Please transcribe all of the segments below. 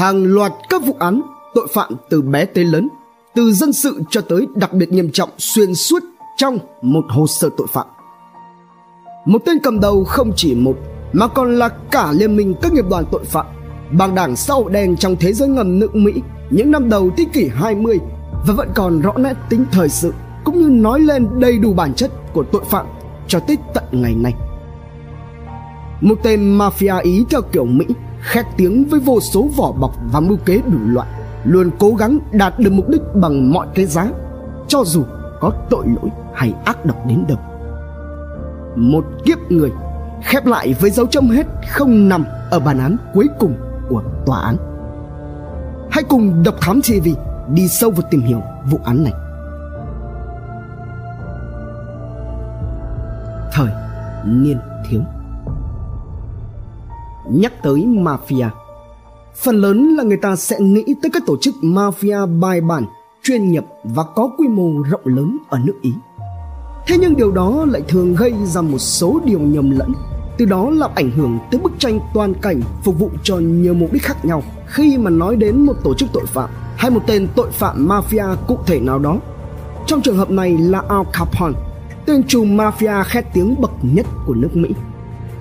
hàng loạt các vụ án tội phạm từ bé tới lớn, từ dân sự cho tới đặc biệt nghiêm trọng xuyên suốt trong một hồ sơ tội phạm. Một tên cầm đầu không chỉ một mà còn là cả liên minh các nghiệp đoàn tội phạm, băng đảng xã hội đen trong thế giới ngầm nước Mỹ những năm đầu thế kỷ 20 và vẫn còn rõ nét tính thời sự cũng như nói lên đầy đủ bản chất của tội phạm cho tới tận ngày nay. Một tên mafia Ý theo kiểu Mỹ khét tiếng với vô số vỏ bọc và mưu kế đủ loại, luôn cố gắng đạt được mục đích bằng mọi cái giá, cho dù có tội lỗi hay ác độc đến đâu. Một kiếp người khép lại với dấu chấm hết không nằm ở bản án cuối cùng của tòa án. Hãy cùng độc thám tv đi sâu vào tìm hiểu vụ án này. Thời niên thiếu nhắc tới mafia. Phần lớn là người ta sẽ nghĩ tới các tổ chức mafia bài bản, chuyên nghiệp và có quy mô rộng lớn ở nước ý. Thế nhưng điều đó lại thường gây ra một số điều nhầm lẫn, từ đó làm ảnh hưởng tới bức tranh toàn cảnh phục vụ cho nhiều mục đích khác nhau. Khi mà nói đến một tổ chức tội phạm, hay một tên tội phạm mafia cụ thể nào đó, trong trường hợp này là Al Capone, tên trùm mafia khét tiếng bậc nhất của nước Mỹ.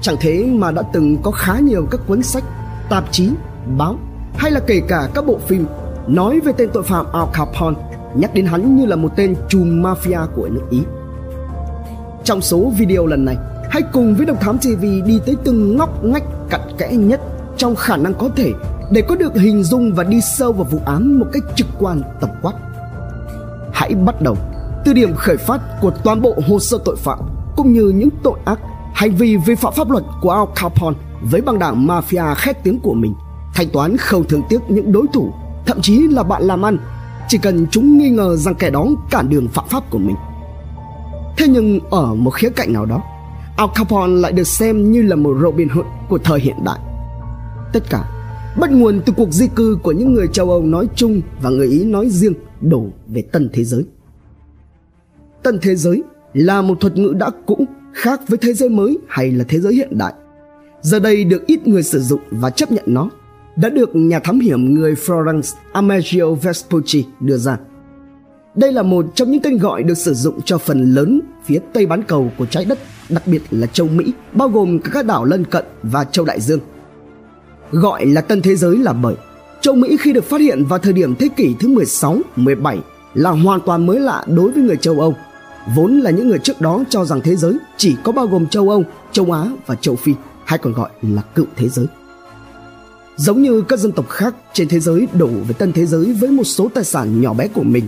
Chẳng thế mà đã từng có khá nhiều các cuốn sách, tạp chí, báo hay là kể cả các bộ phim nói về tên tội phạm Al Capone, nhắc đến hắn như là một tên trùm mafia của nước Ý. Trong số video lần này, hãy cùng với Độc Thám TV đi tới từng ngóc ngách cặn kẽ nhất trong khả năng có thể để có được hình dung và đi sâu vào vụ án một cách trực quan tổng quát. Hãy bắt đầu từ điểm khởi phát của toàn bộ hồ sơ tội phạm cũng như những tội ác Hành vi vi phạm pháp luật của Al Capone với băng đảng mafia khét tiếng của mình, thanh toán không thương tiếc những đối thủ, thậm chí là bạn làm ăn, chỉ cần chúng nghi ngờ rằng kẻ đó cản đường phạm pháp của mình. Thế nhưng ở một khía cạnh nào đó, Al Capone lại được xem như là một Robin Hood của thời hiện đại. Tất cả bắt nguồn từ cuộc di cư của những người châu Âu nói chung và người Ý nói riêng đổ về tân thế giới. Tân thế giới là một thuật ngữ đã cũ khác với thế giới mới hay là thế giới hiện đại. Giờ đây được ít người sử dụng và chấp nhận nó, đã được nhà thám hiểm người Florence Amedeo Vespucci đưa ra. Đây là một trong những tên gọi được sử dụng cho phần lớn phía tây bán cầu của trái đất, đặc biệt là châu Mỹ, bao gồm cả các đảo lân cận và châu Đại Dương. Gọi là tân thế giới là bởi châu Mỹ khi được phát hiện vào thời điểm thế kỷ thứ 16, 17 là hoàn toàn mới lạ đối với người châu Âu vốn là những người trước đó cho rằng thế giới chỉ có bao gồm châu Âu, châu Á và châu Phi, hay còn gọi là cựu thế giới. Giống như các dân tộc khác trên thế giới đổ về tân thế giới với một số tài sản nhỏ bé của mình,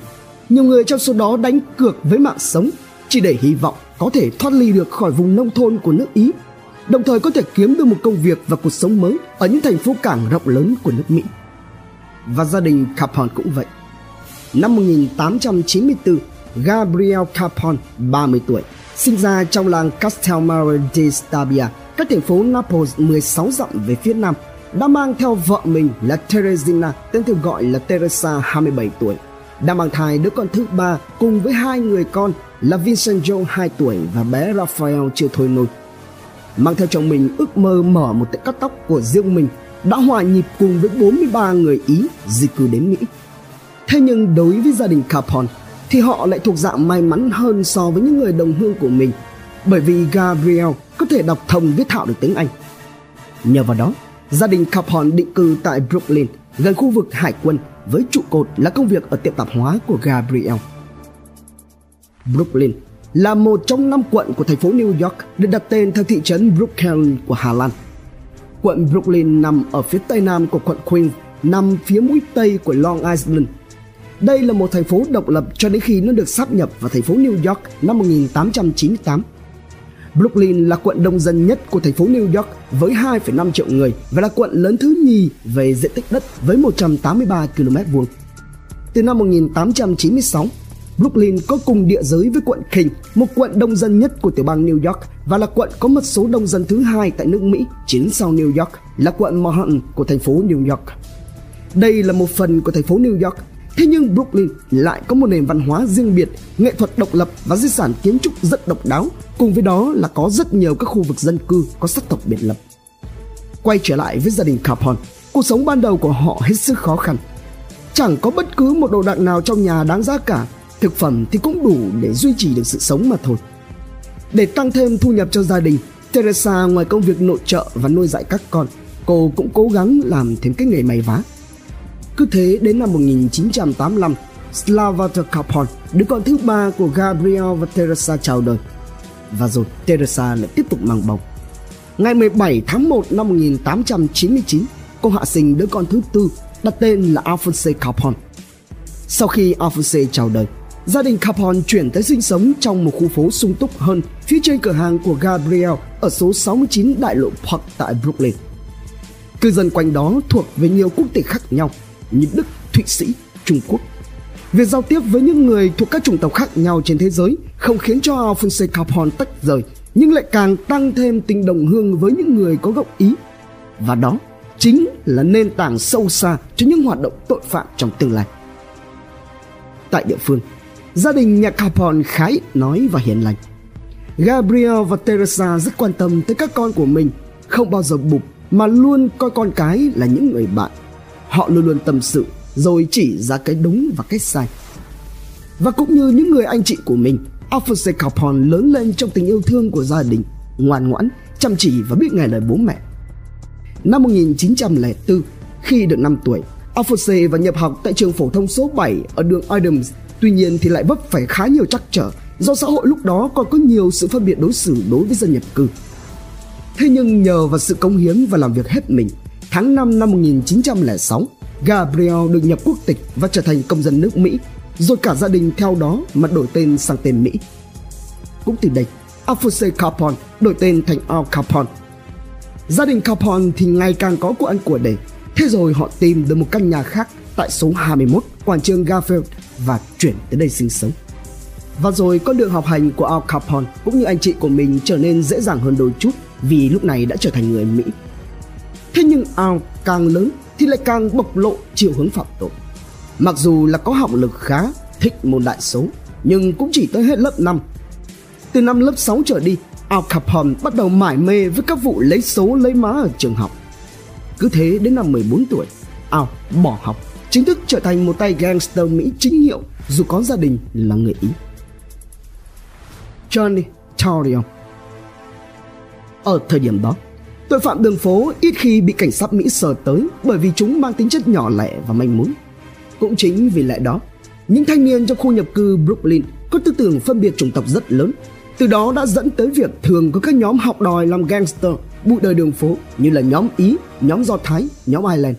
nhiều người trong số đó đánh cược với mạng sống chỉ để hy vọng có thể thoát ly được khỏi vùng nông thôn của nước Ý, đồng thời có thể kiếm được một công việc và cuộc sống mới ở những thành phố cảng rộng lớn của nước Mỹ. Và gia đình Capone cũng vậy. Năm 1894, Gabriel Capon, 30 tuổi, sinh ra trong làng Castelmare di Stabia, cách thành phố Naples 16 dặm về phía nam, đã mang theo vợ mình là Teresina, tên thường gọi là Teresa 27 tuổi. Đã mang thai đứa con thứ ba cùng với hai người con là Vincenzo 2 tuổi và bé Raphael chưa thôi nôi. Mang theo chồng mình ước mơ mở một tiệm cắt tóc của riêng mình đã hòa nhịp cùng với 43 người Ý di cư đến Mỹ. Thế nhưng đối với gia đình Capone, thì họ lại thuộc dạng may mắn hơn so với những người đồng hương của mình bởi vì Gabriel có thể đọc thông viết thạo được tiếng Anh. Nhờ vào đó, gia đình Capone định cư tại Brooklyn gần khu vực hải quân với trụ cột là công việc ở tiệm tạp hóa của Gabriel. Brooklyn là một trong năm quận của thành phố New York được đặt tên theo thị trấn Brooklyn của Hà Lan. Quận Brooklyn nằm ở phía tây nam của quận Queens, nằm phía mũi tây của Long Island đây là một thành phố độc lập cho đến khi nó được sáp nhập vào thành phố New York năm 1898. Brooklyn là quận đông dân nhất của thành phố New York với 2,5 triệu người và là quận lớn thứ nhì về diện tích đất với 183 km vuông. Từ năm 1896, Brooklyn có cùng địa giới với quận King, một quận đông dân nhất của tiểu bang New York và là quận có mật số đông dân thứ hai tại nước Mỹ, chỉ sau New York là quận Manhattan của thành phố New York. Đây là một phần của thành phố New York Thế nhưng Brooklyn lại có một nền văn hóa riêng biệt, nghệ thuật độc lập và di sản kiến trúc rất độc đáo, cùng với đó là có rất nhiều các khu vực dân cư có sắc tộc biệt lập. Quay trở lại với gia đình Capone, cuộc sống ban đầu của họ hết sức khó khăn. Chẳng có bất cứ một đồ đạc nào trong nhà đáng giá cả, thực phẩm thì cũng đủ để duy trì được sự sống mà thôi. Để tăng thêm thu nhập cho gia đình, Teresa ngoài công việc nội trợ và nuôi dạy các con, cô cũng cố gắng làm thêm cái nghề may vá. Cứ thế đến năm 1985, Slavata Capon, đứa con thứ ba của Gabriel và Teresa chào đời. Và rồi Teresa lại tiếp tục mang bầu. Ngày 17 tháng 1 năm 1899, cô hạ sinh đứa con thứ tư đặt tên là Alphonse Capon. Sau khi Alphonse chào đời, gia đình Capon chuyển tới sinh sống trong một khu phố sung túc hơn phía trên cửa hàng của Gabriel ở số 69 Đại lộ Park tại Brooklyn. Cư dân quanh đó thuộc về nhiều quốc tịch khác nhau như Đức, Thụy Sĩ, Trung Quốc. Việc giao tiếp với những người thuộc các chủng tộc khác nhau trên thế giới không khiến cho Alphonse Capon tách rời nhưng lại càng tăng thêm tình đồng hương với những người có gốc Ý. Và đó chính là nền tảng sâu xa cho những hoạt động tội phạm trong tương lai. Tại địa phương, gia đình nhà Capon khá ít nói và hiền lành. Gabriel và Teresa rất quan tâm tới các con của mình, không bao giờ bục mà luôn coi con cái là những người bạn. Họ luôn luôn tâm sự rồi chỉ ra cái đúng và cái sai. Và cũng như những người anh chị của mình, Alphonse Capon lớn lên trong tình yêu thương của gia đình, ngoan ngoãn, chăm chỉ và biết nghe lời bố mẹ. Năm 1904, khi được 5 tuổi, Alphonse và nhập học tại trường phổ thông số 7 ở đường Adams. Tuy nhiên thì lại vấp phải khá nhiều trắc trở do xã hội lúc đó còn có nhiều sự phân biệt đối xử đối với dân nhập cư. Thế nhưng nhờ vào sự cống hiến và làm việc hết mình, tháng 5 năm 1906, Gabriel được nhập quốc tịch và trở thành công dân nước Mỹ, rồi cả gia đình theo đó mà đổi tên sang tên Mỹ. Cũng từ đây, Alphonse Capone đổi tên thành Al Capone. Gia đình Capone thì ngày càng có của ăn của để, thế rồi họ tìm được một căn nhà khác tại số 21 quảng trường Garfield và chuyển tới đây sinh sống. Và rồi con đường học hành của Al Capone cũng như anh chị của mình trở nên dễ dàng hơn đôi chút vì lúc này đã trở thành người Mỹ. Thế nhưng ao càng lớn thì lại càng bộc lộ chiều hướng phạm tội. Mặc dù là có học lực khá, thích môn đại số, nhưng cũng chỉ tới hết lớp 5. Từ năm lớp 6 trở đi, Al Capone bắt đầu mải mê với các vụ lấy số lấy má ở trường học. Cứ thế đến năm 14 tuổi, Al bỏ học, chính thức trở thành một tay gangster Mỹ chính hiệu dù có gia đình là người Ý. Johnny Torion Ở thời điểm đó, Tội phạm đường phố ít khi bị cảnh sát Mỹ sờ tới bởi vì chúng mang tính chất nhỏ lẻ và manh mún. Cũng chính vì lẽ đó, những thanh niên trong khu nhập cư Brooklyn có tư tưởng phân biệt chủng tộc rất lớn. Từ đó đã dẫn tới việc thường có các nhóm học đòi làm gangster, bụi đời đường phố như là nhóm Ý, nhóm Do Thái, nhóm Ireland.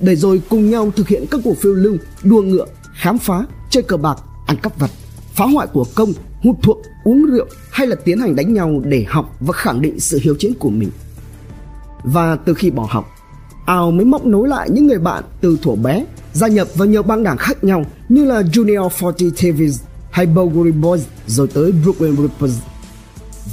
Để rồi cùng nhau thực hiện các cuộc phiêu lưu, đua ngựa, khám phá, chơi cờ bạc, ăn cắp vặt, phá hoại của công, hút thuốc, uống rượu hay là tiến hành đánh nhau để học và khẳng định sự hiếu chiến của mình. Và từ khi bỏ học, Ao mới móc nối lại những người bạn từ thuở bé, gia nhập vào nhiều băng đảng khác nhau như là Junior 40 Thieves hay Bulgari Boys rồi tới Brooklyn Rippers.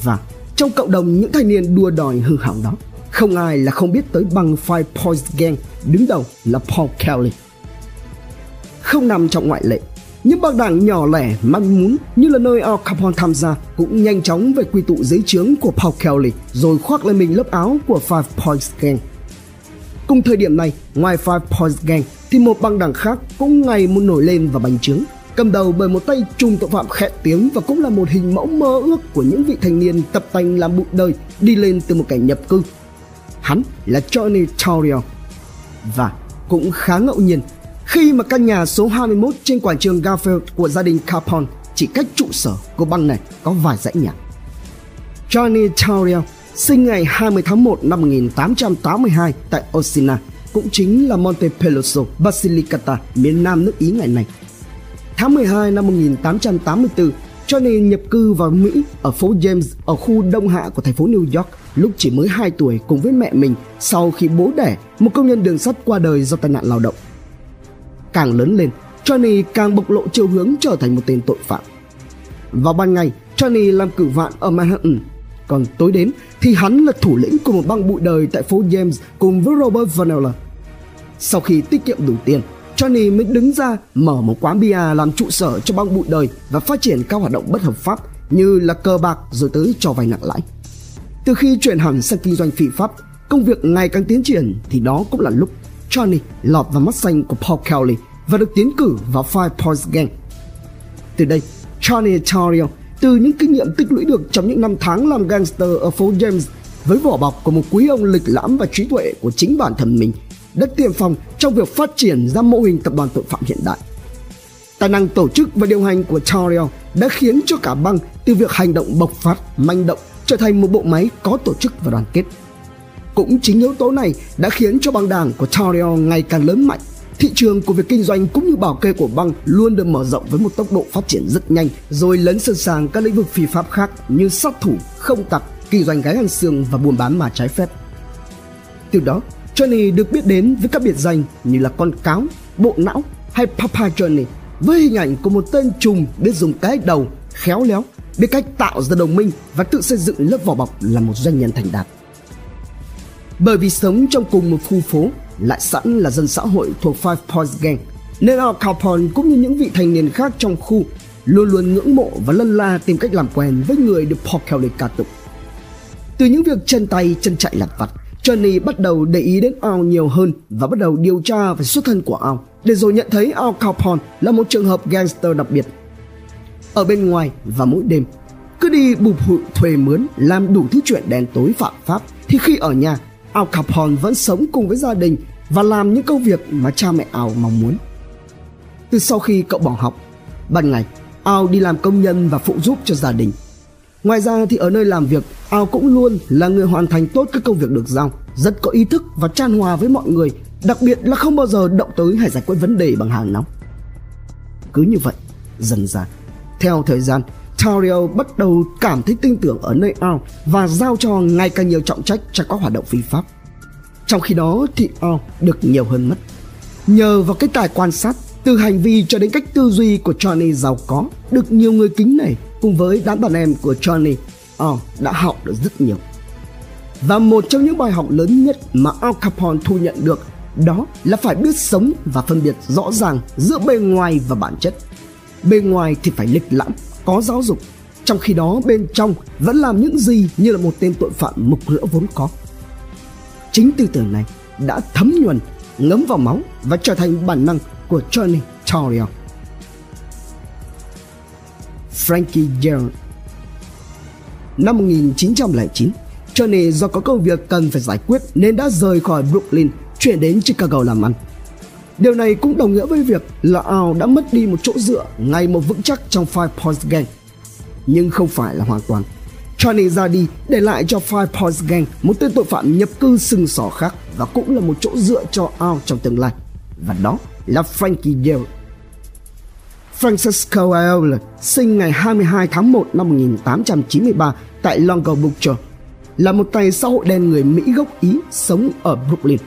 Và trong cộng đồng những thanh niên đua đòi hư hỏng đó, không ai là không biết tới băng Five Points Gang đứng đầu là Paul Kelly. Không nằm trong ngoại lệ, những băng đảng nhỏ lẻ manh muốn như là nơi Al Capone tham gia cũng nhanh chóng về quy tụ dưới trướng của Paul Kelly rồi khoác lên mình lớp áo của Five Points Gang. Cùng thời điểm này, ngoài Five Points Gang thì một băng đảng khác cũng ngày một nổi lên và bành trướng cầm đầu bởi một tay trùm tội phạm khét tiếng và cũng là một hình mẫu mơ ước của những vị thanh niên tập tành làm bụi đời đi lên từ một cảnh nhập cư. Hắn là Johnny Torrio và cũng khá ngẫu nhiên khi mà căn nhà số 21 trên quảng trường Garfield của gia đình Capone chỉ cách trụ sở của băng này có vài dãy nhà. Johnny Tauriel sinh ngày 20 tháng 1 năm 1882 tại Osina, cũng chính là Montepeloso, Basilicata, miền nam nước Ý ngày nay. Tháng 12 năm 1884, Johnny nhập cư vào Mỹ ở phố James ở khu đông hạ của thành phố New York lúc chỉ mới 2 tuổi cùng với mẹ mình sau khi bố đẻ một công nhân đường sắt qua đời do tai nạn lao động. Càng lớn lên, Johnny càng bộc lộ chiều hướng trở thành một tên tội phạm. Vào ban ngày, Johnny làm cử vạn ở Manhattan, còn tối đến thì hắn là thủ lĩnh của một băng bụi đời tại phố James cùng với Robert Vanilla. Sau khi tiết kiệm đủ tiền, Johnny mới đứng ra mở một quán bia làm trụ sở cho băng bụi đời và phát triển các hoạt động bất hợp pháp như là cờ bạc rồi tới cho vay nặng lãi. Từ khi chuyển hẳn sang kinh doanh phi pháp, công việc ngày càng tiến triển thì đó cũng là lúc Johnny lọt vào mắt xanh của Paul Kelly và được tiến cử vào Five Points Gang. Từ đây, Johnny Torrio từ những kinh nghiệm tích lũy được trong những năm tháng làm gangster ở phố James với vỏ bọc của một quý ông lịch lãm và trí tuệ của chính bản thân mình đã tiên phong trong việc phát triển ra mô hình tập đoàn tội phạm hiện đại. Tài năng tổ chức và điều hành của Torrio đã khiến cho cả băng từ việc hành động bộc phát, manh động trở thành một bộ máy có tổ chức và đoàn kết. Cũng chính yếu tố này đã khiến cho băng đảng của Tario ngày càng lớn mạnh. Thị trường của việc kinh doanh cũng như bảo kê của băng luôn được mở rộng với một tốc độ phát triển rất nhanh, rồi lấn sân sàng các lĩnh vực phi pháp khác như sát thủ, không tặc, kinh doanh gái ăn xương và buôn bán mà trái phép. Từ đó, Johnny được biết đến với các biệt danh như là con cáo, bộ não hay Papa Johnny với hình ảnh của một tên trùm biết dùng cái đầu khéo léo biết cách tạo ra đồng minh và tự xây dựng lớp vỏ bọc là một doanh nhân thành đạt bởi vì sống trong cùng một khu phố lại sẵn là dân xã hội thuộc Five Points Gang nên Al Capone cũng như những vị thành niên khác trong khu luôn luôn ngưỡng mộ và lân la tìm cách làm quen với người được Paul Kelly ca tụng. Từ những việc chân tay chân chạy lặt vặt, Johnny bắt đầu để ý đến Al nhiều hơn và bắt đầu điều tra về xuất thân của Al để rồi nhận thấy Al Capone là một trường hợp gangster đặc biệt. Ở bên ngoài và mỗi đêm, cứ đi bụp hụi thuê mướn làm đủ thứ chuyện đen tối phạm pháp thì khi ở nhà Al Capone vẫn sống cùng với gia đình và làm những công việc mà cha mẹ Al mong muốn. Từ sau khi cậu bỏ học, ban ngày Al đi làm công nhân và phụ giúp cho gia đình. Ngoài ra thì ở nơi làm việc, Al cũng luôn là người hoàn thành tốt các công việc được giao, rất có ý thức và chan hòa với mọi người, đặc biệt là không bao giờ động tới hay giải quyết vấn đề bằng hàng nóng. Cứ như vậy, dần dần, theo thời gian, Tario bắt đầu cảm thấy tin tưởng ở nơi Al và giao cho ngày càng nhiều trọng trách cho các hoạt động phi pháp. Trong khi đó thì Al được nhiều hơn mất. Nhờ vào cái tài quan sát, từ hành vi cho đến cách tư duy của Johnny giàu có, được nhiều người kính nể cùng với đám đàn em của Johnny, Al đã học được rất nhiều. Và một trong những bài học lớn nhất mà Al Capone thu nhận được đó là phải biết sống và phân biệt rõ ràng giữa bề ngoài và bản chất. Bề ngoài thì phải lịch lãm, có giáo dục trong khi đó bên trong vẫn làm những gì như là một tên tội phạm mục rỡ vốn có. Chính tư tưởng này đã thấm nhuần ngấm vào máu và trở thành bản năng của Johnny Torrio. Frankie Gerald Năm 1909, Johnny do có công việc cần phải giải quyết nên đã rời khỏi Brooklyn chuyển đến Chicago làm ăn. Điều này cũng đồng nghĩa với việc là Ao đã mất đi một chỗ dựa ngày một vững chắc trong Five Points Gang. Nhưng không phải là hoàn toàn. Johnny ra đi để lại cho Five Points Gang một tên tội phạm nhập cư sừng sỏ khác và cũng là một chỗ dựa cho Ao trong tương lai. Và đó là Frankie Yale. Francisco Ayala sinh ngày 22 tháng 1 năm 1893 tại Longo Butcher, là một tay xã hội đen người Mỹ gốc Ý sống ở Brooklyn.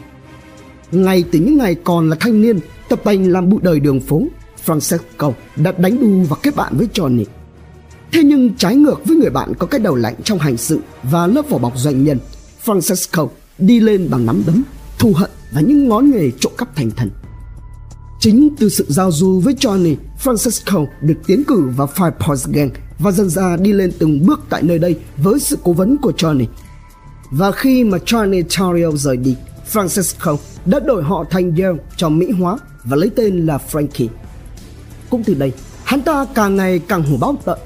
Ngay từ những ngày còn là thanh niên, tập tành làm bụi đời đường phố, Francesco đã đánh đu và kết bạn với Johnny. Thế nhưng trái ngược với người bạn có cái đầu lạnh trong hành sự và lớp vỏ bọc doanh nhân, Francesco đi lên bằng nắm đấm, thù hận và những ngón nghề trộm cắp thành thần. Chính từ sự giao du với Johnny, Francesco được tiến cử vào Five Points Gang và dần ra đi lên từng bước tại nơi đây với sự cố vấn của Johnny. Và khi mà Johnny Torrio rời đi, Francisco đã đổi họ thành Yale cho Mỹ hóa và lấy tên là Frankie. Cũng từ đây, hắn ta càng ngày càng hổ báo tận.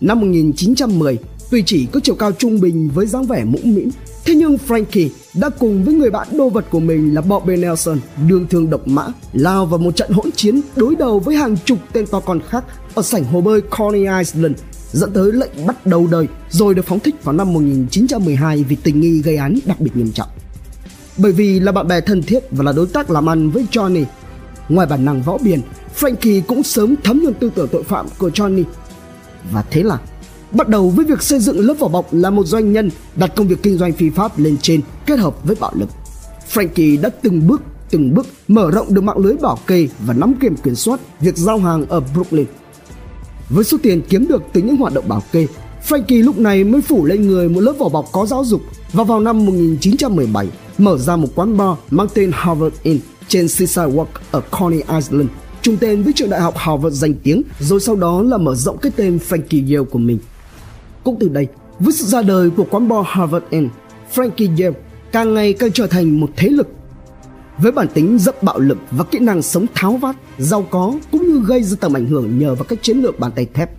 Năm 1910, tuy chỉ có chiều cao trung bình với dáng vẻ mũm mĩm, thế nhưng Frankie đã cùng với người bạn đô vật của mình là Bobby Nelson đương thương độc mã lao vào một trận hỗn chiến đối đầu với hàng chục tên to con khác ở sảnh hồ bơi Coney Island dẫn tới lệnh bắt đầu đời rồi được phóng thích vào năm 1912 vì tình nghi gây án đặc biệt nghiêm trọng bởi vì là bạn bè thân thiết và là đối tác làm ăn với Johnny. Ngoài bản năng võ biển, Frankie cũng sớm thấm nhuần tư tưởng tội phạm của Johnny. Và thế là bắt đầu với việc xây dựng lớp vỏ bọc là một doanh nhân đặt công việc kinh doanh phi pháp lên trên kết hợp với bạo lực. Frankie đã từng bước từng bước mở rộng được mạng lưới bảo kê và nắm kiểm kiểm soát việc giao hàng ở Brooklyn. Với số tiền kiếm được từ những hoạt động bảo kê, Frankie lúc này mới phủ lên người một lớp vỏ bọc có giáo dục và vào năm 1917 mở ra một quán bar mang tên Harvard Inn trên Seaside Walk ở Coney Island, chung tên với trường đại học Harvard danh tiếng, rồi sau đó là mở rộng cái tên Frankie Yale của mình. Cũng từ đây, với sự ra đời của quán bar Harvard Inn, Frankie Yale càng ngày càng trở thành một thế lực. Với bản tính rất bạo lực và kỹ năng sống tháo vát, giàu có cũng như gây ra tầm ảnh hưởng nhờ vào các chiến lược bàn tay thép,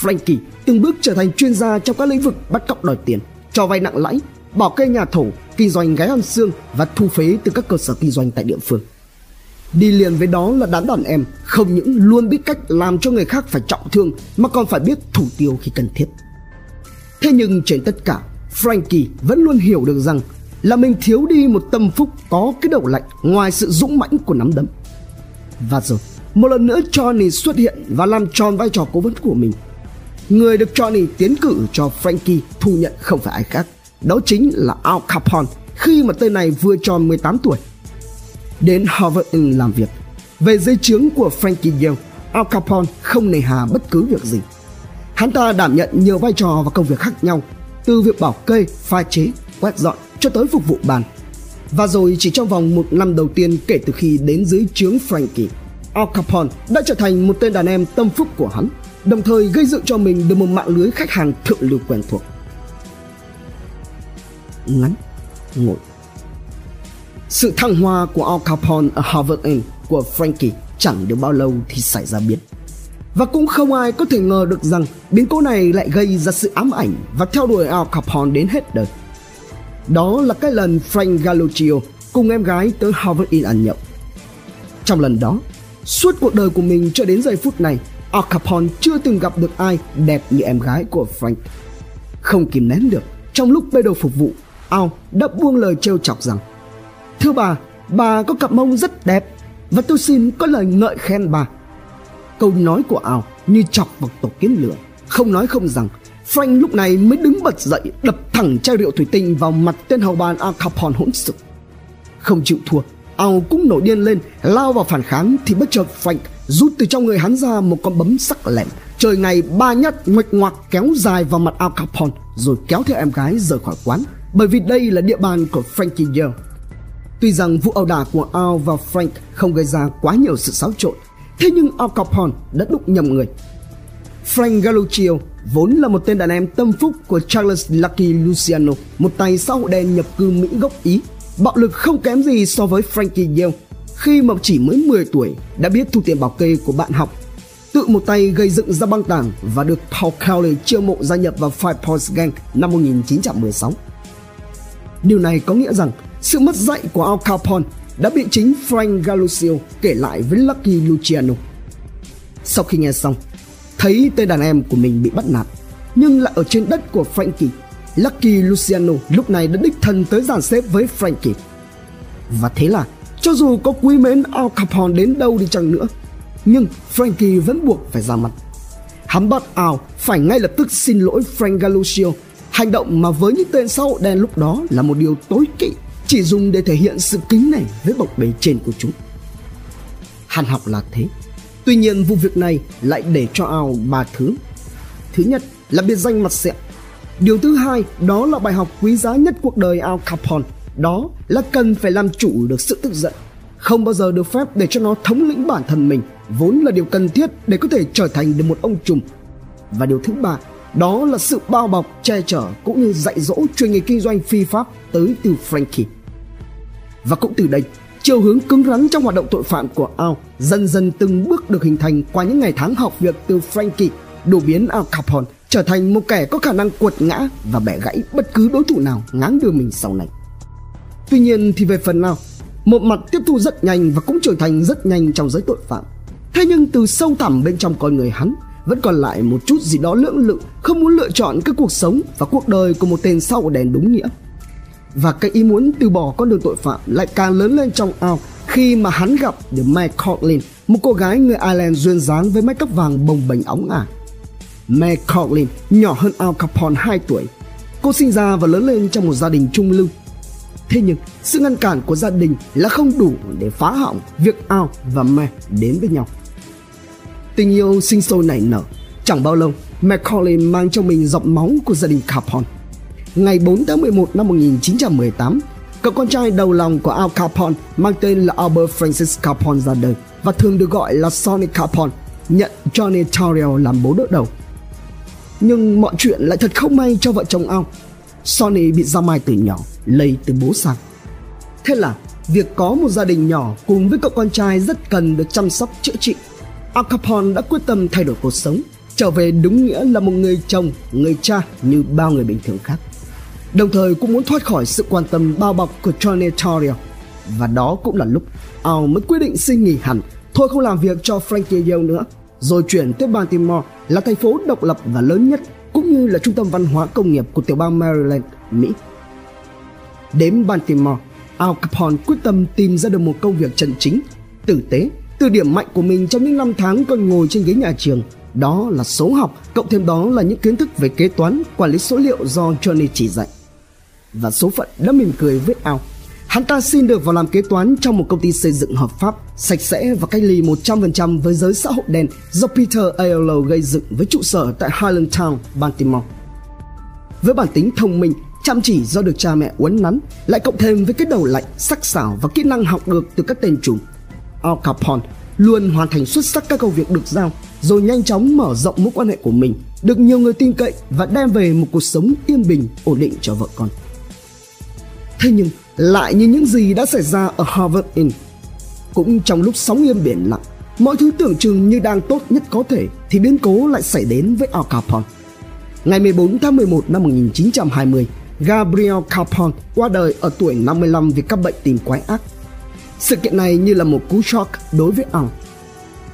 Frankie từng bước trở thành chuyên gia trong các lĩnh vực bắt cóc đòi tiền, cho vay nặng lãi, bỏ kê nhà thổ, kinh doanh gái ăn xương và thu phế từ các cơ sở kinh doanh tại địa phương. Đi liền với đó là đám đàn em không những luôn biết cách làm cho người khác phải trọng thương mà còn phải biết thủ tiêu khi cần thiết. Thế nhưng trên tất cả, Frankie vẫn luôn hiểu được rằng là mình thiếu đi một tâm phúc có cái đầu lạnh ngoài sự dũng mãnh của nắm đấm. Và rồi, một lần nữa Johnny xuất hiện và làm tròn vai trò cố vấn của mình. Người được Johnny tiến cử cho Frankie thu nhận không phải ai khác, đó chính là Al Capone khi mà tên này vừa tròn 18 tuổi. Đến Harvard làm việc, về dưới trướng của Frankie Yale, Al Capone không nề hà bất cứ việc gì. Hắn ta đảm nhận nhiều vai trò và công việc khác nhau, từ việc bảo kê, pha chế, quét dọn cho tới phục vụ bàn. Và rồi chỉ trong vòng một năm đầu tiên kể từ khi đến dưới trướng Frankie, Al Capone đã trở thành một tên đàn em tâm phúc của hắn, đồng thời gây dựng cho mình được một mạng lưới khách hàng thượng lưu quen thuộc. Ngắn, ngủi. Sự thăng hoa của Al Capone ở Harvard Inn của Frankie chẳng được bao lâu thì xảy ra biến. Và cũng không ai có thể ngờ được rằng biến cố này lại gây ra sự ám ảnh và theo đuổi Al Capone đến hết đời. Đó là cái lần Frank Galluccio cùng em gái tới Harvard Inn ăn nhậu. Trong lần đó, suốt cuộc đời của mình cho đến giây phút này, Al Capone chưa từng gặp được ai đẹp như em gái của Frank. Không kìm nén được, trong lúc bê đồ phục vụ, ao đã buông lời trêu chọc rằng Thưa bà, bà có cặp mông rất đẹp và tôi xin có lời ngợi khen bà. Câu nói của ao như chọc vào tổ kiến lửa, không nói không rằng Frank lúc này mới đứng bật dậy đập thẳng chai rượu thủy tinh vào mặt tên hầu bàn Al Capone hỗn sực. Không chịu thua, ao cũng nổi điên lên lao vào phản kháng thì bất chợt Frank rút từ trong người hắn ra một con bấm sắc lẹm trời ngày ba nhát ngoạch ngoạc kéo dài vào mặt Al Capone rồi kéo theo em gái rời khỏi quán bởi vì đây là địa bàn của Frankie Yale. Tuy rằng vụ ẩu đả của Al và Frank không gây ra quá nhiều sự xáo trộn, thế nhưng Al Capone đã đụng nhầm người. Frank Galluccio vốn là một tên đàn em tâm phúc của Charles Lucky Luciano, một tay xã hội đen nhập cư Mỹ gốc Ý, bạo lực không kém gì so với Frankie Yale khi mà chỉ mới 10 tuổi đã biết thu tiền bảo kê của bạn học tự một tay gây dựng ra băng đảng và được Paul Kelly chiêu mộ gia nhập vào Five Points Gang năm 1916. Điều này có nghĩa rằng sự mất dạy của Al Capone đã bị chính Frank Galusio kể lại với Lucky Luciano. Sau khi nghe xong, thấy tên đàn em của mình bị bắt nạt, nhưng lại ở trên đất của Frankie, Lucky Luciano lúc này đã đích thân tới dàn xếp với Frankie. Và thế là, cho dù có quý mến Al Capone đến đâu đi chăng nữa, nhưng Frankie vẫn buộc phải ra mặt. Hắn bắt Al phải ngay lập tức xin lỗi Frank Galusio Hành động mà với những tên xã hội đen lúc đó là một điều tối kỵ, chỉ dùng để thể hiện sự kính nể với bậc bề trên của chúng. Hàn học là thế. Tuy nhiên vụ việc này lại để cho Ao ba thứ. Thứ nhất là biệt danh mặt sẹo. Điều thứ hai đó là bài học quý giá nhất cuộc đời Al Capone. Đó là cần phải làm chủ được sự tức giận. Không bao giờ được phép để cho nó thống lĩnh bản thân mình vốn là điều cần thiết để có thể trở thành được một ông trùm. Và điều thứ ba đó là sự bao bọc, che chở cũng như dạy dỗ chuyên nghề kinh doanh phi pháp tới từ Frankie. Và cũng từ đây, chiều hướng cứng rắn trong hoạt động tội phạm của Al dần dần từng bước được hình thành qua những ngày tháng học việc từ Frankie, đổ biến Al Capone trở thành một kẻ có khả năng quật ngã và bẻ gãy bất cứ đối thủ nào ngáng đưa mình sau này. Tuy nhiên thì về phần nào, một mặt tiếp thu rất nhanh và cũng trưởng thành rất nhanh trong giới tội phạm. Thế nhưng từ sâu thẳm bên trong con người hắn vẫn còn lại một chút gì đó lưỡng lự không muốn lựa chọn cái cuộc sống và cuộc đời của một tên sau đèn đúng nghĩa và cái ý muốn từ bỏ con đường tội phạm lại càng lớn lên trong ao khi mà hắn gặp được Meg Coughlin, một cô gái người Ireland duyên dáng với mái tóc vàng bồng bềnh óng ả. Meg Coughlin nhỏ hơn Al Capone 2 tuổi. Cô sinh ra và lớn lên trong một gia đình trung lưu. Thế nhưng, sự ngăn cản của gia đình là không đủ để phá hỏng việc Al và Meg đến với nhau. Tình yêu sinh sôi nảy nở. Chẳng bao lâu, Macaulay mang trong mình giọng máu của gia đình Capone. Ngày 4 tháng 11 năm 1918, cậu con trai đầu lòng của Al Capone mang tên là Albert Francis Capone ra đời và thường được gọi là Sonny Capone, nhận Johnny Torrio làm bố đỡ đầu. Nhưng mọi chuyện lại thật không may cho vợ chồng Al. Sonny bị ra mai từ nhỏ, lây từ bố sang. Thế là việc có một gia đình nhỏ cùng với cậu con trai rất cần được chăm sóc chữa trị. Al Capone đã quyết tâm thay đổi cuộc sống, trở về đúng nghĩa là một người chồng, người cha như bao người bình thường khác. Đồng thời cũng muốn thoát khỏi sự quan tâm bao bọc của Johnny Torrio. Và đó cũng là lúc Al mới quyết định xin nghỉ hẳn, thôi không làm việc cho Frankie Yale nữa, rồi chuyển tới Baltimore là thành phố độc lập và lớn nhất cũng như là trung tâm văn hóa công nghiệp của tiểu bang Maryland, Mỹ. Đến Baltimore, Al Capone quyết tâm tìm ra được một công việc chân chính, tử tế, từ điểm mạnh của mình trong những năm tháng còn ngồi trên ghế nhà trường. Đó là số học, cộng thêm đó là những kiến thức về kế toán, quản lý số liệu do Johnny chỉ dạy. Và số phận đã mỉm cười với Al. Hắn ta xin được vào làm kế toán trong một công ty xây dựng hợp pháp, sạch sẽ và cách ly 100% với giới xã hội đen do Peter Aiello gây dựng với trụ sở tại Highlandtown, Baltimore. Với bản tính thông minh, chăm chỉ do được cha mẹ uốn nắn, lại cộng thêm với cái đầu lạnh, sắc sảo và kỹ năng học được từ các tên trùm. Al Capone luôn hoàn thành xuất sắc các công việc được giao, rồi nhanh chóng mở rộng mối quan hệ của mình, được nhiều người tin cậy và đem về một cuộc sống yên bình, ổn định cho vợ con. Thế nhưng lại như những gì đã xảy ra ở Harvard Inn. Cũng trong lúc sóng yên biển lặng, mọi thứ tưởng chừng như đang tốt nhất có thể thì biến cố lại xảy đến với Al Capone. Ngày 14 tháng 11 năm 1920, Gabriel Capone qua đời ở tuổi 55 vì các bệnh tim quái ác. Sự kiện này như là một cú shock đối với Al.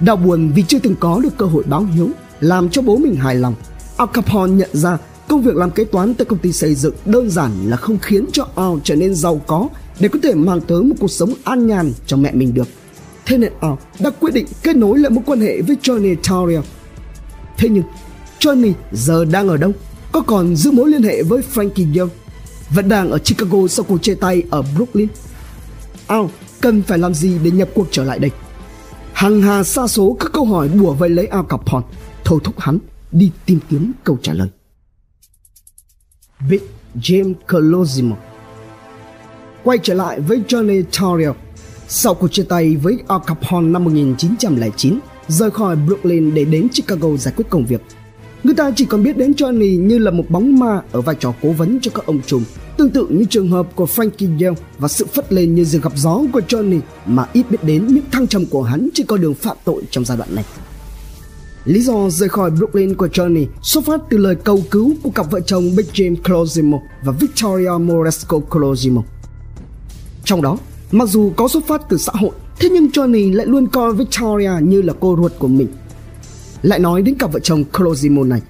Đau buồn vì chưa từng có được cơ hội báo hiếu, làm cho bố mình hài lòng. Al Capone nhận ra Công việc làm kế toán tại công ty xây dựng đơn giản là không khiến cho Al trở nên giàu có để có thể mang tới một cuộc sống an nhàn cho mẹ mình được. Thế nên Al đã quyết định kết nối lại mối quan hệ với Johnny Tauriel. Thế nhưng Johnny giờ đang ở đâu? Có còn giữ mối liên hệ với Frankie Young? Vẫn đang ở Chicago sau cuộc chia tay ở Brooklyn? Al cần phải làm gì để nhập cuộc trở lại đây? Hàng hà xa số các câu hỏi bùa vây lấy Al Capone thôi thúc hắn đi tìm kiếm câu trả lời. Big James Colosimo. Quay trở lại với Johnny Torrio, sau cuộc chia tay với Al Capone năm 1909, rời khỏi Brooklyn để đến Chicago giải quyết công việc. Người ta chỉ còn biết đến Johnny như là một bóng ma ở vai trò cố vấn cho các ông trùm, tương tự như trường hợp của Frankie Yale và sự phất lên như rừng gặp gió của Johnny mà ít biết đến những thăng trầm của hắn trên con đường phạm tội trong giai đoạn này. Lý do rời khỏi Brooklyn của Johnny xuất phát từ lời cầu cứu của cặp vợ chồng Big James Colosimo và Victoria Moresco Colosimo. Trong đó, mặc dù có xuất phát từ xã hội, thế nhưng Johnny lại luôn coi Victoria như là cô ruột của mình. Lại nói đến cặp vợ chồng Colosimo này,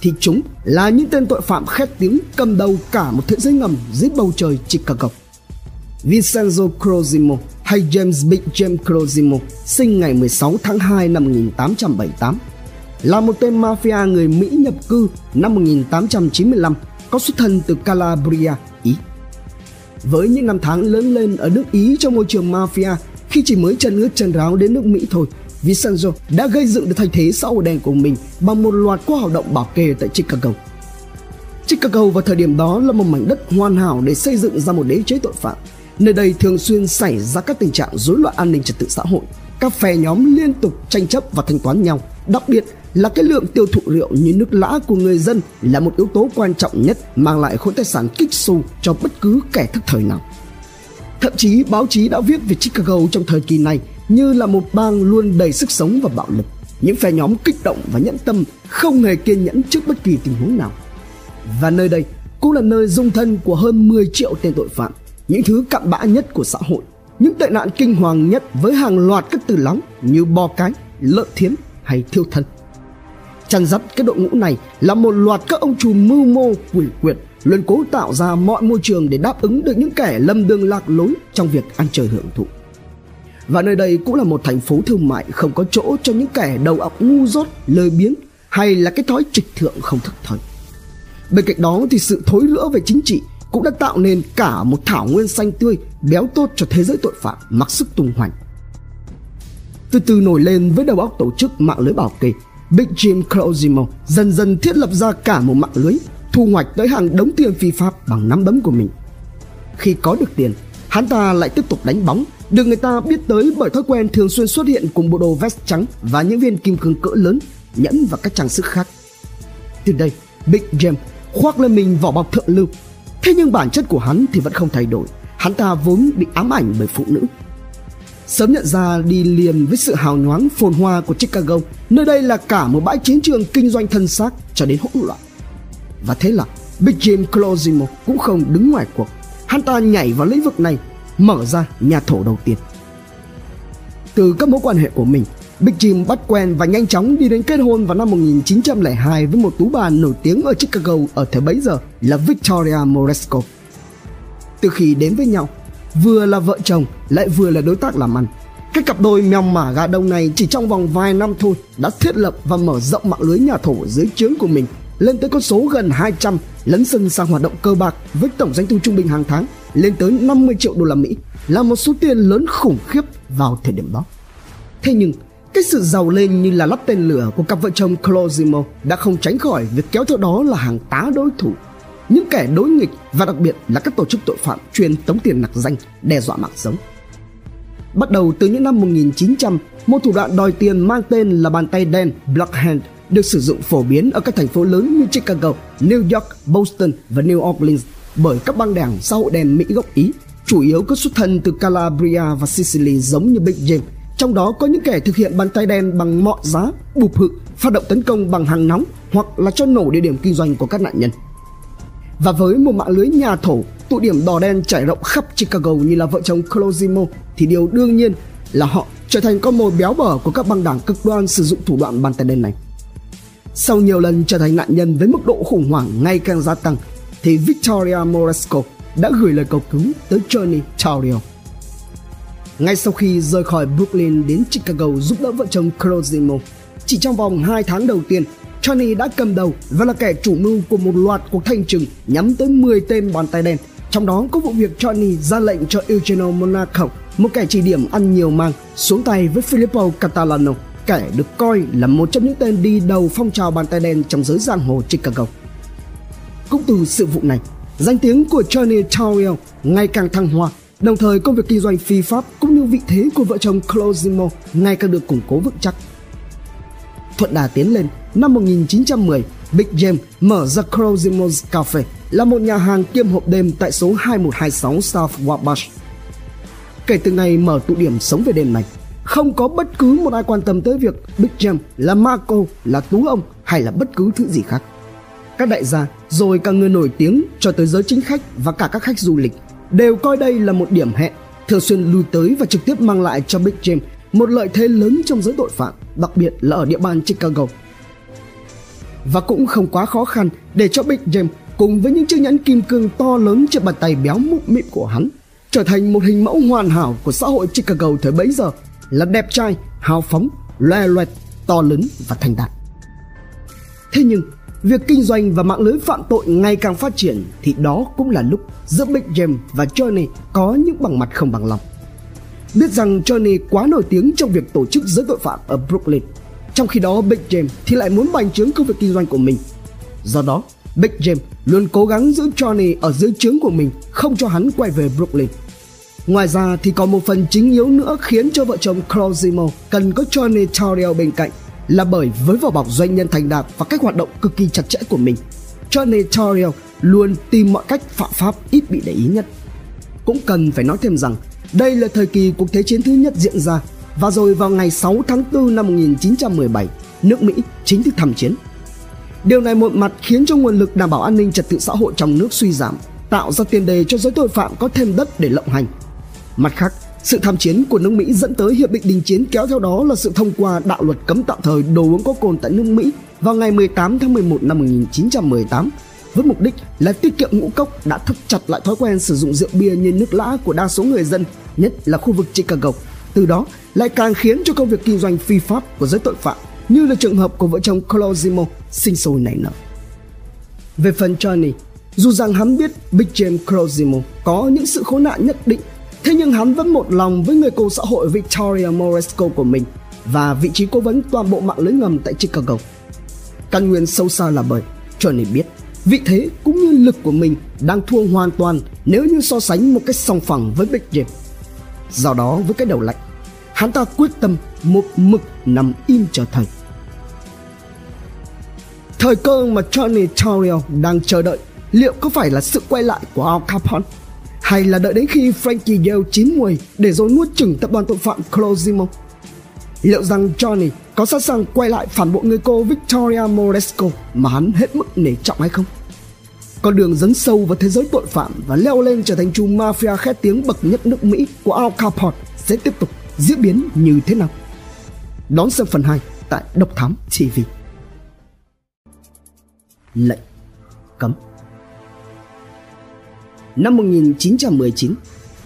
thì chúng là những tên tội phạm khét tiếng cầm đầu cả một thế giới ngầm dưới bầu trời Chicago. Vincenzo Crozimo hay James Big James Crozimo sinh ngày 16 tháng 2 năm 1878 là một tên mafia người Mỹ nhập cư năm 1895 có xuất thân từ Calabria, Ý. Với những năm tháng lớn lên ở nước Ý trong môi trường mafia khi chỉ mới chân ướt chân ráo đến nước Mỹ thôi, Vincenzo đã gây dựng được thành thế xã hội đen của mình bằng một loạt các hoạt động bảo kê tại Chicago. Chicago vào thời điểm đó là một mảnh đất hoàn hảo để xây dựng ra một đế chế tội phạm. Nơi đây thường xuyên xảy ra các tình trạng rối loạn an ninh trật tự xã hội. Các phe nhóm liên tục tranh chấp và thanh toán nhau, đặc biệt là cái lượng tiêu thụ rượu như nước lã của người dân là một yếu tố quan trọng nhất mang lại khối tài sản kích xù cho bất cứ kẻ thức thời nào. Thậm chí báo chí đã viết về Chicago trong thời kỳ này như là một bang luôn đầy sức sống và bạo lực. Những phe nhóm kích động và nhẫn tâm không hề kiên nhẫn trước bất kỳ tình huống nào. Và nơi đây cũng là nơi dung thân của hơn 10 triệu tên tội phạm, những thứ cặn bã nhất của xã hội, những tệ nạn kinh hoàng nhất với hàng loạt các từ lóng như bo cái, lợn thiến hay thiêu thân. Chăn dắt cái đội ngũ này là một loạt các ông trùm mưu mô quỷ quyệt luôn cố tạo ra mọi môi trường để đáp ứng được những kẻ lâm đường lạc lối trong việc ăn chơi hưởng thụ. Và nơi đây cũng là một thành phố thương mại không có chỗ cho những kẻ đầu óc ngu dốt, lười biếng hay là cái thói trịch thượng không thức thời. Bên cạnh đó thì sự thối lửa về chính trị cũng đã tạo nên cả một thảo nguyên xanh tươi béo tốt cho thế giới tội phạm mặc sức tung hoành. Từ từ nổi lên với đầu óc tổ chức mạng lưới bảo kê Big Jim Colosimo dần dần thiết lập ra cả một mạng lưới, thu hoạch tới hàng đống tiền phi pháp bằng nắm đấm của mình. Khi có được tiền, hắn ta lại tiếp tục đánh bóng, được người ta biết tới bởi thói quen thường xuyên xuất hiện cùng bộ đồ vest trắng và những viên kim cương cỡ lớn, nhẫn và các trang sức khác. Từ đây, Big jam khoác lên mình vỏ bọc thượng lưu. Thế nhưng bản chất của hắn thì vẫn không thay đổi. Hắn ta vốn bị ám ảnh bởi phụ nữ. Sớm nhận ra đi liền với sự hào nhoáng phồn hoa của Chicago Nơi đây là cả một bãi chiến trường kinh doanh thân xác cho đến hỗn loạn. Và thế là Big Jim Closimo cũng không đứng ngoài cuộc. Hắn ta nhảy vào lĩnh vực này Mở ra nhà thổ đầu tiên Từ các mối quan hệ của mình Big Jim bắt quen và nhanh chóng đi đến kết hôn vào năm 1902 với một tú bà nổi tiếng ở Chicago ở thời bấy giờ là Victoria Moresco. Từ khi đến với nhau, vừa là vợ chồng lại vừa là đối tác làm ăn. Cái cặp đôi mèo mả gà đông này chỉ trong vòng vài năm thôi đã thiết lập và mở rộng mạng lưới nhà thổ dưới trướng của mình lên tới con số gần 200 lấn sân sang hoạt động cơ bạc với tổng doanh thu trung bình hàng tháng lên tới 50 triệu đô la Mỹ là một số tiền lớn khủng khiếp vào thời điểm đó. Thế nhưng cái sự giàu lên như là lắp tên lửa của cặp vợ chồng Closimo đã không tránh khỏi việc kéo theo đó là hàng tá đối thủ những kẻ đối nghịch và đặc biệt là các tổ chức tội phạm chuyên tống tiền nặc danh đe dọa mạng sống. Bắt đầu từ những năm 1900, một thủ đoạn đòi tiền mang tên là bàn tay đen Black Hand được sử dụng phổ biến ở các thành phố lớn như Chicago, New York, Boston và New Orleans bởi các băng đảng xã hội đen Mỹ gốc Ý, chủ yếu có xuất thân từ Calabria và Sicily giống như Big James trong đó có những kẻ thực hiện bàn tay đen bằng mọi giá, bục hự, phát động tấn công bằng hàng nóng hoặc là cho nổ địa điểm kinh doanh của các nạn nhân. Và với một mạng lưới nhà thổ, tụ điểm đỏ đen trải rộng khắp Chicago như là vợ chồng Colosimo thì điều đương nhiên là họ trở thành con mồi béo bở của các băng đảng cực đoan sử dụng thủ đoạn bàn tay đen này. Sau nhiều lần trở thành nạn nhân với mức độ khủng hoảng ngày càng gia tăng thì Victoria Moresco đã gửi lời cầu cứu tới Johnny Taurio ngay sau khi rời khỏi Brooklyn đến Chicago giúp đỡ vợ chồng Crozimo, Chỉ trong vòng 2 tháng đầu tiên, Johnny đã cầm đầu và là kẻ chủ mưu của một loạt cuộc thanh trừng nhắm tới 10 tên bàn tay đen. Trong đó có vụ việc Johnny ra lệnh cho Eugenio Monaco, một kẻ chỉ điểm ăn nhiều mang, xuống tay với Filippo Catalano, kẻ được coi là một trong những tên đi đầu phong trào bàn tay đen trong giới giang hồ Chicago. Cũng từ sự vụ này, danh tiếng của Johnny Taurio ngày càng thăng hoa Đồng thời công việc kinh doanh phi pháp cũng như vị thế của vợ chồng Closimo ngày càng được củng cố vững chắc. Thuận đà tiến lên, năm 1910, Big James mở ra Closimo's Cafe là một nhà hàng kiêm hộp đêm tại số 2126 South Wabash. Kể từ ngày mở tụ điểm sống về đêm này, không có bất cứ một ai quan tâm tới việc Big Jim là Marco, là Tú ông hay là bất cứ thứ gì khác. Các đại gia, rồi cả người nổi tiếng cho tới giới chính khách và cả các khách du lịch đều coi đây là một điểm hẹn, thường xuyên lui tới và trực tiếp mang lại cho Big Jim một lợi thế lớn trong giới tội phạm, đặc biệt là ở địa bàn Chicago. Và cũng không quá khó khăn để cho Big Jim cùng với những chiếc nhẫn kim cương to lớn trên bàn tay béo mụn mịn của hắn trở thành một hình mẫu hoàn hảo của xã hội Chicago thời bấy giờ là đẹp trai, hào phóng, loe loẹt, to lớn và thành đạt. Thế nhưng Việc kinh doanh và mạng lưới phạm tội ngày càng phát triển thì đó cũng là lúc giữa Big James và Johnny có những bằng mặt không bằng lòng. Biết rằng Johnny quá nổi tiếng trong việc tổ chức giới tội phạm ở Brooklyn, trong khi đó Big James thì lại muốn bành trướng công việc kinh doanh của mình. Do đó, Big James luôn cố gắng giữ Johnny ở dưới trướng của mình, không cho hắn quay về Brooklyn. Ngoài ra thì còn một phần chính yếu nữa khiến cho vợ chồng Crozimo cần có Johnny Torrio bên cạnh là bởi với vỏ bọc doanh nhân thành đạt và cách hoạt động cực kỳ chặt chẽ của mình, Johnny Torrio luôn tìm mọi cách phạm pháp ít bị để ý nhất. Cũng cần phải nói thêm rằng đây là thời kỳ cuộc thế chiến thứ nhất diễn ra và rồi vào ngày 6 tháng 4 năm 1917, nước Mỹ chính thức tham chiến. Điều này một mặt khiến cho nguồn lực đảm bảo an ninh trật tự xã hội trong nước suy giảm, tạo ra tiền đề cho giới tội phạm có thêm đất để lộng hành. Mặt khác, sự tham chiến của nước Mỹ dẫn tới hiệp định đình chiến kéo theo đó là sự thông qua đạo luật cấm tạm thời đồ uống có cồn tại nước Mỹ vào ngày 18 tháng 11 năm 1918 với mục đích là tiết kiệm ngũ cốc đã thắt chặt lại thói quen sử dụng rượu bia như nước lã của đa số người dân, nhất là khu vực Chicago. Từ đó lại càng khiến cho công việc kinh doanh phi pháp của giới tội phạm như là trường hợp của vợ chồng Colosimo sinh sôi nảy nở. Về phần Johnny, dù rằng hắn biết Big James Colosimo có những sự khốn nạn nhất định Thế nhưng hắn vẫn một lòng với người cô xã hội Victoria Moresco của mình và vị trí cố vấn toàn bộ mạng lưới ngầm tại Chicago. Căn nguyên sâu xa là bởi Johnny biết vị thế cũng như lực của mình đang thua hoàn toàn nếu như so sánh một cách song phẳng với Big Jim. Do đó với cái đầu lạnh, hắn ta quyết tâm một mực nằm im chờ thời. Thời cơ mà Johnny Torrio đang chờ đợi liệu có phải là sự quay lại của Al Capone hay là đợi đến khi Frankie Yale chín mùi để rồi nuốt chửng tập đoàn tội phạm Closimo? Liệu rằng Johnny có sẵn sàng quay lại phản bội người cô Victoria Moresco mà hắn hết mức nể trọng hay không? Con đường dấn sâu vào thế giới tội phạm và leo lên trở thành trùm mafia khét tiếng bậc nhất nước Mỹ của Al Capone sẽ tiếp tục diễn biến như thế nào? Đón xem phần 2 tại Độc Thám TV. Lệnh cấm Năm 1919,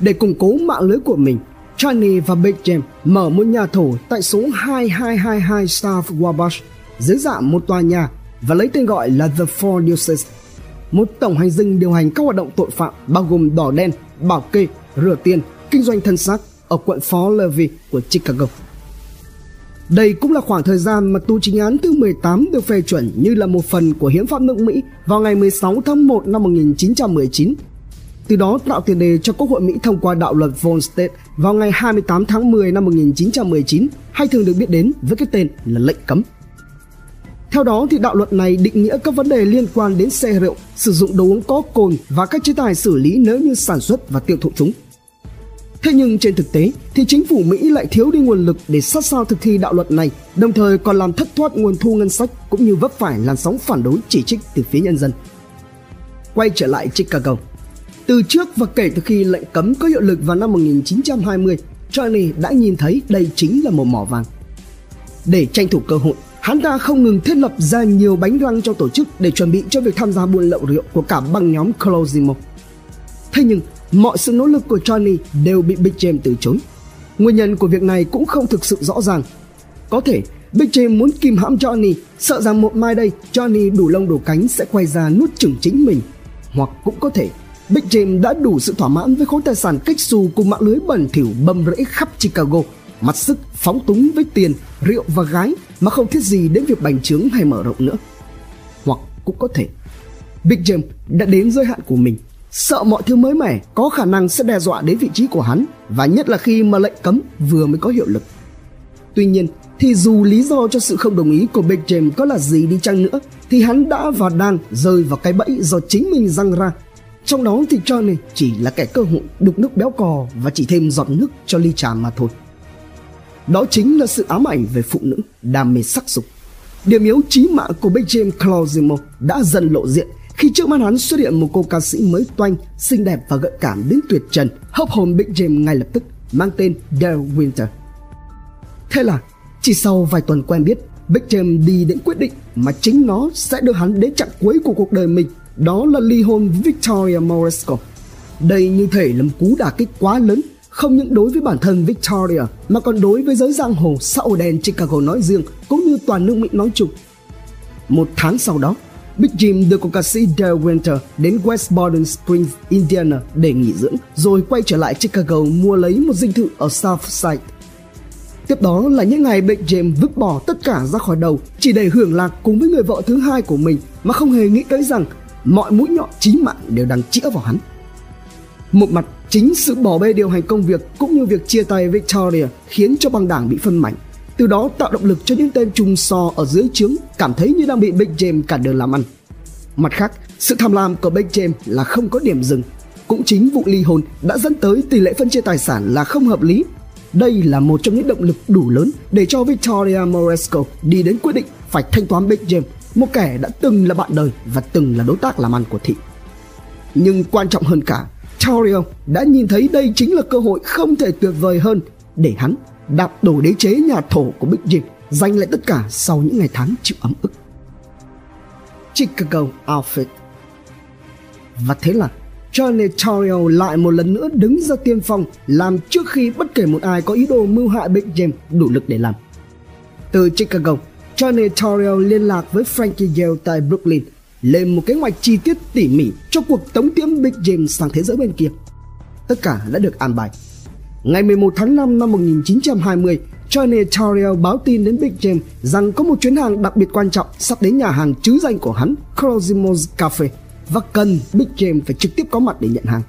để củng cố mạng lưới của mình, Johnny và Big Jim mở một nhà thổ tại số 2222 South Wabash dưới dạng một tòa nhà và lấy tên gọi là The Four Deuces, một tổng hành dinh điều hành các hoạt động tội phạm bao gồm đỏ đen, bảo kê, rửa tiền, kinh doanh thân xác ở quận Fall Levy của Chicago. Đây cũng là khoảng thời gian mà tù chính án thứ 18 được phê chuẩn như là một phần của hiến pháp nước Mỹ vào ngày 16 tháng 1 năm 1919 từ đó tạo tiền đề cho Quốc hội Mỹ thông qua đạo luật Volstead vào ngày 28 tháng 10 năm 1919 hay thường được biết đến với cái tên là lệnh cấm. Theo đó thì đạo luật này định nghĩa các vấn đề liên quan đến xe rượu, sử dụng đồ uống có cồn và các chế tài xử lý nếu như sản xuất và tiêu thụ chúng. Thế nhưng trên thực tế thì chính phủ Mỹ lại thiếu đi nguồn lực để sát sao thực thi đạo luật này, đồng thời còn làm thất thoát nguồn thu ngân sách cũng như vấp phải làn sóng phản đối chỉ trích từ phía nhân dân. Quay trở lại Chicago, từ trước và kể từ khi lệnh cấm có hiệu lực vào năm 1920, Johnny đã nhìn thấy đây chính là một mỏ vàng. Để tranh thủ cơ hội, hắn ta không ngừng thiết lập ra nhiều bánh răng trong tổ chức để chuẩn bị cho việc tham gia buôn lậu rượu của cả băng nhóm Closimo. Thế nhưng, mọi sự nỗ lực của Johnny đều bị Big James từ chối. Nguyên nhân của việc này cũng không thực sự rõ ràng. Có thể Big James muốn kìm hãm Johnny, sợ rằng một mai đây Johnny đủ lông đủ cánh sẽ quay ra nuốt chửng chính mình. Hoặc cũng có thể Big James đã đủ sự thỏa mãn với khối tài sản cách xù cùng mạng lưới bẩn thỉu bầm rễ khắp Chicago, mặt sức phóng túng với tiền, rượu và gái mà không thiết gì đến việc bành trướng hay mở rộng nữa. Hoặc cũng có thể Big James đã đến giới hạn của mình, sợ mọi thứ mới mẻ có khả năng sẽ đe dọa đến vị trí của hắn và nhất là khi mà lệnh cấm vừa mới có hiệu lực. Tuy nhiên, thì dù lý do cho sự không đồng ý của Big James có là gì đi chăng nữa thì hắn đã và đang rơi vào cái bẫy do chính mình răng ra trong đó thì Johnny chỉ là kẻ cơ hội đục nước béo cò và chỉ thêm giọt nước cho ly trà mà thôi. Đó chính là sự ám ảnh về phụ nữ, đam mê sắc dục. Điểm yếu chí mạng của Big James Clausimo đã dần lộ diện khi trước mắt hắn xuất hiện một cô ca sĩ mới toanh, xinh đẹp và gợi cảm đến tuyệt trần, hấp hồn Big James ngay lập tức, mang tên Dale Winter. Thế là, chỉ sau vài tuần quen biết, Big James đi đến quyết định mà chính nó sẽ đưa hắn đến chặng cuối của cuộc đời mình đó là ly hôn Victoria Moresco. Đây như thể là một cú đả kích quá lớn không những đối với bản thân Victoria mà còn đối với giới giang hồ xã hội đen Chicago nói riêng cũng như toàn nước Mỹ nói chung. Một tháng sau đó, Big Jim đưa cô ca sĩ Dale Winter đến West Borden Springs, Indiana để nghỉ dưỡng rồi quay trở lại Chicago mua lấy một dinh thự ở South Side. Tiếp đó là những ngày Big Jim vứt bỏ tất cả ra khỏi đầu chỉ để hưởng lạc cùng với người vợ thứ hai của mình mà không hề nghĩ tới rằng mọi mũi nhọn chí mạng đều đang chĩa vào hắn. Một mặt, chính sự bỏ bê điều hành công việc cũng như việc chia tay Victoria khiến cho băng đảng bị phân mảnh. Từ đó tạo động lực cho những tên trùng so ở dưới trướng cảm thấy như đang bị Big James cản đường làm ăn. Mặt khác, sự tham lam của Big James là không có điểm dừng. Cũng chính vụ ly hôn đã dẫn tới tỷ lệ phân chia tài sản là không hợp lý. Đây là một trong những động lực đủ lớn để cho Victoria Moresco đi đến quyết định phải thanh toán Big James một kẻ đã từng là bạn đời và từng là đối tác làm ăn của thị. Nhưng quan trọng hơn cả, Taurio đã nhìn thấy đây chính là cơ hội không thể tuyệt vời hơn để hắn đạp đổ đế chế nhà thổ của Big Jim giành lại tất cả sau những ngày tháng chịu ấm ức. Chicago Outfit Và thế là Johnny Taurio lại một lần nữa đứng ra tiên phong làm trước khi bất kể một ai có ý đồ mưu hại Big Jim đủ lực để làm. Từ Chicago, Johnny Torrio liên lạc với Frankie Yale tại Brooklyn lên một kế hoạch chi tiết tỉ mỉ cho cuộc tống tiễn Big James sang thế giới bên kia. Tất cả đã được an bài. Ngày 11 tháng 5 năm 1920, Johnny Torrio báo tin đến Big James rằng có một chuyến hàng đặc biệt quan trọng sắp đến nhà hàng chứ danh của hắn, Crozimo's Cafe, và cần Big James phải trực tiếp có mặt để nhận hàng.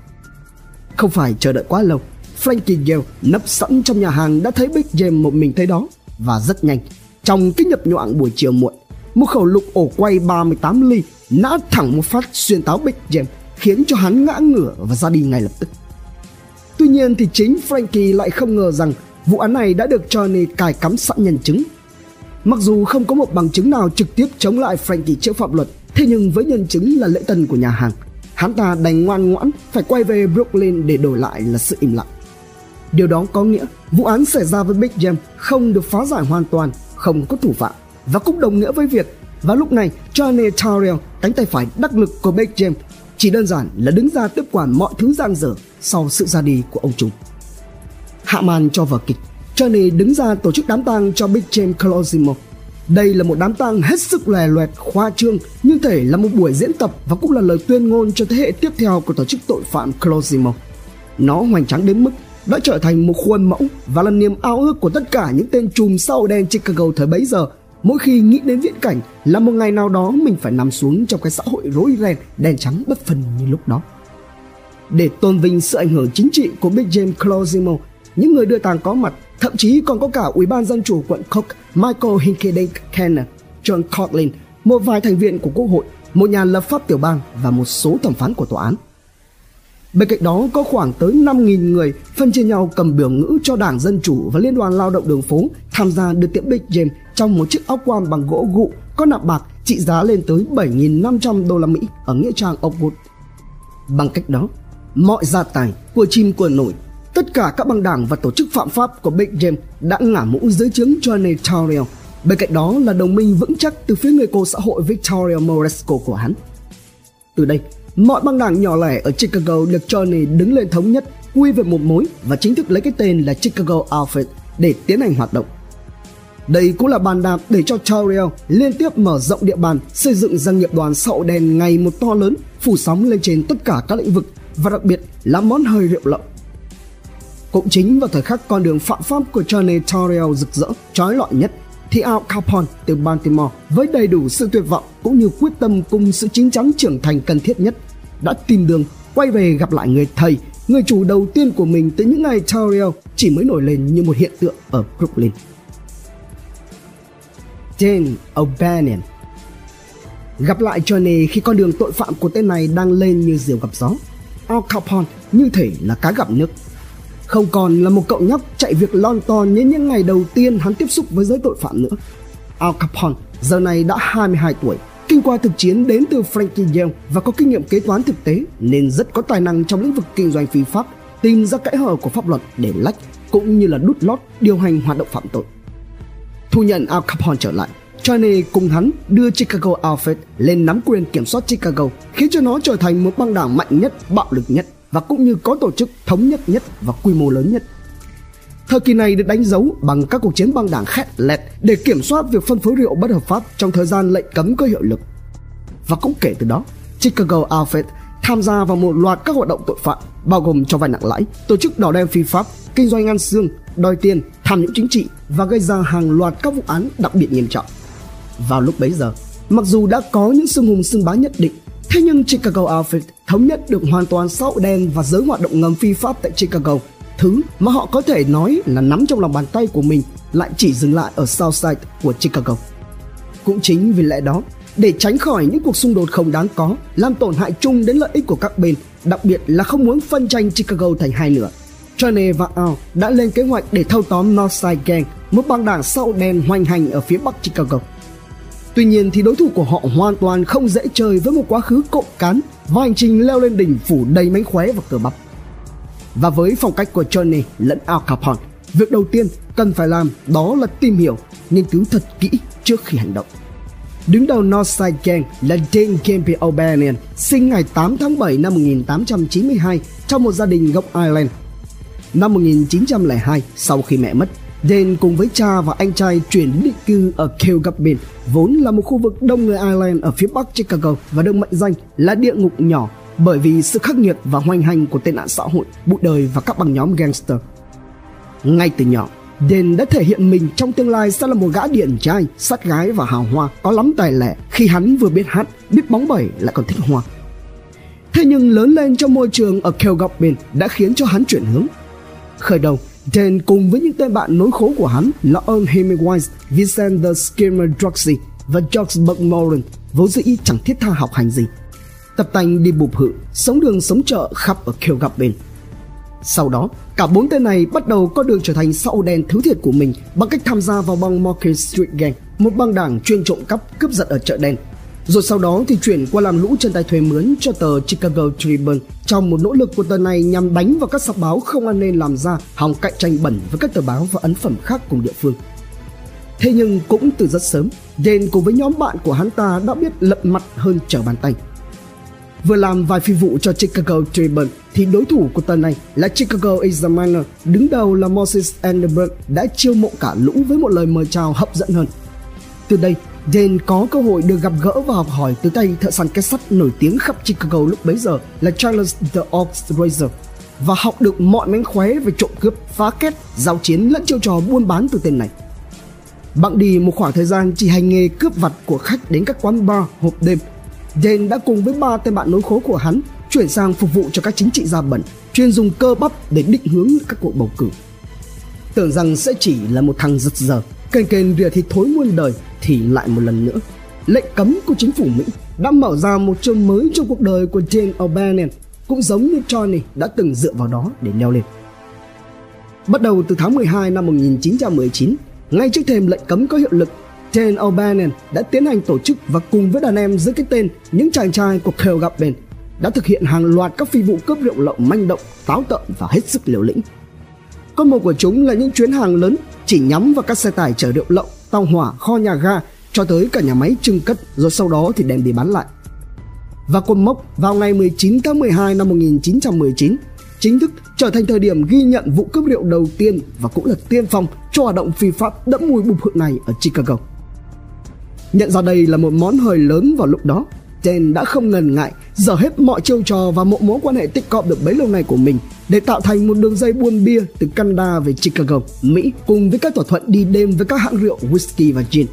Không phải chờ đợi quá lâu, Frankie Yale nấp sẵn trong nhà hàng đã thấy Big James một mình thấy đó và rất nhanh trong cái nhập nhoạng buổi chiều muộn một khẩu lục ổ quay 38 ly nã thẳng một phát xuyên táo Big James khiến cho hắn ngã ngửa và ra đi ngay lập tức. Tuy nhiên thì chính Frankie lại không ngờ rằng vụ án này đã được Johnny cài cắm sẵn nhân chứng. Mặc dù không có một bằng chứng nào trực tiếp chống lại Frankie trước pháp luật, thế nhưng với nhân chứng là lễ tân của nhà hàng, hắn ta đành ngoan ngoãn phải quay về Brooklyn để đổi lại là sự im lặng. Điều đó có nghĩa vụ án xảy ra với Big Jam không được phá giải hoàn toàn, không có thủ phạm và cũng đồng nghĩa với việc vào lúc này Johnny Tyrell, cánh tay phải đắc lực của Big James chỉ đơn giản là đứng ra tiếp quản mọi thứ giang dở sau sự ra đi của ông chúng. Hạ màn cho vở kịch, Johnny đứng ra tổ chức đám tang cho Big James Colosimo. Đây là một đám tang hết sức lè loẹt, khoa trương nhưng thể là một buổi diễn tập và cũng là lời tuyên ngôn cho thế hệ tiếp theo của tổ chức tội phạm Colosimo. Nó hoành tráng đến mức đã trở thành một khuôn mẫu và là niềm ao ước của tất cả những tên trùm sau đen Chicago thời bấy giờ. Mỗi khi nghĩ đến viễn cảnh là một ngày nào đó mình phải nằm xuống trong cái xã hội rối ren đen trắng bất phân như lúc đó. Để tôn vinh sự ảnh hưởng chính trị của Big James Closimo, những người đưa tàng có mặt thậm chí còn có cả ủy ban dân chủ quận Cook Michael Hinkydink Kenner John Coughlin một vài thành viên của quốc hội một nhà lập pháp tiểu bang và một số thẩm phán của tòa án. Bên cạnh đó có khoảng tới 5.000 người phân chia nhau cầm biểu ngữ cho Đảng Dân Chủ và Liên đoàn Lao động đường phố tham gia được tiễn Big James trong một chiếc áo quan bằng gỗ gụ có nạm bạc trị giá lên tới 7.500 đô la Mỹ ở nghĩa trang Oakwood. Bằng cách đó, mọi gia tài của chim của nổi, tất cả các băng đảng và tổ chức phạm pháp của Big James đã ngả mũ dưới trướng Johnny Tyrell. Bên cạnh đó là đồng minh vững chắc từ phía người cô xã hội Victoria Moresco của hắn. Từ đây, mọi băng đảng nhỏ lẻ ở Chicago được Johnny đứng lên thống nhất, quy về một mối và chính thức lấy cái tên là Chicago Outfit để tiến hành hoạt động. Đây cũng là bàn đạp để cho Tyrell liên tiếp mở rộng địa bàn, xây dựng doanh nghiệp đoàn sậu đèn ngày một to lớn, phủ sóng lên trên tất cả các lĩnh vực và đặc biệt là món hơi rượu lậu. Cũng chính vào thời khắc con đường phạm pháp của Johnny Tyrell rực rỡ, trói lọi nhất, thì Al Capone từ Baltimore với đầy đủ sự tuyệt vọng cũng như quyết tâm cùng sự chính chắn trưởng thành cần thiết nhất đã tìm đường quay về gặp lại người thầy, người chủ đầu tiên của mình từ những ngày Tauriel chỉ mới nổi lên như một hiện tượng ở Brooklyn. Dan O'Bannon Gặp lại Johnny khi con đường tội phạm của tên này đang lên như diều gặp gió. Al Capone như thể là cá gặp nước. Không còn là một cậu nhóc chạy việc lon ton như những ngày đầu tiên hắn tiếp xúc với giới tội phạm nữa. Al Capone giờ này đã 22 tuổi, kinh qua thực chiến đến từ Frankie Yale và có kinh nghiệm kế toán thực tế nên rất có tài năng trong lĩnh vực kinh doanh phi pháp, tìm ra kẽ hở của pháp luật để lách cũng như là đút lót điều hành hoạt động phạm tội. Thu nhận Al Capone trở lại, Johnny cùng hắn đưa Chicago Outfit lên nắm quyền kiểm soát Chicago, khiến cho nó trở thành một băng đảng mạnh nhất, bạo lực nhất và cũng như có tổ chức thống nhất nhất và quy mô lớn nhất. Thời kỳ này được đánh dấu bằng các cuộc chiến băng đảng khét lẹt để kiểm soát việc phân phối rượu bất hợp pháp trong thời gian lệnh cấm có hiệu lực. Và cũng kể từ đó, Chicago Outfit tham gia vào một loạt các hoạt động tội phạm bao gồm cho vay nặng lãi, tổ chức đỏ đen phi pháp, kinh doanh ăn xương, đòi tiền, tham nhũng chính trị và gây ra hàng loạt các vụ án đặc biệt nghiêm trọng. Vào lúc bấy giờ, mặc dù đã có những xương hùng xương bá nhất định, thế nhưng Chicago Outfit thống nhất được hoàn toàn xã hội đen và giới hoạt động ngầm phi pháp tại Chicago. Thứ mà họ có thể nói là nắm trong lòng bàn tay của mình lại chỉ dừng lại ở Southside của Chicago. Cũng chính vì lẽ đó, để tránh khỏi những cuộc xung đột không đáng có, làm tổn hại chung đến lợi ích của các bên, đặc biệt là không muốn phân tranh Chicago thành hai nửa. Johnny và Al đã lên kế hoạch để thâu tóm Northside Gang, một băng đảng sau đen hoành hành ở phía bắc Chicago. Tuy nhiên thì đối thủ của họ hoàn toàn không dễ chơi với một quá khứ cộng cán và hành trình leo lên đỉnh phủ đầy mánh khóe và cờ bắp. Và với phong cách của Johnny lẫn Al Capone, việc đầu tiên cần phải làm đó là tìm hiểu, nghiên cứu thật kỹ trước khi hành động. Đứng đầu Northside Gang là Dane Gamble O'Banion, sinh ngày 8 tháng 7 năm 1892 trong một gia đình gốc Ireland. Năm 1902, sau khi mẹ mất, Dane cùng với cha và anh trai chuyển định cư ở Kilgabin, vốn là một khu vực đông người Ireland ở phía bắc Chicago và được mệnh danh là địa ngục nhỏ bởi vì sự khắc nghiệt và hoành hành của tệ nạn xã hội, bụi đời và các băng nhóm gangster. Ngay từ nhỏ, Dan đã thể hiện mình trong tương lai sẽ là một gã điển trai, sát gái và hào hoa, có lắm tài lẻ khi hắn vừa biết hát, biết bóng bẩy lại còn thích hoa. Thế nhưng lớn lên trong môi trường ở Kilgabin đã khiến cho hắn chuyển hướng. Khởi đầu, Dan cùng với những tên bạn nối khố của hắn là Earl Hemingway, Vincent the Skimmer Drugsy và George McMoran vốn dĩ chẳng thiết tha học hành gì. Tập tành đi bụp hự, sống đường sống chợ khắp ở Kill bên. Sau đó, cả bốn tên này bắt đầu có đường trở thành xã hội đen thứ thiệt của mình bằng cách tham gia vào băng Market Street Gang, một băng đảng chuyên trộm cắp cướp giật ở chợ đen. Rồi sau đó thì chuyển qua làm lũ chân tay thuê mướn cho tờ Chicago Tribune trong một nỗ lực của tờ này nhằm đánh vào các sọc báo không an nên làm ra hòng cạnh tranh bẩn với các tờ báo và ấn phẩm khác cùng địa phương. Thế nhưng cũng từ rất sớm, Dane cùng với nhóm bạn của hắn ta đã biết lật mặt hơn trở bàn tay. Vừa làm vài phi vụ cho Chicago Tribune thì đối thủ của tờ này là Chicago Examiner, đứng đầu là Moses Enderberg đã chiêu mộ cả lũ với một lời mời chào hấp dẫn hơn. Từ đây, Jane có cơ hội được gặp gỡ và học hỏi từ tay thợ săn kết sắt nổi tiếng khắp Chicago lúc bấy giờ là Charles the Ox Razor và học được mọi mánh khóe về trộm cướp, phá kết, giao chiến lẫn chiêu trò buôn bán từ tên này. Bạn đi một khoảng thời gian chỉ hành nghề cướp vặt của khách đến các quán bar hộp đêm, Jane đã cùng với ba tên bạn nối khố của hắn chuyển sang phục vụ cho các chính trị gia bẩn, chuyên dùng cơ bắp để định hướng các cuộc bầu cử. Tưởng rằng sẽ chỉ là một thằng giật giờ, kênh kênh rìa thì thối muôn đời thì lại một lần nữa. Lệnh cấm của chính phủ Mỹ đã mở ra một chương mới trong cuộc đời của Jane O'Bannon, cũng giống như Johnny đã từng dựa vào đó để leo lên. Bắt đầu từ tháng 12 năm 1919, ngay trước thềm lệnh cấm có hiệu lực, Jane O'Bannon đã tiến hành tổ chức và cùng với đàn em dưới cái tên những chàng trai của Cale Gabben đã thực hiện hàng loạt các phi vụ cướp rượu lậu manh động, táo tợn và hết sức liều lĩnh. Combo của chúng là những chuyến hàng lớn chỉ nhắm vào các xe tải chở rượu lậu, tàu hỏa, kho nhà ga cho tới cả nhà máy trưng cất rồi sau đó thì đem đi bán lại. Và cột mốc vào ngày 19 tháng 12 năm 1919 chính thức trở thành thời điểm ghi nhận vụ cướp rượu đầu tiên và cũng là tiên phong cho hoạt động phi pháp đẫm mùi bụp hự này ở Chicago. Nhận ra đây là một món hời lớn vào lúc đó, Jen đã không ngần ngại dở hết mọi chiêu trò và mộ mối quan hệ tích cọp được bấy lâu nay của mình để tạo thành một đường dây buôn bia từ Canada về Chicago, Mỹ cùng với các thỏa thuận đi đêm với các hãng rượu whisky và gin.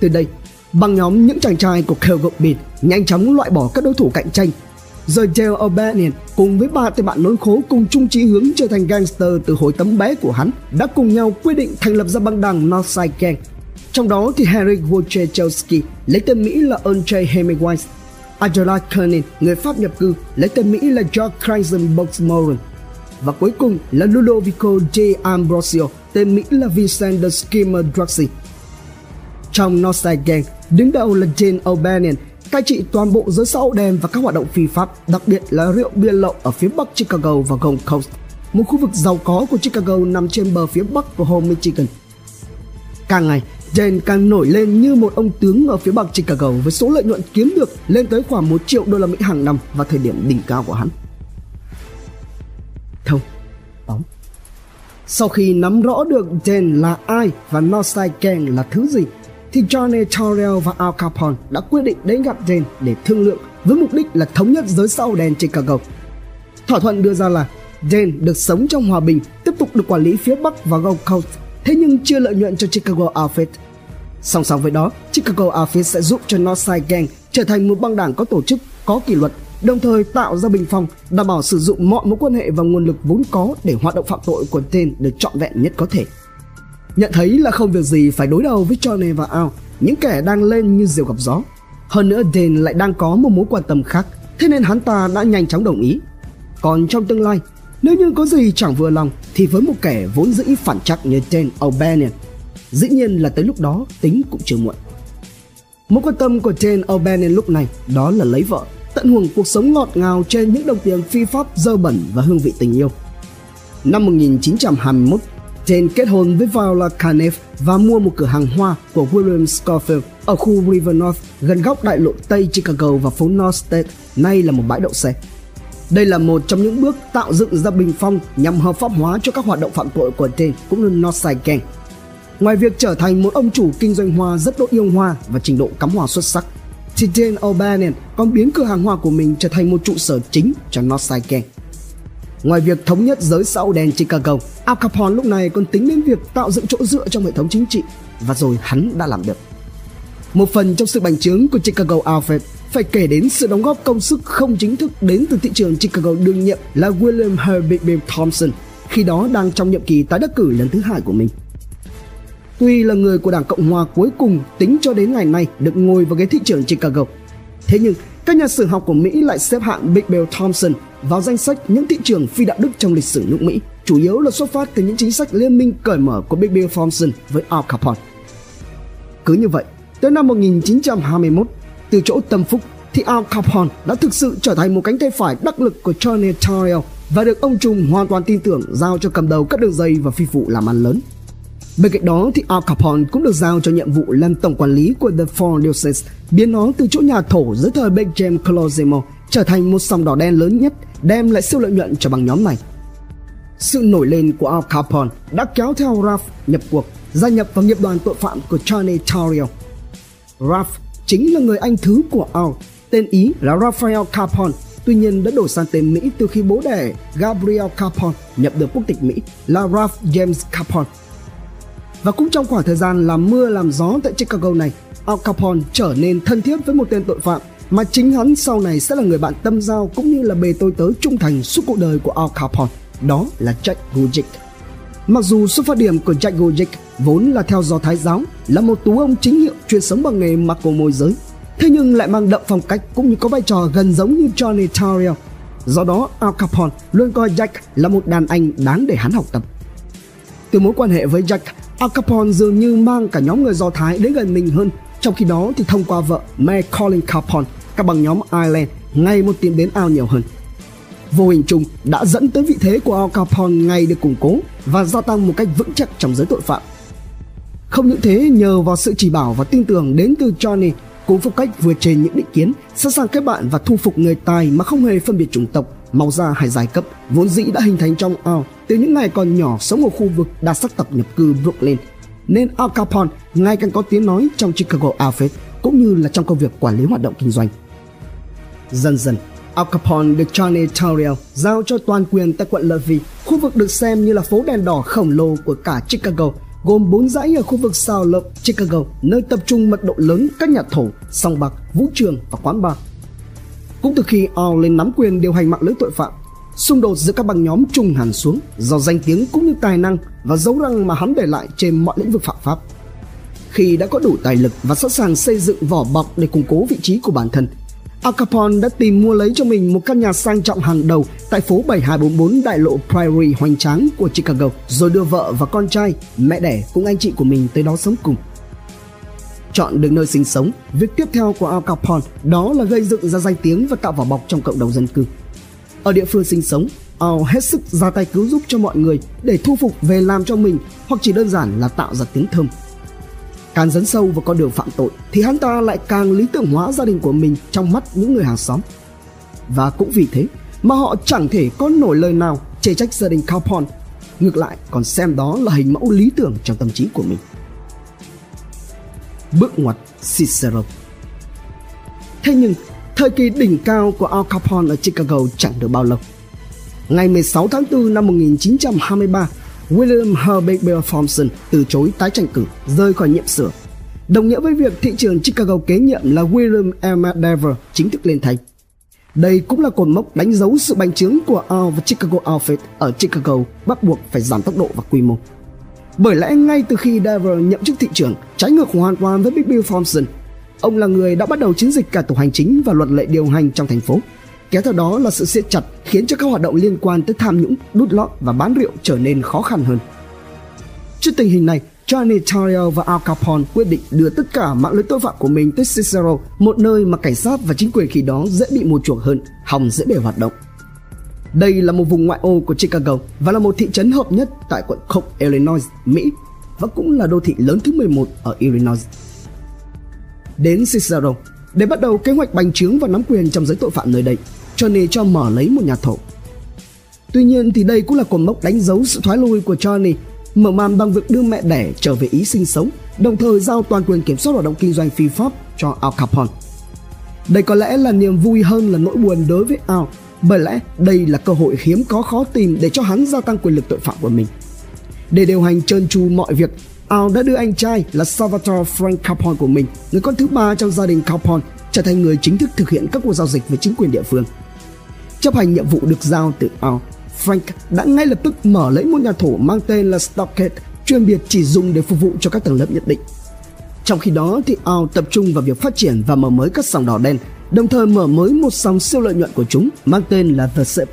Từ đây, bằng nhóm những chàng trai của Calgary Beat nhanh chóng loại bỏ các đối thủ cạnh tranh. Rồi Dale O'Banion cùng với ba tên bạn nối khố cùng chung chí hướng trở thành gangster từ hồi tấm bé của hắn đã cùng nhau quyết định thành lập ra băng đảng Northside Gang trong đó thì harry Wojciechowski lấy tên Mỹ là Andre Hemingway, Angela Kernin, người Pháp nhập cư, lấy tên Mỹ là George Crichton Boxmoran. Và cuối cùng là Ludovico J. Ambrosio, tên Mỹ là Vincent the Skimmer Druxy. Trong Northside Gang, đứng đầu là Jane O'Bannon, cai trị toàn bộ giới xã hội đen và các hoạt động phi pháp, đặc biệt là rượu bia lậu ở phía bắc Chicago và Gold Coast, một khu vực giàu có của Chicago nằm trên bờ phía bắc của Hồ Michigan. Càng ngày, Jane càng nổi lên như một ông tướng ở phía bắc Chicago với số lợi nhuận kiếm được lên tới khoảng 1 triệu đô la Mỹ hàng năm vào thời điểm đỉnh cao của hắn. Thông, bóng. Sau khi nắm rõ được Jane là ai và Northside Gang là thứ gì, thì Johnny Torrell và Al Capone đã quyết định đến gặp Jane để thương lượng với mục đích là thống nhất giới sau đen Chicago. Thỏa thuận đưa ra là Jane được sống trong hòa bình, tiếp tục được quản lý phía Bắc và Gold Coast thế nhưng chưa lợi nhuận cho Chicago Outfit. Song song với đó, Chicago Outfit sẽ giúp cho Northside Gang trở thành một băng đảng có tổ chức, có kỷ luật, đồng thời tạo ra bình phong, đảm bảo sử dụng mọi mối quan hệ và nguồn lực vốn có để hoạt động phạm tội của tên được trọn vẹn nhất có thể. Nhận thấy là không việc gì phải đối đầu với Johnny và Al, những kẻ đang lên như diều gặp gió. Hơn nữa Dane lại đang có một mối quan tâm khác, thế nên hắn ta đã nhanh chóng đồng ý. Còn trong tương lai, nếu như có gì chẳng vừa lòng thì với một kẻ vốn dĩ phản chắc như tên O'Bannon, dĩ nhiên là tới lúc đó tính cũng chưa muộn. Mối quan tâm của Jane O'Bannon lúc này đó là lấy vợ, tận hưởng cuộc sống ngọt ngào trên những đồng tiền phi pháp dơ bẩn và hương vị tình yêu. Năm 1921, Jane kết hôn với Viola Caneff và mua một cửa hàng hoa của William Scofield ở khu River North gần góc đại lộ Tây Chicago và phố North State, nay là một bãi đậu xe. Đây là một trong những bước tạo dựng ra bình phong nhằm hợp pháp hóa cho các hoạt động phạm tội của tên cũng như Northside Gang. Ngoài việc trở thành một ông chủ kinh doanh hoa rất độ yêu hoa và trình độ cắm hoa xuất sắc, thì Dan O'Bannon còn biến cửa hàng hoa của mình trở thành một trụ sở chính cho Northside Gang. Ngoài việc thống nhất giới xã hội đen Chicago, Al Capone lúc này còn tính đến việc tạo dựng chỗ dựa trong hệ thống chính trị và rồi hắn đã làm được. Một phần trong sự bành trướng của Chicago Outfit phải kể đến sự đóng góp công sức không chính thức đến từ thị trường Chicago đương nhiệm là William Herbert Bill Thompson, khi đó đang trong nhiệm kỳ tái đắc cử lần thứ hai của mình. tuy là người của Đảng Cộng hòa cuối cùng tính cho đến ngày nay được ngồi vào ghế thị trưởng Chicago. Thế nhưng, các nhà sử học của Mỹ lại xếp hạng Big Bill Thompson vào danh sách những thị trưởng phi đạo đức trong lịch sử nước Mỹ, chủ yếu là xuất phát từ những chính sách liên minh cởi mở của Big Bill Thompson với Al Capone. Cứ như vậy, tới năm 1921, từ chỗ tâm phúc thì Al Capone đã thực sự trở thành một cánh tay phải đắc lực của Johnny Torrio và được ông trùm hoàn toàn tin tưởng giao cho cầm đầu các đường dây và phi vụ làm ăn lớn. Bên cạnh đó thì Al Capone cũng được giao cho nhiệm vụ làm tổng quản lý của The Four Diocese, biến nó từ chỗ nhà thổ dưới thời Big James Colosimo trở thành một sòng đỏ đen lớn nhất, đem lại siêu lợi nhuận cho băng nhóm này. Sự nổi lên của Al Capone đã kéo theo Ralph nhập cuộc, gia nhập vào nghiệp đoàn tội phạm của Charlie Torrio. Ralph chính là người anh thứ của Al, tên Ý là Raphael Capone, tuy nhiên đã đổi sang tên Mỹ từ khi bố đẻ Gabriel Capone nhập được quốc tịch Mỹ là Ralph James Capone. Và cũng trong khoảng thời gian làm mưa làm gió tại Chicago này, Al Capone trở nên thân thiết với một tên tội phạm mà chính hắn sau này sẽ là người bạn tâm giao cũng như là bề tôi tớ trung thành suốt cuộc đời của Al Capone, đó là Jack Gujic. Mặc dù xuất phát điểm của Jack Gujic vốn là theo do Thái giáo, là một tú ông chính hiệu chuyên sống bằng nghề mặc đồ môi giới, thế nhưng lại mang đậm phong cách cũng như có vai trò gần giống như Johnny Tyrrell. Do đó, Al Capone luôn coi Jack là một đàn anh đáng để hắn học tập. Từ mối quan hệ với Jack, Al Capone dường như mang cả nhóm người Do Thái đến gần mình hơn. Trong khi đó thì thông qua vợ May Colin Capone, các băng nhóm Ireland ngày một tiến đến ao nhiều hơn. Vô hình chung đã dẫn tới vị thế của Al Capone ngày được củng cố và gia tăng một cách vững chắc trong giới tội phạm. Không những thế, nhờ vào sự chỉ bảo và tin tưởng đến từ Johnny cố phục cách vượt trên những định kiến, sẵn sàng kết bạn và thu phục người tài mà không hề phân biệt chủng tộc, màu da hay giai cấp, vốn dĩ đã hình thành trong Al từ những ngày còn nhỏ sống ở khu vực đa sắc tộc nhập cư Brooklyn. Nên Al Capone ngày càng có tiếng nói trong Chicago Outfit cũng như là trong công việc quản lý hoạt động kinh doanh. Dần dần, Al Capone được Johnny Tyrrell giao cho toàn quyền tại quận Levy, khu vực được xem như là phố đèn đỏ khổng lồ của cả Chicago gồm 4 dãy ở khu vực Sao Loop, Chicago, nơi tập trung mật độ lớn các nhà thổ, sòng bạc, vũ trường và quán bar. Cũng từ khi Al lên nắm quyền điều hành mạng lưới tội phạm, xung đột giữa các băng nhóm trùng hẳn xuống do danh tiếng cũng như tài năng và dấu răng mà hắn để lại trên mọi lĩnh vực phạm pháp. Khi đã có đủ tài lực và sẵn sàng xây dựng vỏ bọc để củng cố vị trí của bản thân, Al Capone đã tìm mua lấy cho mình một căn nhà sang trọng hàng đầu tại phố 7244 đại lộ Prairie hoành tráng của Chicago, rồi đưa vợ và con trai, mẹ đẻ cùng anh chị của mình tới đó sống cùng. Chọn được nơi sinh sống, việc tiếp theo của Al Capone đó là gây dựng ra danh tiếng và tạo vỏ bọc trong cộng đồng dân cư. Ở địa phương sinh sống, Al hết sức ra tay cứu giúp cho mọi người để thu phục về làm cho mình hoặc chỉ đơn giản là tạo ra tiếng thơm Càng dấn sâu vào con đường phạm tội thì hắn ta lại càng lý tưởng hóa gia đình của mình trong mắt những người hàng xóm. Và cũng vì thế mà họ chẳng thể có nổi lời nào chê trách gia đình Capone, ngược lại còn xem đó là hình mẫu lý tưởng trong tâm trí của mình. Bước ngoặt Cicero Thế nhưng, thời kỳ đỉnh cao của Al Capone ở Chicago chẳng được bao lâu. Ngày 16 tháng 4 năm 1923, William Herbert Bill Thompson từ chối tái tranh cử, rời khỏi nhiệm sửa. Đồng nghĩa với việc thị trường Chicago kế nhiệm là William M. Dever chính thức lên thành. Đây cũng là cột mốc đánh dấu sự bành trướng của Al và Chicago Outfit ở Chicago bắt buộc phải giảm tốc độ và quy mô. Bởi lẽ ngay từ khi Dever nhậm chức thị trưởng, trái ngược hoàn toàn với Big Bill Thompson, ông là người đã bắt đầu chiến dịch cả tổ hành chính và luật lệ điều hành trong thành phố Kéo theo đó là sự siết chặt khiến cho các hoạt động liên quan tới tham nhũng, đút lót và bán rượu trở nên khó khăn hơn. Trước tình hình này, Johnny Torrio và Al Capone quyết định đưa tất cả mạng lưới tội phạm của mình tới Cicero, một nơi mà cảnh sát và chính quyền khi đó dễ bị mua chuộc hơn, hòng dễ để hoạt động. Đây là một vùng ngoại ô của Chicago và là một thị trấn hợp nhất tại quận Cook, Illinois, Mỹ và cũng là đô thị lớn thứ 11 ở Illinois. Đến Cicero, để bắt đầu kế hoạch bành trướng và nắm quyền trong giới tội phạm nơi đây, Johnny cho mở lấy một nhà thổ. Tuy nhiên thì đây cũng là cột mốc đánh dấu sự thoái lui của Johnny, mở màn bằng việc đưa mẹ đẻ trở về Ý sinh sống, đồng thời giao toàn quyền kiểm soát hoạt động kinh doanh phi pháp cho Al Capone. Đây có lẽ là niềm vui hơn là nỗi buồn đối với Al, bởi lẽ đây là cơ hội hiếm có khó tìm để cho hắn gia tăng quyền lực tội phạm của mình. Để điều hành trơn tru mọi việc, Al đã đưa anh trai là Salvatore Frank Capone của mình, người con thứ ba trong gia đình Capone, trở thành người chính thức thực hiện các cuộc giao dịch với chính quyền địa phương. Chấp hành nhiệm vụ được giao từ Al, Frank đã ngay lập tức mở lấy một nhà thổ mang tên là Stockade chuyên biệt chỉ dùng để phục vụ cho các tầng lớp nhất định. Trong khi đó thì Al tập trung vào việc phát triển và mở mới các sòng đỏ đen, đồng thời mở mới một sòng siêu lợi nhuận của chúng mang tên là The Sip.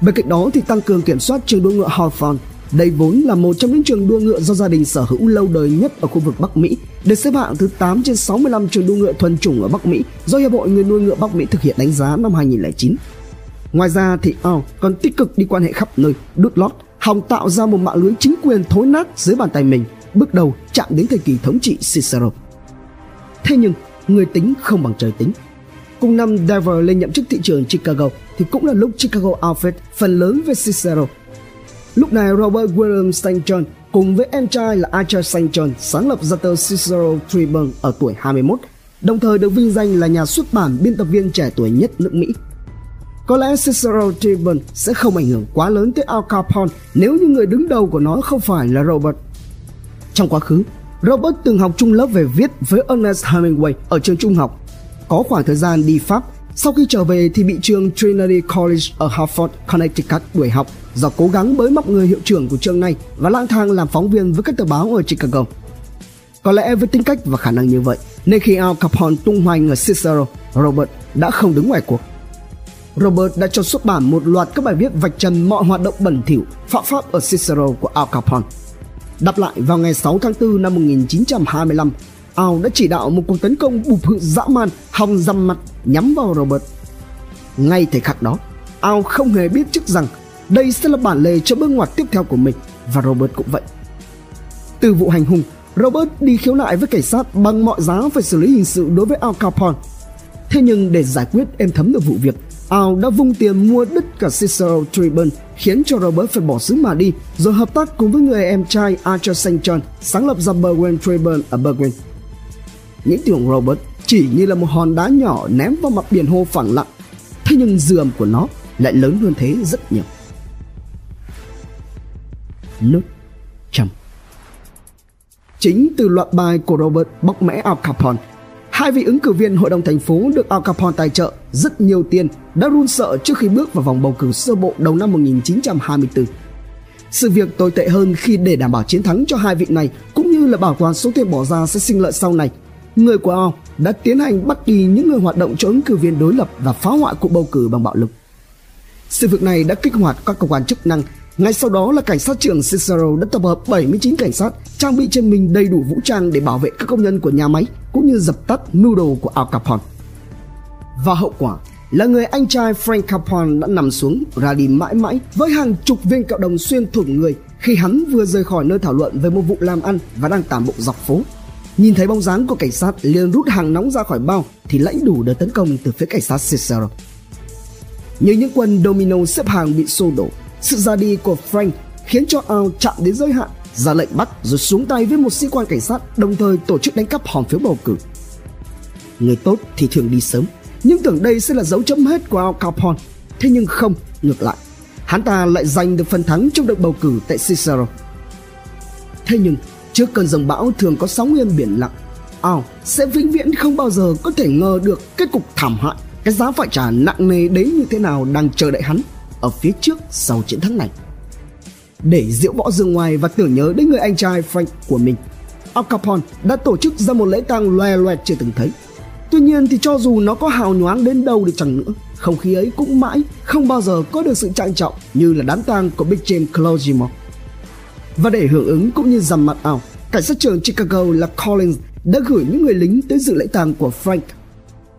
Bên cạnh đó thì tăng cường kiểm soát trường đua ngựa Hawthorne. Đây vốn là một trong những trường đua ngựa do gia đình sở hữu lâu đời nhất ở khu vực Bắc Mỹ, được xếp hạng thứ 8 trên 65 trường đua ngựa thuần chủng ở Bắc Mỹ do Hiệp hội người nuôi ngựa Bắc Mỹ thực hiện đánh giá năm 2009. Ngoài ra thì Al còn tích cực đi quan hệ khắp nơi, đút lót, hòng tạo ra một mạng lưới chính quyền thối nát dưới bàn tay mình, bước đầu chạm đến thời kỳ thống trị Cicero. Thế nhưng, người tính không bằng trời tính. Cùng năm Dever lên nhậm chức thị trường Chicago thì cũng là lúc Chicago Alfred phần lớn với Cicero. Lúc này Robert William St. John cùng với em trai là Archer St. John sáng lập ra tờ Cicero Tribune ở tuổi 21, đồng thời được vinh danh là nhà xuất bản biên tập viên trẻ tuổi nhất nước Mỹ. Có lẽ Cicero Tribune sẽ không ảnh hưởng quá lớn tới Al Capone nếu như người đứng đầu của nó không phải là Robert. Trong quá khứ, Robert từng học chung lớp về viết với Ernest Hemingway ở trường trung học. Có khoảng thời gian đi Pháp, sau khi trở về thì bị trường Trinity College ở Hartford, Connecticut đuổi học do cố gắng bới móc người hiệu trưởng của trường này và lang thang làm phóng viên với các tờ báo ở Chicago. Có lẽ với tính cách và khả năng như vậy, nên khi Al Capone tung hoành ở Cicero, Robert đã không đứng ngoài cuộc. Robert đã cho xuất bản một loạt các bài viết vạch trần mọi hoạt động bẩn thỉu, phạm pháp ở Cicero của Al Capone. Đáp lại vào ngày 6 tháng 4 năm 1925, Al đã chỉ đạo một cuộc tấn công bụp hự dã man hòng răm mặt nhắm vào Robert. Ngay thời khắc đó, Al không hề biết trước rằng đây sẽ là bản lề cho bước ngoặt tiếp theo của mình và Robert cũng vậy. Từ vụ hành hung, Robert đi khiếu nại với cảnh sát bằng mọi giá phải xử lý hình sự đối với Al Capone. Thế nhưng để giải quyết êm thấm được vụ việc, Ao đã vung tiền mua đứt cả Cicero Tribune khiến cho Robert phải bỏ xứ mà đi, rồi hợp tác cùng với người em trai Archer St. John sáng lập ra Berwyn Tribune ở Berwyn. Những tưởng Robert chỉ như là một hòn đá nhỏ ném vào mặt biển hồ phẳng lặng thế nhưng dườm của nó lại lớn hơn thế rất nhiều. Nút chấm Chính từ loạt bài của Robert bóc mẽ Al Capone Hai vị ứng cử viên hội đồng thành phố được Al Capone tài trợ rất nhiều tiền, đã run sợ trước khi bước vào vòng bầu cử sơ bộ đầu năm 1924. Sự việc tồi tệ hơn khi để đảm bảo chiến thắng cho hai vị này cũng như là bảo toàn số tiền bỏ ra sẽ sinh lợi sau này. Người của Al đã tiến hành bắt đi những người hoạt động cho ứng cử viên đối lập và phá hoại cuộc bầu cử bằng bạo lực. Sự việc này đã kích hoạt các cơ quan chức năng ngay sau đó là cảnh sát trưởng Cicero đã tập hợp 79 cảnh sát trang bị trên mình đầy đủ vũ trang để bảo vệ các công nhân của nhà máy cũng như dập tắt mưu đồ của Al Capone. Và hậu quả là người anh trai Frank Capone đã nằm xuống ra đi mãi mãi với hàng chục viên kẹo đồng xuyên thủng người khi hắn vừa rời khỏi nơi thảo luận về một vụ làm ăn và đang tản bộ dọc phố. Nhìn thấy bóng dáng của cảnh sát liền rút hàng nóng ra khỏi bao thì lãnh đủ đợt tấn công từ phía cảnh sát Cicero. Như những quân domino xếp hàng bị xô đổ, sự ra đi của Frank khiến cho Al chạm đến giới hạn, ra lệnh bắt rồi xuống tay với một sĩ quan cảnh sát đồng thời tổ chức đánh cắp hòm phiếu bầu cử. Người tốt thì thường đi sớm, nhưng tưởng đây sẽ là dấu chấm hết của Al Capone. Thế nhưng không, ngược lại, hắn ta lại giành được phần thắng trong đợt bầu cử tại Cicero. Thế nhưng, trước cơn dòng bão thường có sóng yên biển lặng, Al sẽ vĩnh viễn không bao giờ có thể ngờ được kết cục thảm hại, cái giá phải trả nặng nề đến như thế nào đang chờ đợi hắn ở phía trước sau chiến thắng này. Để diễu võ dương ngoài và tưởng nhớ đến người anh trai Frank của mình, Al Capone đã tổ chức ra một lễ tang loè loẹt chưa từng thấy. Tuy nhiên thì cho dù nó có hào nhoáng đến đâu đi chẳng nữa, không khí ấy cũng mãi không bao giờ có được sự trang trọng như là đám tang của Big James Clogimore. Và để hưởng ứng cũng như dằm mặt ảo, cảnh sát trưởng Chicago là Collins đã gửi những người lính tới dự lễ tang của Frank.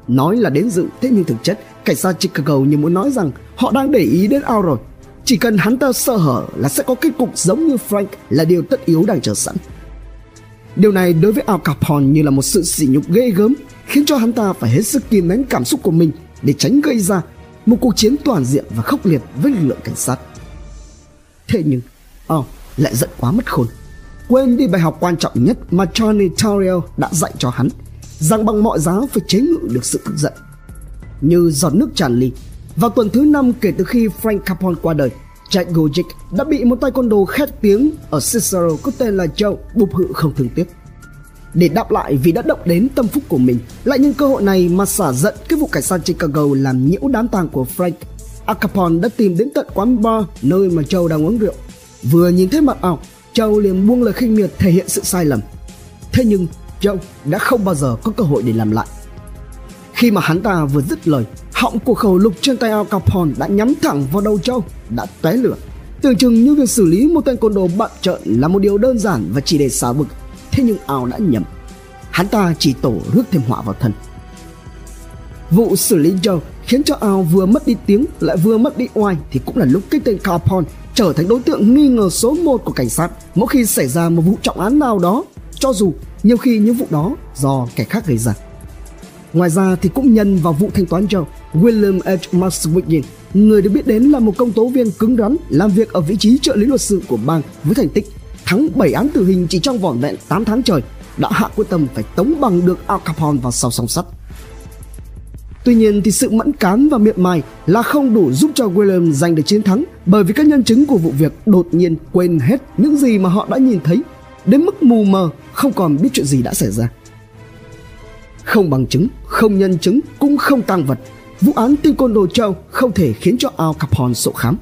Nói là đến dự, thế nhưng thực chất cảnh sát Chicago như muốn nói rằng họ đang để ý đến Al rồi. Chỉ cần hắn ta sơ hở là sẽ có kết cục giống như Frank là điều tất yếu đang chờ sẵn. Điều này đối với Al Capone như là một sự sỉ nhục ghê gớm khiến cho hắn ta phải hết sức kìm nén cảm xúc của mình để tránh gây ra một cuộc chiến toàn diện và khốc liệt với lực lượng cảnh sát. Thế nhưng, Al lại giận quá mất khôn. Quên đi bài học quan trọng nhất mà Johnny Tariel đã dạy cho hắn rằng bằng mọi giá phải chế ngự được sự tức giận như giọt nước tràn ly. Vào tuần thứ năm kể từ khi Frank Capone qua đời, Jack Gojic đã bị một tay con đồ khét tiếng ở Cicero có tên là Joe bục hự không thương tiếc. Để đáp lại vì đã động đến tâm phúc của mình, lại nhân cơ hội này mà xả giận cái vụ cảnh sát Chicago làm nhiễu đám tang của Frank. Al Capone đã tìm đến tận quán bar nơi mà Joe đang uống rượu. Vừa nhìn thấy mặt ảo, Joe liền buông lời khinh miệt thể hiện sự sai lầm. Thế nhưng Joe đã không bao giờ có cơ hội để làm lại. Khi mà hắn ta vừa dứt lời, họng của khẩu lục trên tay Al Capone đã nhắm thẳng vào đầu Châu, đã tóe lửa. Tưởng chừng như việc xử lý một tên côn đồ bận trợn là một điều đơn giản và chỉ để xả vực, thế nhưng Al đã nhầm. Hắn ta chỉ tổ rước thêm họa vào thân. Vụ xử lý Joe khiến cho Al vừa mất đi tiếng lại vừa mất đi oai thì cũng là lúc cái tên Capone trở thành đối tượng nghi ngờ số 1 của cảnh sát mỗi khi xảy ra một vụ trọng án nào đó, cho dù nhiều khi những vụ đó do kẻ khác gây ra. Ngoài ra thì cũng nhân vào vụ thanh toán Joe, William H. Maswickin, người được biết đến là một công tố viên cứng rắn làm việc ở vị trí trợ lý luật sư của bang với thành tích thắng 7 án tử hình chỉ trong vỏn vẹn 8 tháng trời, đã hạ quyết tâm phải tống bằng được Al Capone vào sau song sắt. Tuy nhiên thì sự mẫn cán và miệng mài là không đủ giúp cho William giành được chiến thắng bởi vì các nhân chứng của vụ việc đột nhiên quên hết những gì mà họ đã nhìn thấy đến mức mù mờ không còn biết chuyện gì đã xảy ra. Không bằng chứng, không nhân chứng, cũng không tăng vật. Vụ án tên côn đồ Châu không thể khiến cho Al Capone sổ khám.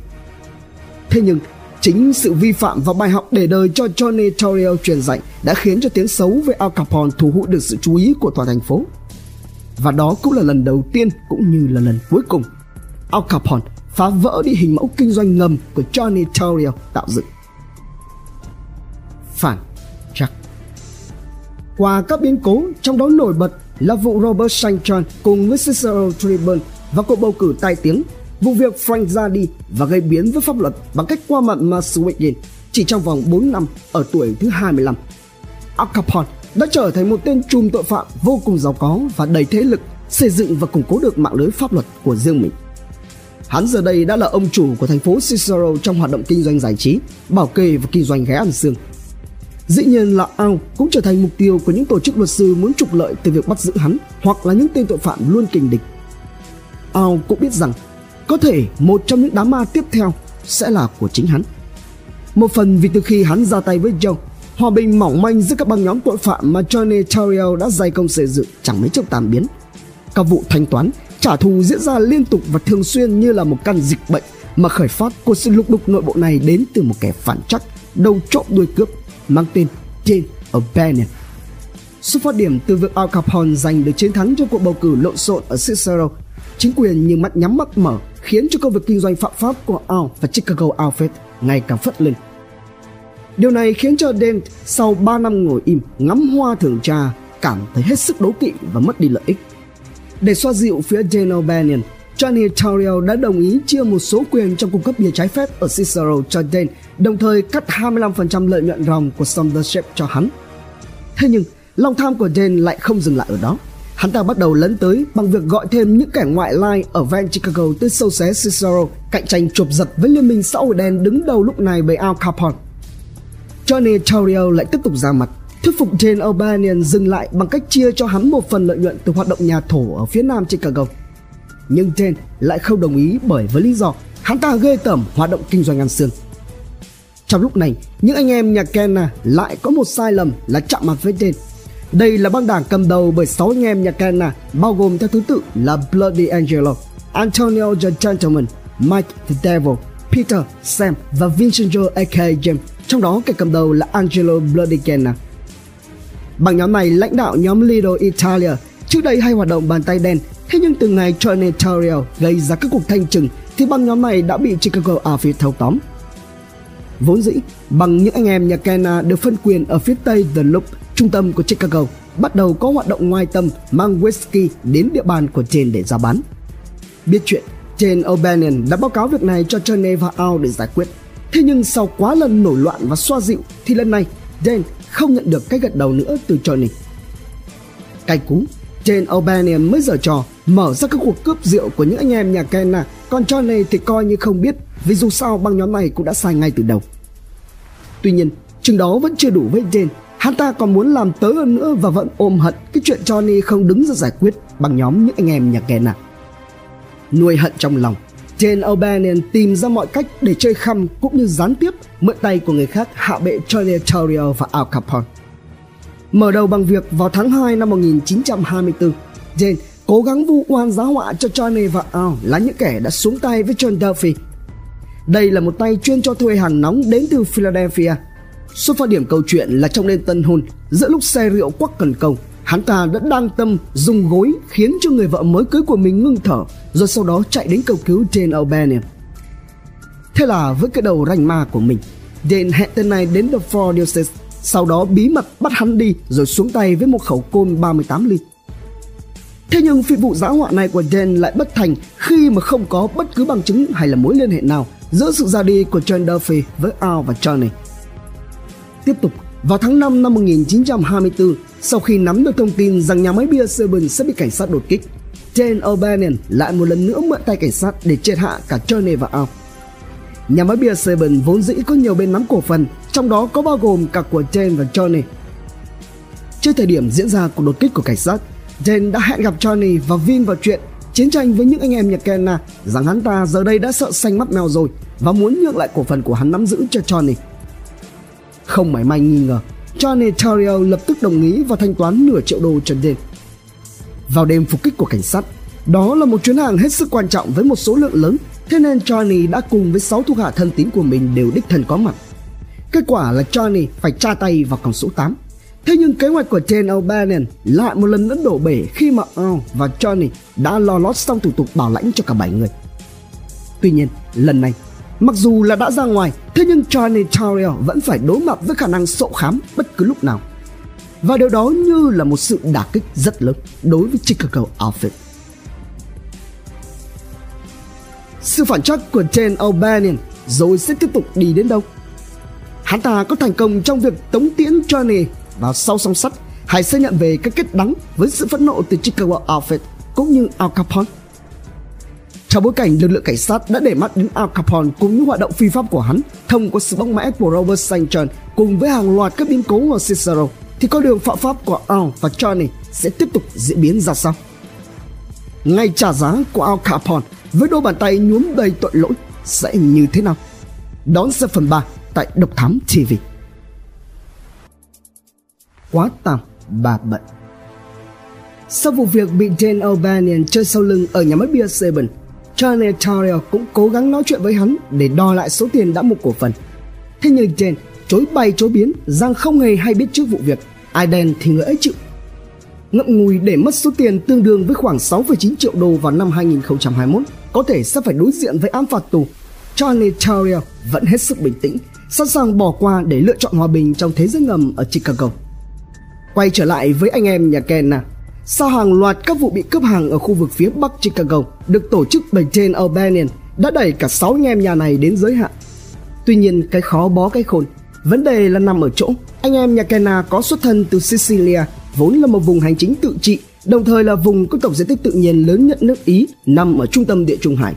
Thế nhưng chính sự vi phạm và bài học để đời cho Johnny Torrio truyền dạy đã khiến cho tiếng xấu về Al Capone thu hút được sự chú ý của toàn thành phố. Và đó cũng là lần đầu tiên cũng như là lần cuối cùng Al Capone phá vỡ đi hình mẫu kinh doanh ngầm của Johnny Torrio tạo dựng. Phản chắc Qua các biến cố, trong đó nổi bật là vụ Robert St. Cùng với Cicero Tribune và cuộc bầu cử tai tiếng, vụ việc Frank ra đi và gây biến với pháp luật bằng cách qua mặt Maswickin chỉ trong vòng 4 năm ở tuổi thứ 25. Al Capone đã trở thành một tên trùm tội phạm vô cùng giàu có và đầy thế lực, xây dựng và củng cố được mạng lưới pháp luật của riêng mình. Hắn giờ đây đã là ông chủ của thành phố Cicero trong hoạt động kinh doanh giải trí, bảo kê và kinh doanh ghé ăn xương. Dĩ nhiên là Ao cũng trở thành mục tiêu của những tổ chức luật sư muốn trục lợi từ việc bắt giữ hắn hoặc là những tên tội phạm luôn kình địch. Ao cũng biết rằng có thể một trong những đám ma tiếp theo sẽ là của chính hắn. Một phần vì từ khi hắn ra tay với Joe, hòa bình mỏng manh giữa các băng nhóm tội phạm mà Johnny Tariel đã dày công xây dựng chẳng mấy chốc tàn biến. Các vụ thanh toán, trả thù diễn ra liên tục và thường xuyên như là một căn dịch bệnh mà khởi phát của sự lục đục nội bộ này đến từ một kẻ phản chắc, đầu trộm đuôi cướp mang tên Jane O'Bannon. Xuất phát điểm từ việc Al Capone giành được chiến thắng trong cuộc bầu cử lộn xộn ở Cicero, chính quyền như mắt nhắm mắt mở khiến cho công việc kinh doanh phạm pháp của Al và Chicago Outfit ngày càng phất lên. Điều này khiến cho Dent sau 3 năm ngồi im ngắm hoa thưởng trà cảm thấy hết sức đố kỵ và mất đi lợi ích. Để xoa dịu phía Jane O'Bannon, Johnny Taurio đã đồng ý chia một số quyền trong cung cấp bia trái phép ở Cicero cho Dane, đồng thời cắt 25% lợi nhuận ròng của Sondership cho hắn. Thế nhưng, lòng tham của Dane lại không dừng lại ở đó. Hắn ta bắt đầu lấn tới bằng việc gọi thêm những kẻ ngoại lai ở ven Chicago tới sâu xé Cicero, cạnh tranh chụp giật với liên minh xã hội đen đứng đầu lúc này bởi Al Capone. Johnny Taurio lại tiếp tục ra mặt, thuyết phục Jane O'Banion dừng lại bằng cách chia cho hắn một phần lợi nhuận từ hoạt động nhà thổ ở phía nam Chicago nhưng trên lại không đồng ý bởi với lý do hắn ta ghê tởm hoạt động kinh doanh ăn xương. Trong lúc này, những anh em nhà Kenna à lại có một sai lầm là chạm mặt với trên. Đây là băng đảng cầm đầu bởi 6 anh em nhà Kenna, à, bao gồm theo thứ tự là Bloody Angelo, Antonio the Gentleman, Mike the Devil, Peter, Sam và Vincenzo aka James. Trong đó kẻ cầm đầu là Angelo Bloody Kenna. À. bằng nhóm này lãnh đạo nhóm Lido Italia, trước đây hay hoạt động bàn tay đen Thế nhưng từ ngày Tornado gây ra các cuộc thanh trừng thì băng nhóm này đã bị Chicago Outfit thâu tóm. Vốn dĩ, bằng những anh em nhà Kenna được phân quyền ở phía tây The Loop, trung tâm của Chicago, bắt đầu có hoạt động ngoài tâm mang whisky đến địa bàn của Jane để ra bán. Biết chuyện, Jane O'Bannon đã báo cáo việc này cho Johnny và Al để giải quyết. Thế nhưng sau quá lần nổi loạn và xoa dịu thì lần này Jane không nhận được cái gật đầu nữa từ Johnny. Cay cú, trên Albania mới giở trò, mở ra các cuộc cướp rượu của những anh em nhà Kenna. Còn Johnny thì coi như không biết, vì dù sao băng nhóm này cũng đã sai ngay từ đầu. Tuy nhiên, chừng đó vẫn chưa đủ với Jane. Hắn ta còn muốn làm tới hơn nữa và vẫn ôm hận cái chuyện Johnny không đứng ra giải quyết bằng nhóm những anh em nhà Kenna. Nuôi hận trong lòng Jane O'Bannon tìm ra mọi cách để chơi khăm cũng như gián tiếp mượn tay của người khác hạ bệ Johnny Torrio và Al Capone. Mở đầu bằng việc vào tháng 2 năm 1924, Jane cố gắng vu oan giá họa cho Johnny và Al là những kẻ đã xuống tay với John Duffy. Đây là một tay chuyên cho thuê hàng nóng đến từ Philadelphia. Xuất phát điểm câu chuyện là trong đêm tân hôn, giữa lúc xe rượu quắc cần công, hắn ta đã đang tâm dùng gối khiến cho người vợ mới cưới của mình ngưng thở, rồi sau đó chạy đến cầu cứu Jane O'Banion. Thế là với cái đầu rành ma của mình, Jane hẹn tên này đến The Four Diocese, sau đó bí mật bắt hắn đi rồi xuống tay với một khẩu côn 38 ly. Thế nhưng phi vụ giã họa này của Dan lại bất thành khi mà không có bất cứ bằng chứng hay là mối liên hệ nào giữa sự ra đi của John Duffy với Al và Johnny. Tiếp tục, vào tháng 5 năm 1924, sau khi nắm được thông tin rằng nhà máy bia Seven sẽ bị cảnh sát đột kích, Dan O'Bannon lại một lần nữa mượn tay cảnh sát để triệt hạ cả Johnny và Al. Nhà máy bia Seven vốn dĩ có nhiều bên nắm cổ phần, trong đó có bao gồm cả của Jane và Johnny. Trước thời điểm diễn ra cuộc đột kích của cảnh sát, Jane đã hẹn gặp Johnny và Vin vào chuyện chiến tranh với những anh em Nhật Kenna rằng hắn ta giờ đây đã sợ xanh mắt mèo rồi và muốn nhượng lại cổ phần của hắn nắm giữ cho Johnny. Không mảy may nghi ngờ, Johnny Tario lập tức đồng ý và thanh toán nửa triệu đô cho Jane. Vào đêm phục kích của cảnh sát, đó là một chuyến hàng hết sức quan trọng với một số lượng lớn, thế nên Johnny đã cùng với 6 thuộc hạ thân tín của mình đều đích thân có mặt. Kết quả là Johnny phải tra tay vào còng số 8 Thế nhưng kế hoạch của Jane O'Bannon lại một lần nữa đổ bể khi mà Al và Johnny đã lo lót xong thủ tục bảo lãnh cho cả bảy người. Tuy nhiên, lần này, mặc dù là đã ra ngoài, thế nhưng Johnny Tariel vẫn phải đối mặt với khả năng sộ khám bất cứ lúc nào. Và điều đó như là một sự đả kích rất lớn đối với Chicago Outfit. Sự phản trắc của Jane O'Bannon rồi sẽ tiếp tục đi đến đâu? Hắn ta có thành công trong việc tống tiễn Johnny vào sau song sắt hay sẽ nhận về cái kết đắng với sự phẫn nộ từ Chicago Outfit cũng như Al Capone. Trong bối cảnh lực lượng cảnh sát đã để mắt đến Al Capone cùng những hoạt động phi pháp của hắn, thông qua sự bóc mẽ của Robert St. John cùng với hàng loạt các biến cố ở Cicero, thì con đường phạm pháp của Al và Johnny sẽ tiếp tục diễn biến ra sao? Ngay trả giá của Al Capone với đôi bàn tay nhuốm đầy tội lỗi sẽ như thế nào? Đón xem phần 3 tại Độc Thám TV quá tạm bà bận. Sau vụ việc bị Jane O'Banion chơi sau lưng ở nhà máy bia Seven, Charlie Tario cũng cố gắng nói chuyện với hắn để đòi lại số tiền đã mua cổ phần. Thế nhưng Jane chối bay chối biến rằng không hề hay biết trước vụ việc, ai đen thì người ấy chịu. Ngậm ngùi để mất số tiền tương đương với khoảng 6,9 triệu đô vào năm 2021, có thể sẽ phải đối diện với án phạt tù. Charlie Tario vẫn hết sức bình tĩnh, sẵn sàng bỏ qua để lựa chọn hòa bình trong thế giới ngầm ở Chicago. Quay trở lại với anh em nhà Kenna. Sau hàng loạt các vụ bị cướp hàng ở khu vực phía bắc Chicago được tổ chức bởi Jane Albanian đã đẩy cả 6 anh em nhà này đến giới hạn. Tuy nhiên cái khó bó cái khôn, vấn đề là nằm ở chỗ anh em nhà Kenna có xuất thân từ Sicilia, vốn là một vùng hành chính tự trị, đồng thời là vùng có tổng diện tích tự nhiên lớn nhất nước Ý nằm ở trung tâm địa Trung Hải.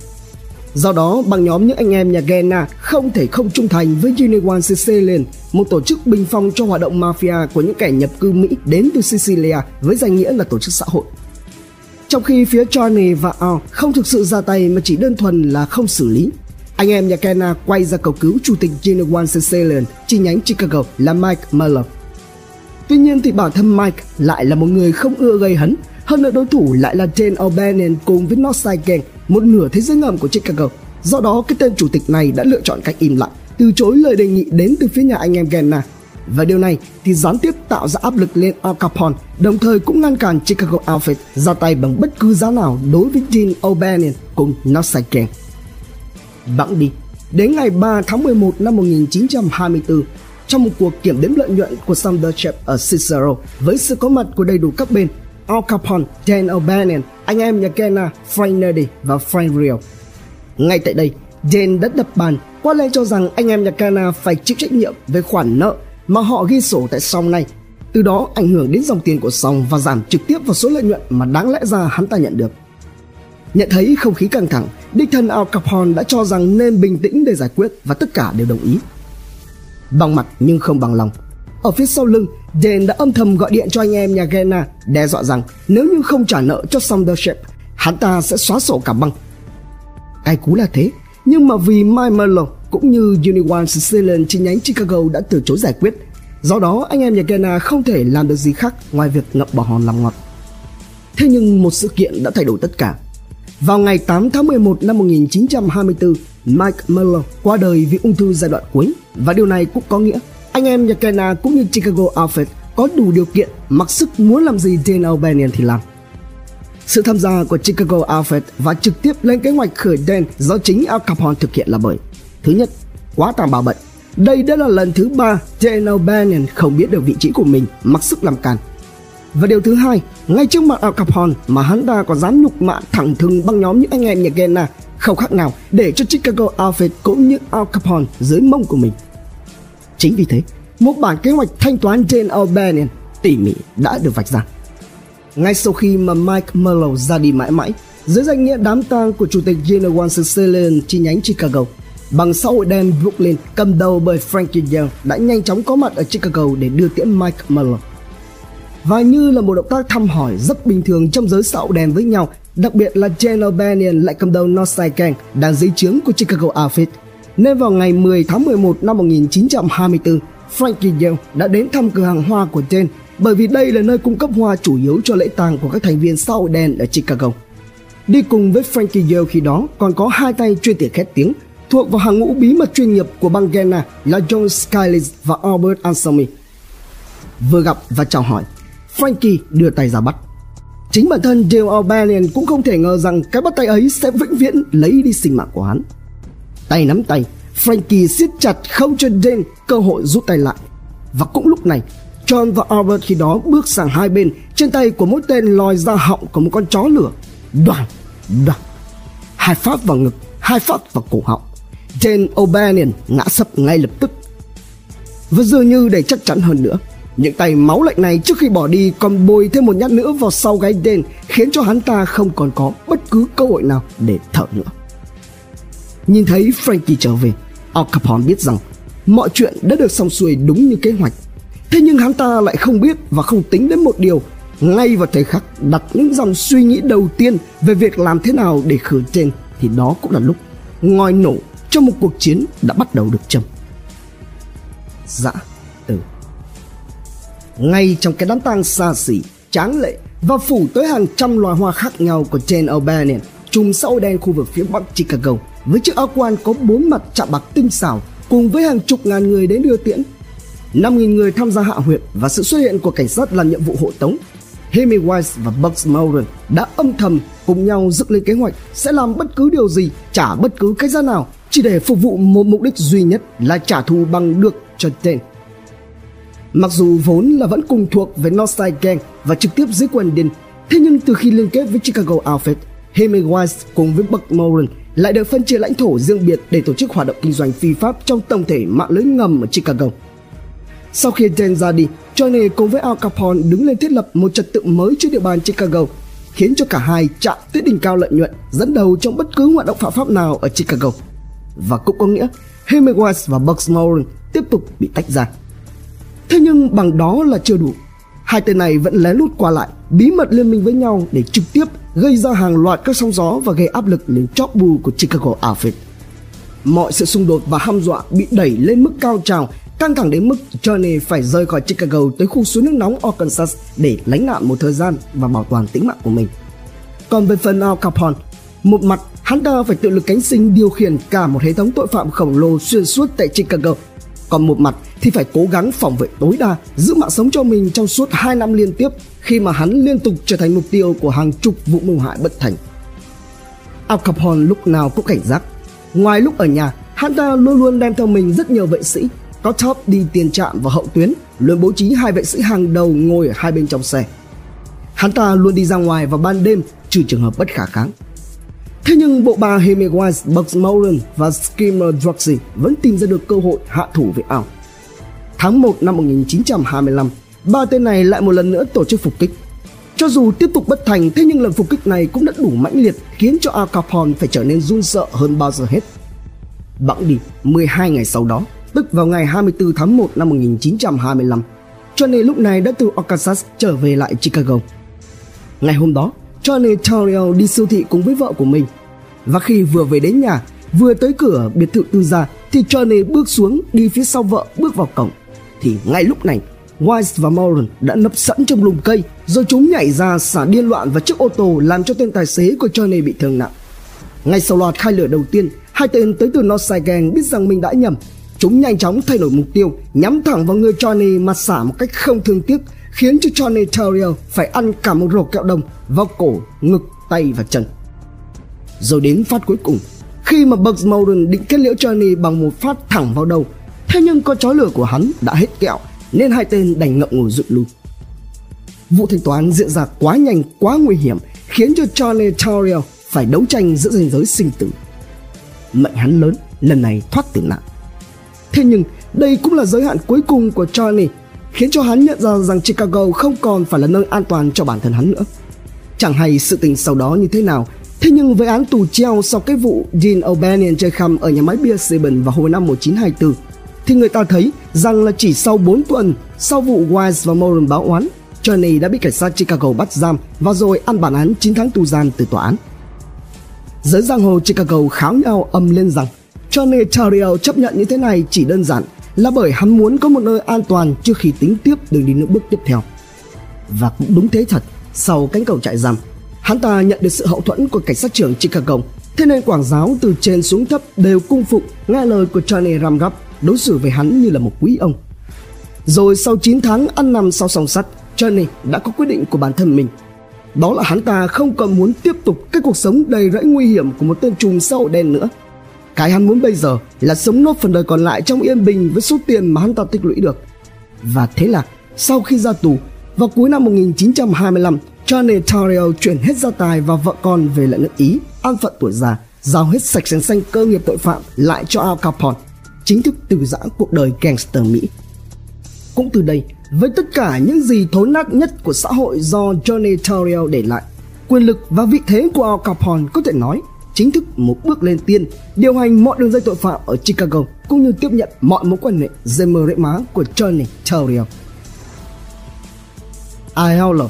Do đó, băng nhóm những anh em nhà Gena không thể không trung thành với Union Sicilian, một tổ chức bình phong cho hoạt động mafia của những kẻ nhập cư Mỹ đến từ Sicilia với danh nghĩa là tổ chức xã hội. Trong khi phía Johnny và Al không thực sự ra tay mà chỉ đơn thuần là không xử lý, anh em nhà Kenna quay ra cầu cứu chủ tịch Genuine Sicilian chi nhánh Chicago là Mike Muller. Tuy nhiên thì bản thân Mike lại là một người không ưa gây hấn, hơn nữa đối thủ lại là Jane O'Bannon cùng với Northside Gang một nửa thế giới ngầm của Chicago. Do đó, cái tên chủ tịch này đã lựa chọn cách im lặng, từ chối lời đề nghị đến từ phía nhà anh em Genna. Và điều này thì gián tiếp tạo ra áp lực lên Al Capone, đồng thời cũng ngăn cản Chicago Outfit ra tay bằng bất cứ giá nào đối với Gene O'Bannon cùng Northside Gang. Bẵng đi, đến ngày 3 tháng 11 năm 1924, trong một cuộc kiểm đếm lợi nhuận của Sumner Chef ở Cicero với sự có mặt của đầy đủ các bên Al Capone, Dan O'Bannon, anh em nhà Kenna, Frank Nerdy và Frank Rio. Ngay tại đây, Dan đã đập bàn qua lên cho rằng anh em nhà Kenna phải chịu trách nhiệm về khoản nợ mà họ ghi sổ tại song này. Từ đó ảnh hưởng đến dòng tiền của song và giảm trực tiếp vào số lợi nhuận mà đáng lẽ ra hắn ta nhận được. Nhận thấy không khí căng thẳng, đích thân Al Capone đã cho rằng nên bình tĩnh để giải quyết và tất cả đều đồng ý. Bằng mặt nhưng không bằng lòng, ở phía sau lưng, Dane đã âm thầm gọi điện cho anh em nhà Gena đe dọa rằng nếu như không trả nợ cho Sundership, hắn ta sẽ xóa sổ cả băng. Cái cú là thế, nhưng mà vì Mike Merlo cũng như Union Sicilian chi nhánh Chicago đã từ chối giải quyết, do đó anh em nhà Gena không thể làm được gì khác ngoài việc ngậm bỏ hòn làm ngọt. Thế nhưng một sự kiện đã thay đổi tất cả. Vào ngày 8 tháng 11 năm 1924, Mike Merlo qua đời vì ung thư giai đoạn cuối và điều này cũng có nghĩa anh em nhà Kena cũng như Chicago Outfit có đủ điều kiện mặc sức muốn làm gì Dan O'Banion thì làm. Sự tham gia của Chicago Outfit và trực tiếp lên kế hoạch khởi đen do chính Al Capone thực hiện là bởi Thứ nhất, quá tàn bạo bệnh. Đây đã là lần thứ ba Dan O'Banion không biết được vị trí của mình mặc sức làm càn. Và điều thứ hai, ngay trước mặt Al Capone mà hắn ta còn dám nhục mạ thẳng thừng băng nhóm những anh em nhà Gena không khác nào để cho Chicago Outfit cũng như Al Capone dưới mông của mình. Chính vì thế, một bản kế hoạch thanh toán trên Albanian tỉ mỉ đã được vạch ra. Ngay sau khi mà Mike Merlo ra đi mãi mãi, dưới danh nghĩa đám tang của chủ tịch General Sicilian chi nhánh Chicago, bằng xã hội đen Brooklyn cầm đầu bởi Frankie Young đã nhanh chóng có mặt ở Chicago để đưa tiễn Mike Merlo. Và như là một động tác thăm hỏi rất bình thường trong giới xã hội đen với nhau, đặc biệt là Jane O'Banion lại cầm đầu Northside Gang đang dưới trướng của Chicago Outfit. Nên vào ngày 10 tháng 11 năm 1924, Frankie Yale đã đến thăm cửa hàng hoa của Jane bởi vì đây là nơi cung cấp hoa chủ yếu cho lễ tang của các thành viên xã hội đen ở Chicago. Đi cùng với Frankie Yale khi đó còn có hai tay chuyên tiệc khét tiếng thuộc vào hàng ngũ bí mật chuyên nghiệp của bang Gena là John Skylis và Albert Anselmi. Vừa gặp và chào hỏi, Frankie đưa tay ra bắt. Chính bản thân Dale O'Banion cũng không thể ngờ rằng cái bắt tay ấy sẽ vĩnh viễn lấy đi sinh mạng của hắn. Tay nắm tay, Frankie siết chặt không cho Dan cơ hội rút tay lại. Và cũng lúc này, John và Albert khi đó bước sang hai bên, trên tay của mỗi tên lòi ra họng của một con chó lửa. Đoàn, đoàn. Hai phát vào ngực, hai phát vào cổ họng. Jane O'Banion ngã sấp ngay lập tức. Và dường như để chắc chắn hơn nữa, những tay máu lạnh này trước khi bỏ đi còn bồi thêm một nhát nữa vào sau gáy đen khiến cho hắn ta không còn có bất cứ cơ hội nào để thở nữa. Nhìn thấy Frankie trở về, Al Capone biết rằng mọi chuyện đã được xong xuôi đúng như kế hoạch. Thế nhưng hắn ta lại không biết và không tính đến một điều. Ngay vào thời khắc đặt những dòng suy nghĩ đầu tiên về việc làm thế nào để khử trên thì đó cũng là lúc ngòi nổ cho một cuộc chiến đã bắt đầu được châm. Dã dạ, từ Ngay trong cái đám tang xa xỉ, tráng lệ và phủ tới hàng trăm loài hoa khác nhau của Jane O'Banion, trùm xã đen khu vực phía bắc Chicago với chiếc áo quan có bốn mặt chạm bạc tinh xảo cùng với hàng chục ngàn người đến đưa tiễn 5.000 người tham gia hạ huyện và sự xuất hiện của cảnh sát làm nhiệm vụ hộ tống. Hemi Wise và Bugs Moran đã âm thầm cùng nhau dựng lên kế hoạch sẽ làm bất cứ điều gì, trả bất cứ cái giá nào chỉ để phục vụ một mục đích duy nhất là trả thù bằng được cho tên. Mặc dù vốn là vẫn cùng thuộc với Northside Gang và trực tiếp dưới quyền Din, thế nhưng từ khi liên kết với Chicago Outfit, Hemi Wise cùng với Buck Moran lại được phân chia lãnh thổ riêng biệt để tổ chức hoạt động kinh doanh phi pháp trong tổng thể mạng lưới ngầm ở Chicago. Sau khi Dan ra đi, Johnny cùng với Al Capone đứng lên thiết lập một trật tự mới trên địa bàn Chicago, khiến cho cả hai chạm tới đỉnh cao lợi nhuận, dẫn đầu trong bất cứ hoạt động phạm pháp nào ở Chicago. Và cũng có nghĩa, Hemingway và Bugs Moran tiếp tục bị tách ra. Thế nhưng bằng đó là chưa đủ. Hai tên này vẫn lén lút qua lại, bí mật liên minh với nhau để trực tiếp gây ra hàng loạt các sóng gió và gây áp lực lên chóp bù của Chicago Outfit. Mọi sự xung đột và hăm dọa bị đẩy lên mức cao trào Căng thẳng đến mức Johnny phải rời khỏi Chicago tới khu suối nước nóng Arkansas để lánh nạn một thời gian và bảo toàn tính mạng của mình. Còn về phần Al Capone, một mặt hắn ta phải tự lực cánh sinh điều khiển cả một hệ thống tội phạm khổng lồ xuyên suốt tại Chicago. Còn một mặt thì phải cố gắng phòng vệ tối đa, giữ mạng sống cho mình trong suốt 2 năm liên tiếp khi mà hắn liên tục trở thành mục tiêu của hàng chục vụ mưu hại bất thành. Al Capone lúc nào cũng cảnh giác. Ngoài lúc ở nhà, hắn ta luôn luôn đem theo mình rất nhiều vệ sĩ có top đi tiền trạm và hậu tuyến luôn bố trí hai vệ sĩ hàng đầu ngồi ở hai bên trong xe. Hắn ta luôn đi ra ngoài vào ban đêm trừ trường hợp bất khả kháng. Thế nhưng bộ ba Hemingway, Bugs Moran và Skimmer Druxy vẫn tìm ra được cơ hội hạ thủ với Al. Tháng 1 năm 1925, ba tên này lại một lần nữa tổ chức phục kích. Cho dù tiếp tục bất thành, thế nhưng lần phục kích này cũng đã đủ mãnh liệt khiến cho Al Capone phải trở nên run sợ hơn bao giờ hết. Bẵng đi 12 ngày sau đó, tức vào ngày 24 tháng 1 năm 1925. Johnny lúc này đã từ Arkansas trở về lại Chicago. Ngày hôm đó, Johnny Torrio đi siêu thị cùng với vợ của mình. Và khi vừa về đến nhà, vừa tới cửa biệt thự tư gia thì Johnny bước xuống đi phía sau vợ bước vào cổng. Thì ngay lúc này, Wise và Moran đã nấp sẵn trong lùm cây rồi chúng nhảy ra xả điên loạn vào chiếc ô tô làm cho tên tài xế của Johnny bị thương nặng. Ngay sau loạt khai lửa đầu tiên, hai tên tới từ Northside Gang biết rằng mình đã nhầm Chúng nhanh chóng thay đổi mục tiêu, nhắm thẳng vào người Johnny mà xả một cách không thương tiếc, khiến cho Johnny Terrier phải ăn cả một rổ kẹo đồng vào cổ, ngực, tay và chân. Rồi đến phát cuối cùng, khi mà Bugs Moran định kết liễu Johnny bằng một phát thẳng vào đầu, thế nhưng con chó lửa của hắn đã hết kẹo nên hai tên đành ngậm ngùi rụt lui. Vụ thanh toán diễn ra quá nhanh, quá nguy hiểm khiến cho Charlie Tauriel phải đấu tranh giữa ranh giới sinh tử. Mệnh hắn lớn lần này thoát tử nạn. Thế nhưng đây cũng là giới hạn cuối cùng của Charlie, khiến cho hắn nhận ra rằng Chicago không còn phải là nơi an toàn cho bản thân hắn nữa. Chẳng hay sự tình sau đó như thế nào, thế nhưng với án tù treo sau cái vụ Dean O'Banion chơi khăm ở nhà máy bia Seven vào hồi năm 1924, thì người ta thấy rằng là chỉ sau 4 tuần sau vụ Wise và Moran báo oán, Johnny đã bị cảnh sát Chicago bắt giam và rồi ăn bản án 9 tháng tù giam từ tòa án. Giới giang hồ Chicago kháo nhau âm lên rằng Johnny Terrier chấp nhận như thế này chỉ đơn giản là bởi hắn muốn có một nơi an toàn trước khi tính tiếp đường đi những bước tiếp theo. Và cũng đúng thế thật, sau cánh cổng trại giam, hắn ta nhận được sự hậu thuẫn của cảnh sát trưởng Chicago, thế nên quảng giáo từ trên xuống thấp đều cung phụng nghe lời của Johnny Ramgap đối xử với hắn như là một quý ông. Rồi sau 9 tháng ăn nằm sau song sắt, Johnny đã có quyết định của bản thân mình. Đó là hắn ta không còn muốn tiếp tục cái cuộc sống đầy rẫy nguy hiểm của một tên trùm xã hội đen nữa. Cái hắn muốn bây giờ là sống nốt phần đời còn lại trong yên bình với số tiền mà hắn ta tích lũy được. Và thế là sau khi ra tù, vào cuối năm 1925, Johnny Tario chuyển hết gia tài và vợ con về lại nước Ý, an phận tuổi già, giao hết sạch sành xanh cơ nghiệp tội phạm lại cho Al Capone, chính thức từ giã cuộc đời gangster Mỹ. Cũng từ đây, với tất cả những gì thối nát nhất của xã hội do Johnny Torrio để lại, quyền lực và vị thế của Al Capone có thể nói chính thức một bước lên tiên điều hành mọi đường dây tội phạm ở Chicago cũng như tiếp nhận mọi mối quan hệ dây mờ rễ má của Johnny Tariel. IL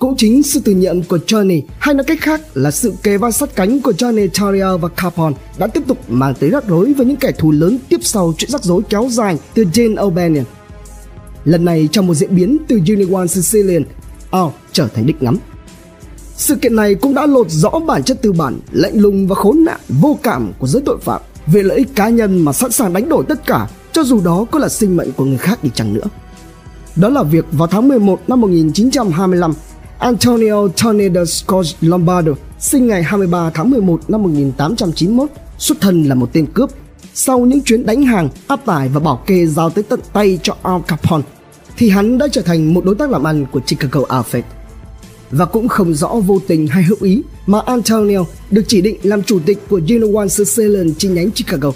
cũng chính sự từ nhiệm của Johnny hay nói cách khác là sự kề vai sát cánh của Johnny Tariel và Capone đã tiếp tục mang tới rắc rối với những kẻ thù lớn tiếp sau chuyện rắc rối kéo dài từ Jane O'Banion. Lần này trong một diễn biến từ Union Sicilian, Al trở thành đích ngắm. Sự kiện này cũng đã lột rõ bản chất tư bản, lạnh lùng và khốn nạn, vô cảm của giới tội phạm về lợi ích cá nhân mà sẵn sàng đánh đổi tất cả cho dù đó có là sinh mệnh của người khác đi chăng nữa. Đó là việc vào tháng 11 năm 1925, Antonio Tornado Scott Lombardo sinh ngày 23 tháng 11 năm 1891, xuất thân là một tên cướp. Sau những chuyến đánh hàng, áp tải và bảo kê giao tới tận tay cho Al Capone, thì hắn đã trở thành một đối tác làm ăn của Chicago Outfit và cũng không rõ vô tình hay hữu ý mà Antonio được chỉ định làm chủ tịch của Genoa Sicilian chi nhánh Chicago.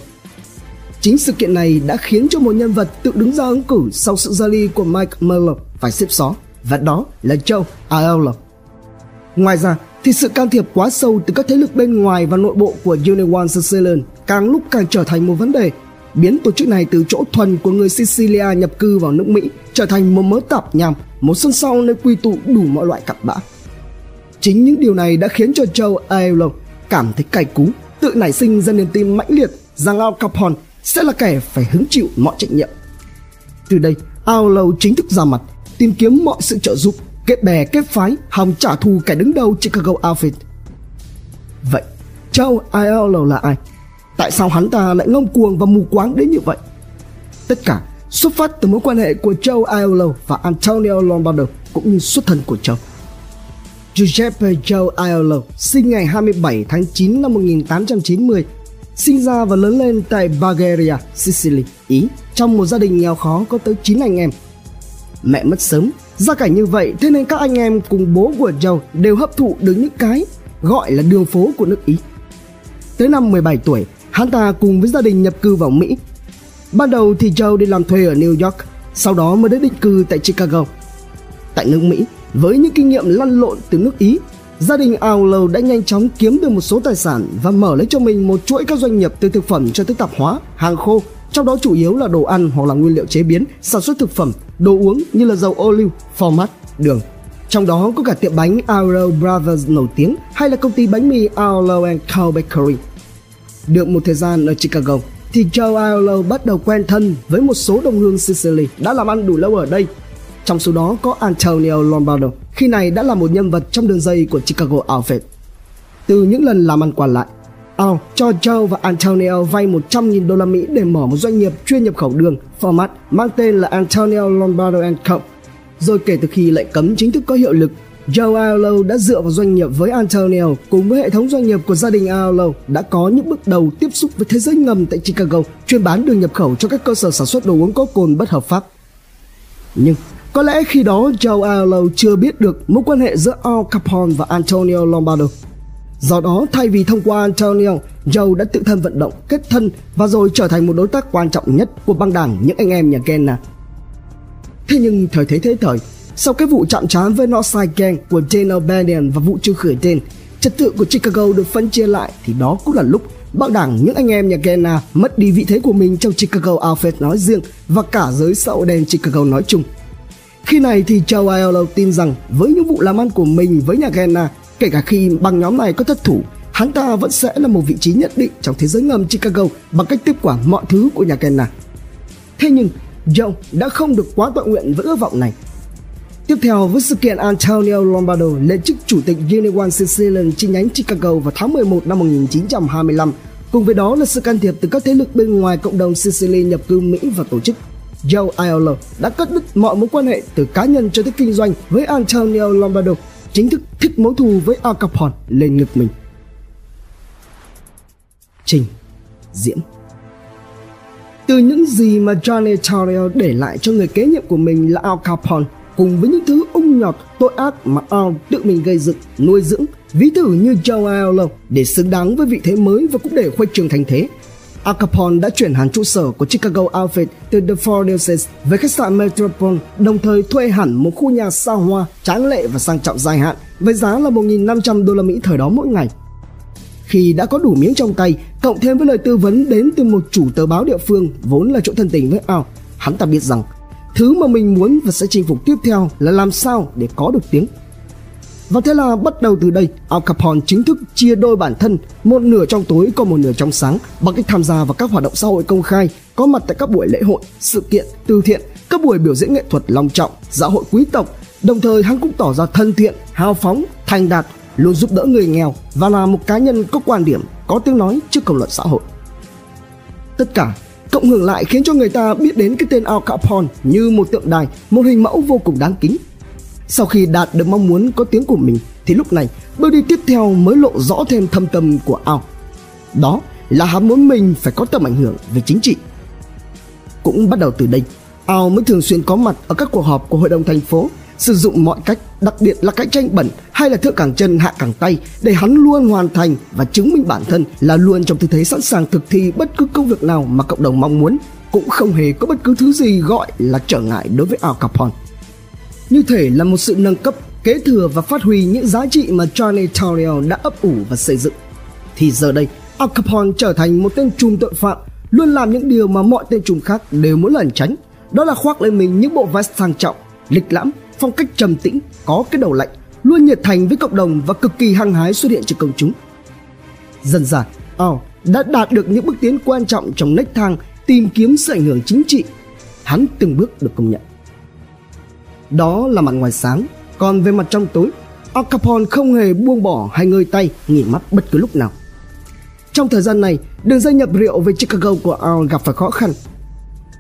Chính sự kiện này đã khiến cho một nhân vật tự đứng ra ứng cử sau sự ra đi của Mike Miller phải xếp xó và đó là Joe Aiello. Ngoài ra thì sự can thiệp quá sâu từ các thế lực bên ngoài và nội bộ của Union Sicilian càng lúc càng trở thành một vấn đề biến tổ chức này từ chỗ thuần của người Sicilia nhập cư vào nước Mỹ trở thành một mớ tạp nham, một sân sau nơi quy tụ đủ mọi loại cặn bã. Chính những điều này đã khiến cho Joe Aiello cảm thấy cay cú, tự nảy sinh ra niềm tin mãnh liệt rằng Al Capone sẽ là kẻ phải hứng chịu mọi trách nhiệm. Từ đây, Aiello chính thức ra mặt, tìm kiếm mọi sự trợ giúp, kết bè kết phái, hòng trả thù kẻ đứng đầu Chicago Outfit. Vậy, Joe Aiello là ai? Tại sao hắn ta lại ngông cuồng và mù quáng đến như vậy? Tất cả xuất phát từ mối quan hệ của Joe Aiello và Antonio Lombardo cũng như xuất thân của Joe. Giuseppe Joe Aiello sinh ngày 27 tháng 9 năm 1890, sinh ra và lớn lên tại Bulgaria, Sicily, Ý, trong một gia đình nghèo khó có tới 9 anh em. Mẹ mất sớm, gia cảnh như vậy thế nên các anh em cùng bố của Joe đều hấp thụ được những cái gọi là đường phố của nước Ý. Tới năm 17 tuổi, hắn ta cùng với gia đình nhập cư vào Mỹ. Ban đầu thì Joe đi làm thuê ở New York, sau đó mới đến định cư tại Chicago. Tại nước Mỹ, với những kinh nghiệm lăn lộn từ nước Ý, gia đình Aulo đã nhanh chóng kiếm được một số tài sản và mở lấy cho mình một chuỗi các doanh nghiệp từ thực phẩm cho tới tạp hóa, hàng khô, trong đó chủ yếu là đồ ăn hoặc là nguyên liệu chế biến, sản xuất thực phẩm, đồ uống như là dầu ô liu, format, đường. Trong đó có cả tiệm bánh Arrow Brothers nổi tiếng hay là công ty bánh mì Arlo and Co Bakery. Được một thời gian ở Chicago, thì Joe Arlo bắt đầu quen thân với một số đồng hương Sicily đã làm ăn đủ lâu ở đây. Trong số đó có Antonio Lombardo, khi này đã là một nhân vật trong đường dây của Chicago Outfit. Từ những lần làm ăn qua lại, Al cho Joe và Antonio vay 100.000 đô la Mỹ để mở một doanh nghiệp chuyên nhập khẩu đường format mang tên là Antonio Lombardo Co. Rồi kể từ khi lệnh cấm chính thức có hiệu lực, Joe Aiello đã dựa vào doanh nghiệp với Antonio cùng với hệ thống doanh nghiệp của gia đình Aiello đã có những bước đầu tiếp xúc với thế giới ngầm tại Chicago chuyên bán đường nhập khẩu cho các cơ sở sản xuất đồ uống có cồn bất hợp pháp. Nhưng có lẽ khi đó Joe Aiello chưa biết được mối quan hệ giữa Al Capone và Antonio Lombardo. Do đó thay vì thông qua Antonio, Joe đã tự thân vận động, kết thân và rồi trở thành một đối tác quan trọng nhất của băng đảng những anh em nhà Kenna. Thế nhưng thời thế thế thời, sau cái vụ chạm trán với Northside Gang của Dana Bandian và vụ trừ khởi tên, trật tự của Chicago được phân chia lại thì đó cũng là lúc băng đảng những anh em nhà Kenna mất đi vị thế của mình trong Chicago Outfit nói riêng và cả giới xã hội đen Chicago nói chung. Khi này thì Joe Aiello tin rằng với những vụ làm ăn của mình với nhà Kenna Kể cả khi băng nhóm này có thất thủ, hắn ta vẫn sẽ là một vị trí nhất định trong thế giới ngầm Chicago bằng cách tiếp quản mọi thứ của nhà Kenna. Thế nhưng, Joe đã không được quá tội nguyện với ước vọng này. Tiếp theo với sự kiện Antonio Lombardo lên chức chủ tịch Union Sicilian chi nhánh Chicago vào tháng 11 năm 1925, cùng với đó là sự can thiệp từ các thế lực bên ngoài cộng đồng Sicily nhập cư Mỹ và tổ chức. Joe Aiello đã cắt đứt mọi mối quan hệ từ cá nhân cho tới kinh doanh với Antonio Lombardo chính thức thích mối thù với Al Capone lên ngực mình. Trình diễn Từ những gì mà Johnny Torrio để lại cho người kế nhiệm của mình là Al Capone cùng với những thứ ung nhọt tội ác mà Al tự mình gây dựng, nuôi dưỡng, ví thử như Joe Aiello để xứng đáng với vị thế mới và cũng để khuếch trường thành thế Al Capone đã chuyển hẳn trụ sở của Chicago Outfit từ The Four Seasons về khách sạn Metropole, đồng thời thuê hẳn một khu nhà xa hoa, tráng lệ và sang trọng dài hạn với giá là 1.500 đô la Mỹ thời đó mỗi ngày. Khi đã có đủ miếng trong tay, cộng thêm với lời tư vấn đến từ một chủ tờ báo địa phương vốn là chỗ thân tình với Al, hắn ta biết rằng thứ mà mình muốn và sẽ chinh phục tiếp theo là làm sao để có được tiếng và thế là bắt đầu từ đây, Al Capone chính thức chia đôi bản thân, một nửa trong tối còn một nửa trong sáng bằng cách tham gia vào các hoạt động xã hội công khai, có mặt tại các buổi lễ hội, sự kiện, từ thiện, các buổi biểu diễn nghệ thuật long trọng, dạ hội quý tộc. Đồng thời hắn cũng tỏ ra thân thiện, hào phóng, thành đạt, luôn giúp đỡ người nghèo và là một cá nhân có quan điểm, có tiếng nói trước công luận xã hội. Tất cả cộng hưởng lại khiến cho người ta biết đến cái tên Al Capone như một tượng đài, một hình mẫu vô cùng đáng kính sau khi đạt được mong muốn có tiếng của mình thì lúc này bước đi tiếp theo mới lộ rõ thêm thâm tâm của Ao. Đó là hắn muốn mình phải có tầm ảnh hưởng về chính trị. Cũng bắt đầu từ đây, Ao mới thường xuyên có mặt ở các cuộc họp của hội đồng thành phố, sử dụng mọi cách, đặc biệt là cạnh tranh bẩn hay là thượng cẳng chân hạ cẳng tay để hắn luôn hoàn thành và chứng minh bản thân là luôn trong tư thế sẵn sàng thực thi bất cứ công việc nào mà cộng đồng mong muốn, cũng không hề có bất cứ thứ gì gọi là trở ngại đối với Al Capone như thể là một sự nâng cấp, kế thừa và phát huy những giá trị mà Johnny Torrio đã ấp ủ và xây dựng. Thì giờ đây, Al Capone trở thành một tên trùm tội phạm, luôn làm những điều mà mọi tên trùm khác đều muốn lẩn tránh. Đó là khoác lên mình những bộ vest sang trọng, lịch lãm, phong cách trầm tĩnh, có cái đầu lạnh, luôn nhiệt thành với cộng đồng và cực kỳ hăng hái xuất hiện trước công chúng. Dần dần, Al đã đạt được những bước tiến quan trọng trong nách thang tìm kiếm sự ảnh hưởng chính trị. Hắn từng bước được công nhận. Đó là mặt ngoài sáng, còn về mặt trong tối, Al Capone không hề buông bỏ hay ngơi tay, nghỉ mắt bất cứ lúc nào. Trong thời gian này, đường dây nhập rượu về Chicago của Al gặp phải khó khăn.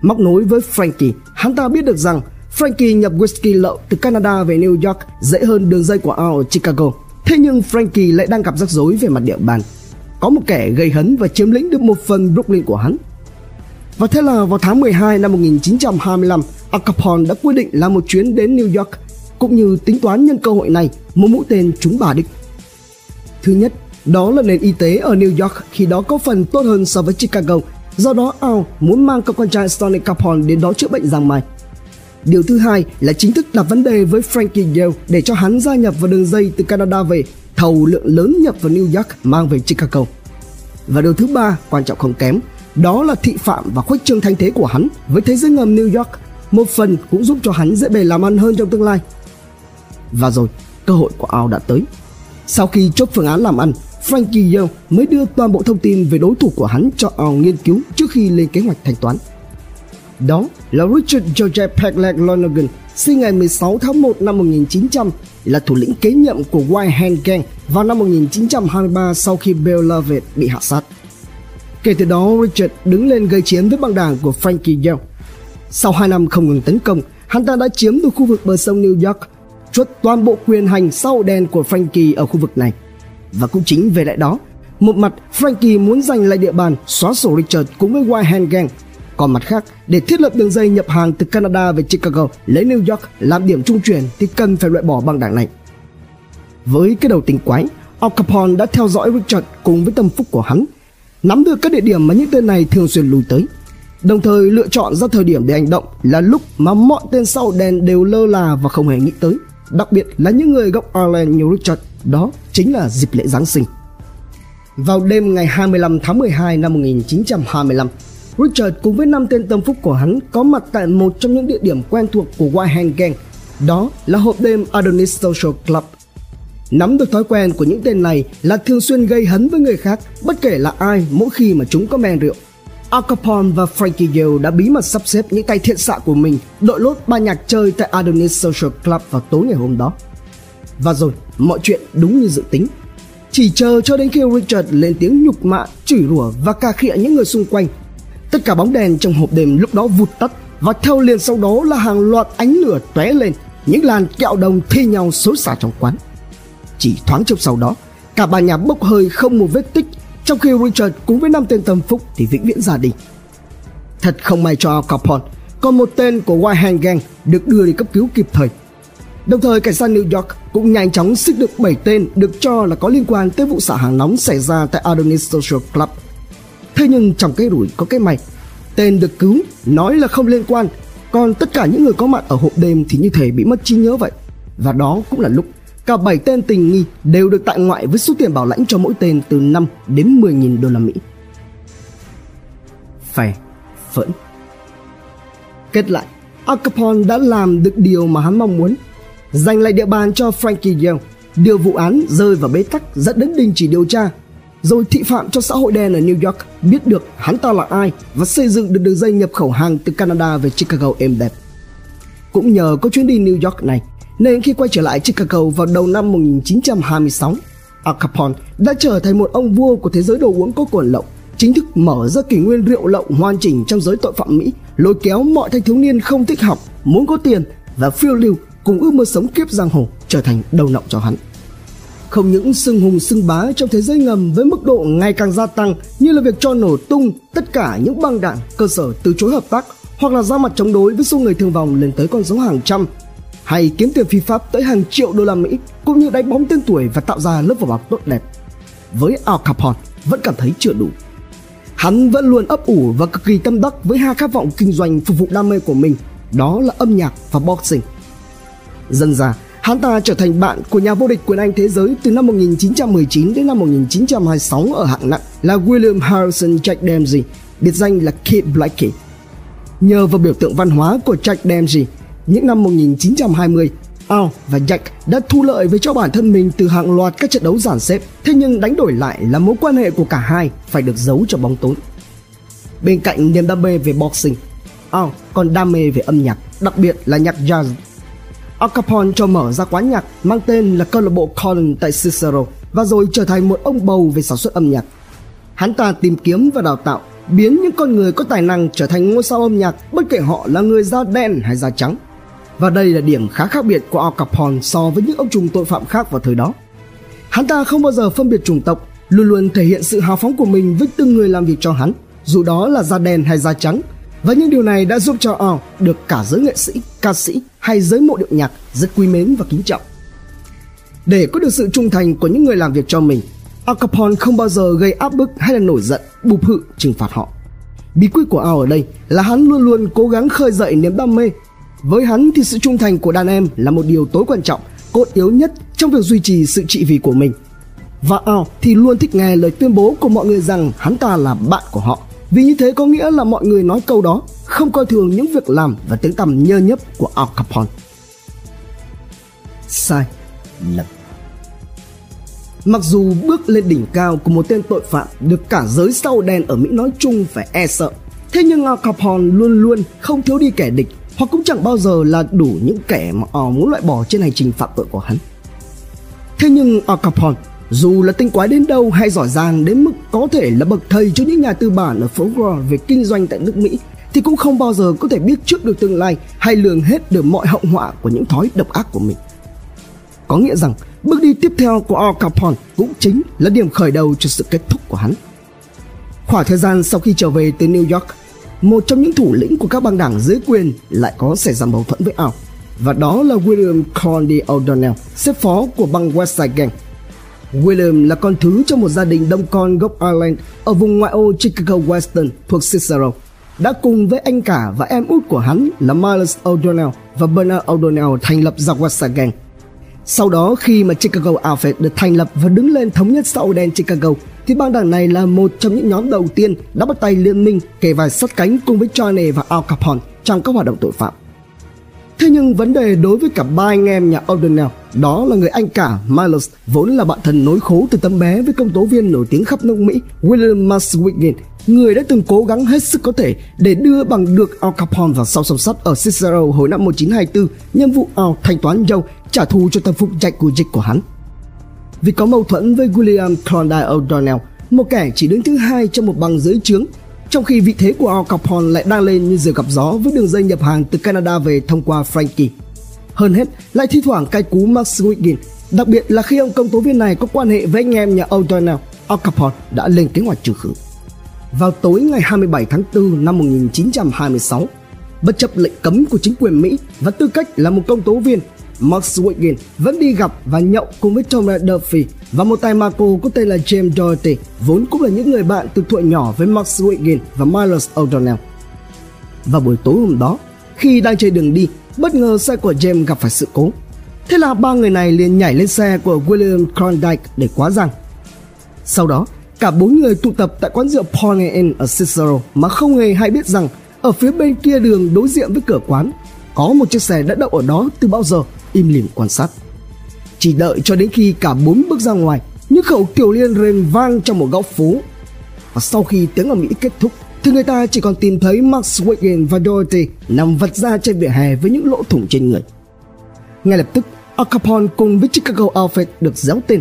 Móc nối với Frankie, hắn ta biết được rằng Frankie nhập whisky lậu từ Canada về New York dễ hơn đường dây của Al ở Chicago. Thế nhưng Frankie lại đang gặp rắc rối về mặt địa bàn. Có một kẻ gây hấn và chiếm lĩnh được một phần Brooklyn của hắn. Và thế là vào tháng 12 năm 1925, Al Capone đã quyết định làm một chuyến đến New York cũng như tính toán nhân cơ hội này một mũi tên trúng bà đích. Thứ nhất, đó là nền y tế ở New York khi đó có phần tốt hơn so với Chicago, do đó Al muốn mang cậu con trai Stanley Capone đến đó chữa bệnh giang mai. Điều thứ hai là chính thức đặt vấn đề với Frankie Yale để cho hắn gia nhập vào đường dây từ Canada về, thầu lượng lớn nhập vào New York mang về Chicago. Và điều thứ ba, quan trọng không kém, đó là thị phạm và khuếch trương thanh thế của hắn với thế giới ngầm New York một phần cũng giúp cho hắn dễ bề làm ăn hơn trong tương lai. Và rồi, cơ hội của Ao đã tới. Sau khi chốt phương án làm ăn, Frankie Yale mới đưa toàn bộ thông tin về đối thủ của hắn cho Ao nghiên cứu trước khi lên kế hoạch thanh toán. Đó là Richard Joseph Pegleg Lonergan, sinh ngày 16 tháng 1 năm 1900, là thủ lĩnh kế nhiệm của White Hand Gang vào năm 1923 sau khi Bill Lovett bị hạ sát. Kể từ đó, Richard đứng lên gây chiến với băng đảng của Frankie Yale. Sau 2 năm không ngừng tấn công, hắn ta đã chiếm được khu vực bờ sông New York, chuốt toàn bộ quyền hành sau đen của Frankie ở khu vực này. Và cũng chính về lại đó, một mặt Frankie muốn giành lại địa bàn, xóa sổ Richard cùng với White Hand Gang. Còn mặt khác, để thiết lập đường dây nhập hàng từ Canada về Chicago lấy New York làm điểm trung chuyển thì cần phải loại bỏ băng đảng này. Với cái đầu tình quái, Al Capone đã theo dõi Richard cùng với tâm phúc của hắn, nắm được các địa điểm mà những tên này thường xuyên lùi tới. Đồng thời lựa chọn ra thời điểm để hành động là lúc mà mọi tên sau đèn đều lơ là và không hề nghĩ tới. Đặc biệt là những người gốc Ireland như Richard, đó chính là dịp lễ Giáng sinh. Vào đêm ngày 25 tháng 12 năm 1925, Richard cùng với năm tên tâm phúc của hắn có mặt tại một trong những địa điểm quen thuộc của White Hand Gang, đó là hộp đêm Adonis Social Club. Nắm được thói quen của những tên này là thường xuyên gây hấn với người khác bất kể là ai mỗi khi mà chúng có men rượu. Al Capone và Frankie Yale đã bí mật sắp xếp những tay thiện xạ của mình đội lốt ban nhạc chơi tại Adonis Social Club vào tối ngày hôm đó. Và rồi, mọi chuyện đúng như dự tính. Chỉ chờ cho đến khi Richard lên tiếng nhục mạ, chửi rủa và cà khịa những người xung quanh. Tất cả bóng đèn trong hộp đêm lúc đó vụt tắt và theo liền sau đó là hàng loạt ánh lửa tóe lên, những làn kẹo đồng thi nhau xối xả trong quán. Chỉ thoáng chốc sau đó, cả ba nhà bốc hơi không một vết tích, trong khi Richard cùng với năm tên tâm phúc thì vĩnh viễn ra đi. Thật không may cho Al Capone, còn một tên của White Hand Gang được đưa đi cấp cứu kịp thời. Đồng thời cảnh sát New York cũng nhanh chóng xích được 7 tên được cho là có liên quan tới vụ xả hàng nóng xảy ra tại Adonis Social Club. Thế nhưng trong cái rủi có cái may, tên được cứu nói là không liên quan, còn tất cả những người có mặt ở hộp đêm thì như thể bị mất trí nhớ vậy. Và đó cũng là lúc cả 7 tên tình nghi đều được tại ngoại với số tiền bảo lãnh cho mỗi tên từ 5 đến 10.000 đô la Mỹ. Phè, phẫn. Kết lại, Al Capone đã làm được điều mà hắn mong muốn giành lại địa bàn cho Frankie Yale, điều vụ án rơi vào bế tắc dẫn đến đình chỉ điều tra. Rồi thị phạm cho xã hội đen ở New York biết được hắn ta là ai và xây dựng được đường dây nhập khẩu hàng từ Canada về Chicago êm đẹp. Cũng nhờ có chuyến đi New York này nên khi quay trở lại Chicago vào đầu năm 1926, Al Capone đã trở thành một ông vua của thế giới đồ uống có cồn lậu, chính thức mở ra kỷ nguyên rượu lậu hoàn chỉnh trong giới tội phạm Mỹ, lôi kéo mọi thanh thiếu niên không thích học, muốn có tiền và phiêu lưu cùng ước mơ sống kiếp giang hồ trở thành đầu nọng cho hắn. Không những sưng hùng sưng bá trong thế giới ngầm với mức độ ngày càng gia tăng như là việc cho nổ tung tất cả những băng đạn cơ sở từ chối hợp tác hoặc là ra mặt chống đối với số người thương vong lên tới con số hàng trăm hay kiếm tiền phi pháp tới hàng triệu đô la Mỹ cũng như đánh bóng tên tuổi và tạo ra lớp vỏ bọc tốt đẹp. Với Al Capone vẫn cảm thấy chưa đủ. Hắn vẫn luôn ấp ủ và cực kỳ tâm đắc với hai khát vọng kinh doanh phục vụ đam mê của mình, đó là âm nhạc và boxing. Dần ra, hắn ta trở thành bạn của nhà vô địch quyền Anh thế giới từ năm 1919 đến năm 1926 ở hạng nặng là William Harrison Jack Dempsey, biệt danh là Kid Blackie. Nhờ vào biểu tượng văn hóa của Jack Dempsey, những năm 1920, Al và Jack đã thu lợi với cho bản thân mình từ hàng loạt các trận đấu giản xếp, thế nhưng đánh đổi lại là mối quan hệ của cả hai phải được giấu cho bóng tối. Bên cạnh niềm đam mê về boxing, Al còn đam mê về âm nhạc, đặc biệt là nhạc jazz Al Capone cho mở ra quán nhạc mang tên là câu lạc bộ Colin tại Cicero và rồi trở thành một ông bầu về sản xuất âm nhạc. Hắn ta tìm kiếm và đào tạo, biến những con người có tài năng trở thành ngôi sao âm nhạc bất kể họ là người da đen hay da trắng. Và đây là điểm khá khác biệt của Al Capone so với những ông trùm tội phạm khác vào thời đó. Hắn ta không bao giờ phân biệt chủng tộc, luôn luôn thể hiện sự hào phóng của mình với từng người làm việc cho hắn, dù đó là da đen hay da trắng, và những điều này đã giúp cho Al được cả giới nghệ sĩ, ca sĩ hay giới mộ điệu nhạc rất quý mến và kính trọng. Để có được sự trung thành của những người làm việc cho mình, Al Capone không bao giờ gây áp bức hay là nổi giận, bụp hự trừng phạt họ. Bí quyết của Al ở đây là hắn luôn luôn cố gắng khơi dậy niềm đam mê. Với hắn thì sự trung thành của đàn em là một điều tối quan trọng, cốt yếu nhất trong việc duy trì sự trị vì của mình. Và Al thì luôn thích nghe lời tuyên bố của mọi người rằng hắn ta là bạn của họ vì như thế có nghĩa là mọi người nói câu đó không coi thường những việc làm và tiếng tăm nhơ nhấp của Al Capone. Sai lầm Mặc dù bước lên đỉnh cao của một tên tội phạm được cả giới sau đen ở Mỹ nói chung phải e sợ, Thế nhưng Al Capone luôn luôn không thiếu đi kẻ địch hoặc cũng chẳng bao giờ là đủ những kẻ mà họ muốn loại bỏ trên hành trình phạm tội của hắn. Thế nhưng Al Capone dù là tinh quái đến đâu hay giỏi giang đến mức có thể là bậc thầy cho những nhà tư bản ở phố Wall về kinh doanh tại nước Mỹ thì cũng không bao giờ có thể biết trước được tương lai hay lường hết được mọi hậu họa của những thói độc ác của mình. Có nghĩa rằng bước đi tiếp theo của Al Capone cũng chính là điểm khởi đầu cho sự kết thúc của hắn. Khoảng thời gian sau khi trở về từ New York, một trong những thủ lĩnh của các băng đảng dưới quyền lại có xảy ra mâu thuẫn với ông và đó là William Condy O'Donnell, xếp phó của băng West Side Gang. William là con thứ trong một gia đình đông con gốc Ireland ở vùng ngoại ô Chicago Western thuộc Cicero đã cùng với anh cả và em út của hắn là Miles O'Donnell và Bernard O'Donnell thành lập ra West Gang. Sau đó khi mà Chicago Outfit được thành lập và đứng lên thống nhất xã hội đen Chicago thì băng đảng này là một trong những nhóm đầu tiên đã bắt tay liên minh kể vài sát cánh cùng với Johnny và Al Capone trong các hoạt động tội phạm. Thế nhưng vấn đề đối với cả ba anh em nhà O'Donnell, đó là người anh cả Miles, vốn là bạn thân nối khố từ tấm bé với công tố viên nổi tiếng khắp nước Mỹ, William Maswigin người đã từng cố gắng hết sức có thể để đưa bằng được Al Capone vào sau song sắt ở Cicero hồi năm 1924 nhân vụ Al thanh toán dâu trả thù cho tâm phục chạy của dịch của hắn. Vì có mâu thuẫn với William Klondike O'Donnell, một kẻ chỉ đứng thứ hai trong một băng dưới trướng, trong khi vị thế của Al Capone lại đang lên như diều gặp gió với đường dây nhập hàng từ Canada về thông qua Frankie. Hơn hết, lại thi thoảng cay cú Max Wiggin, đặc biệt là khi ông công tố viên này có quan hệ với anh em nhà O'Donnell, Al Capone đã lên kế hoạch trừ khử vào tối ngày 27 tháng 4 năm 1926. Bất chấp lệnh cấm của chính quyền Mỹ và tư cách là một công tố viên, Max Wiggin vẫn đi gặp và nhậu cùng với Tom Duffy và một tài Marco có tên là James Doherty, vốn cũng là những người bạn từ thuở nhỏ với Max Wiggin và Miles O'Donnell. Và buổi tối hôm đó, khi đang trên đường đi, bất ngờ xe của James gặp phải sự cố. Thế là ba người này liền nhảy lên xe của William Klondike để quá răng. Sau đó, Cả bốn người tụ tập tại quán rượu Pony Inn ở Cicero mà không hề hay biết rằng ở phía bên kia đường đối diện với cửa quán có một chiếc xe đã đậu ở đó từ bao giờ im lìm quan sát. Chỉ đợi cho đến khi cả bốn bước ra ngoài, những khẩu tiểu liên rền vang trong một góc phố. Và sau khi tiếng ở Mỹ kết thúc, thì người ta chỉ còn tìm thấy Max Wiggin và Dorothy nằm vật ra trên vỉa hè với những lỗ thủng trên người. Ngay lập tức, Al Capone cùng với Chicago Outfit được déo tên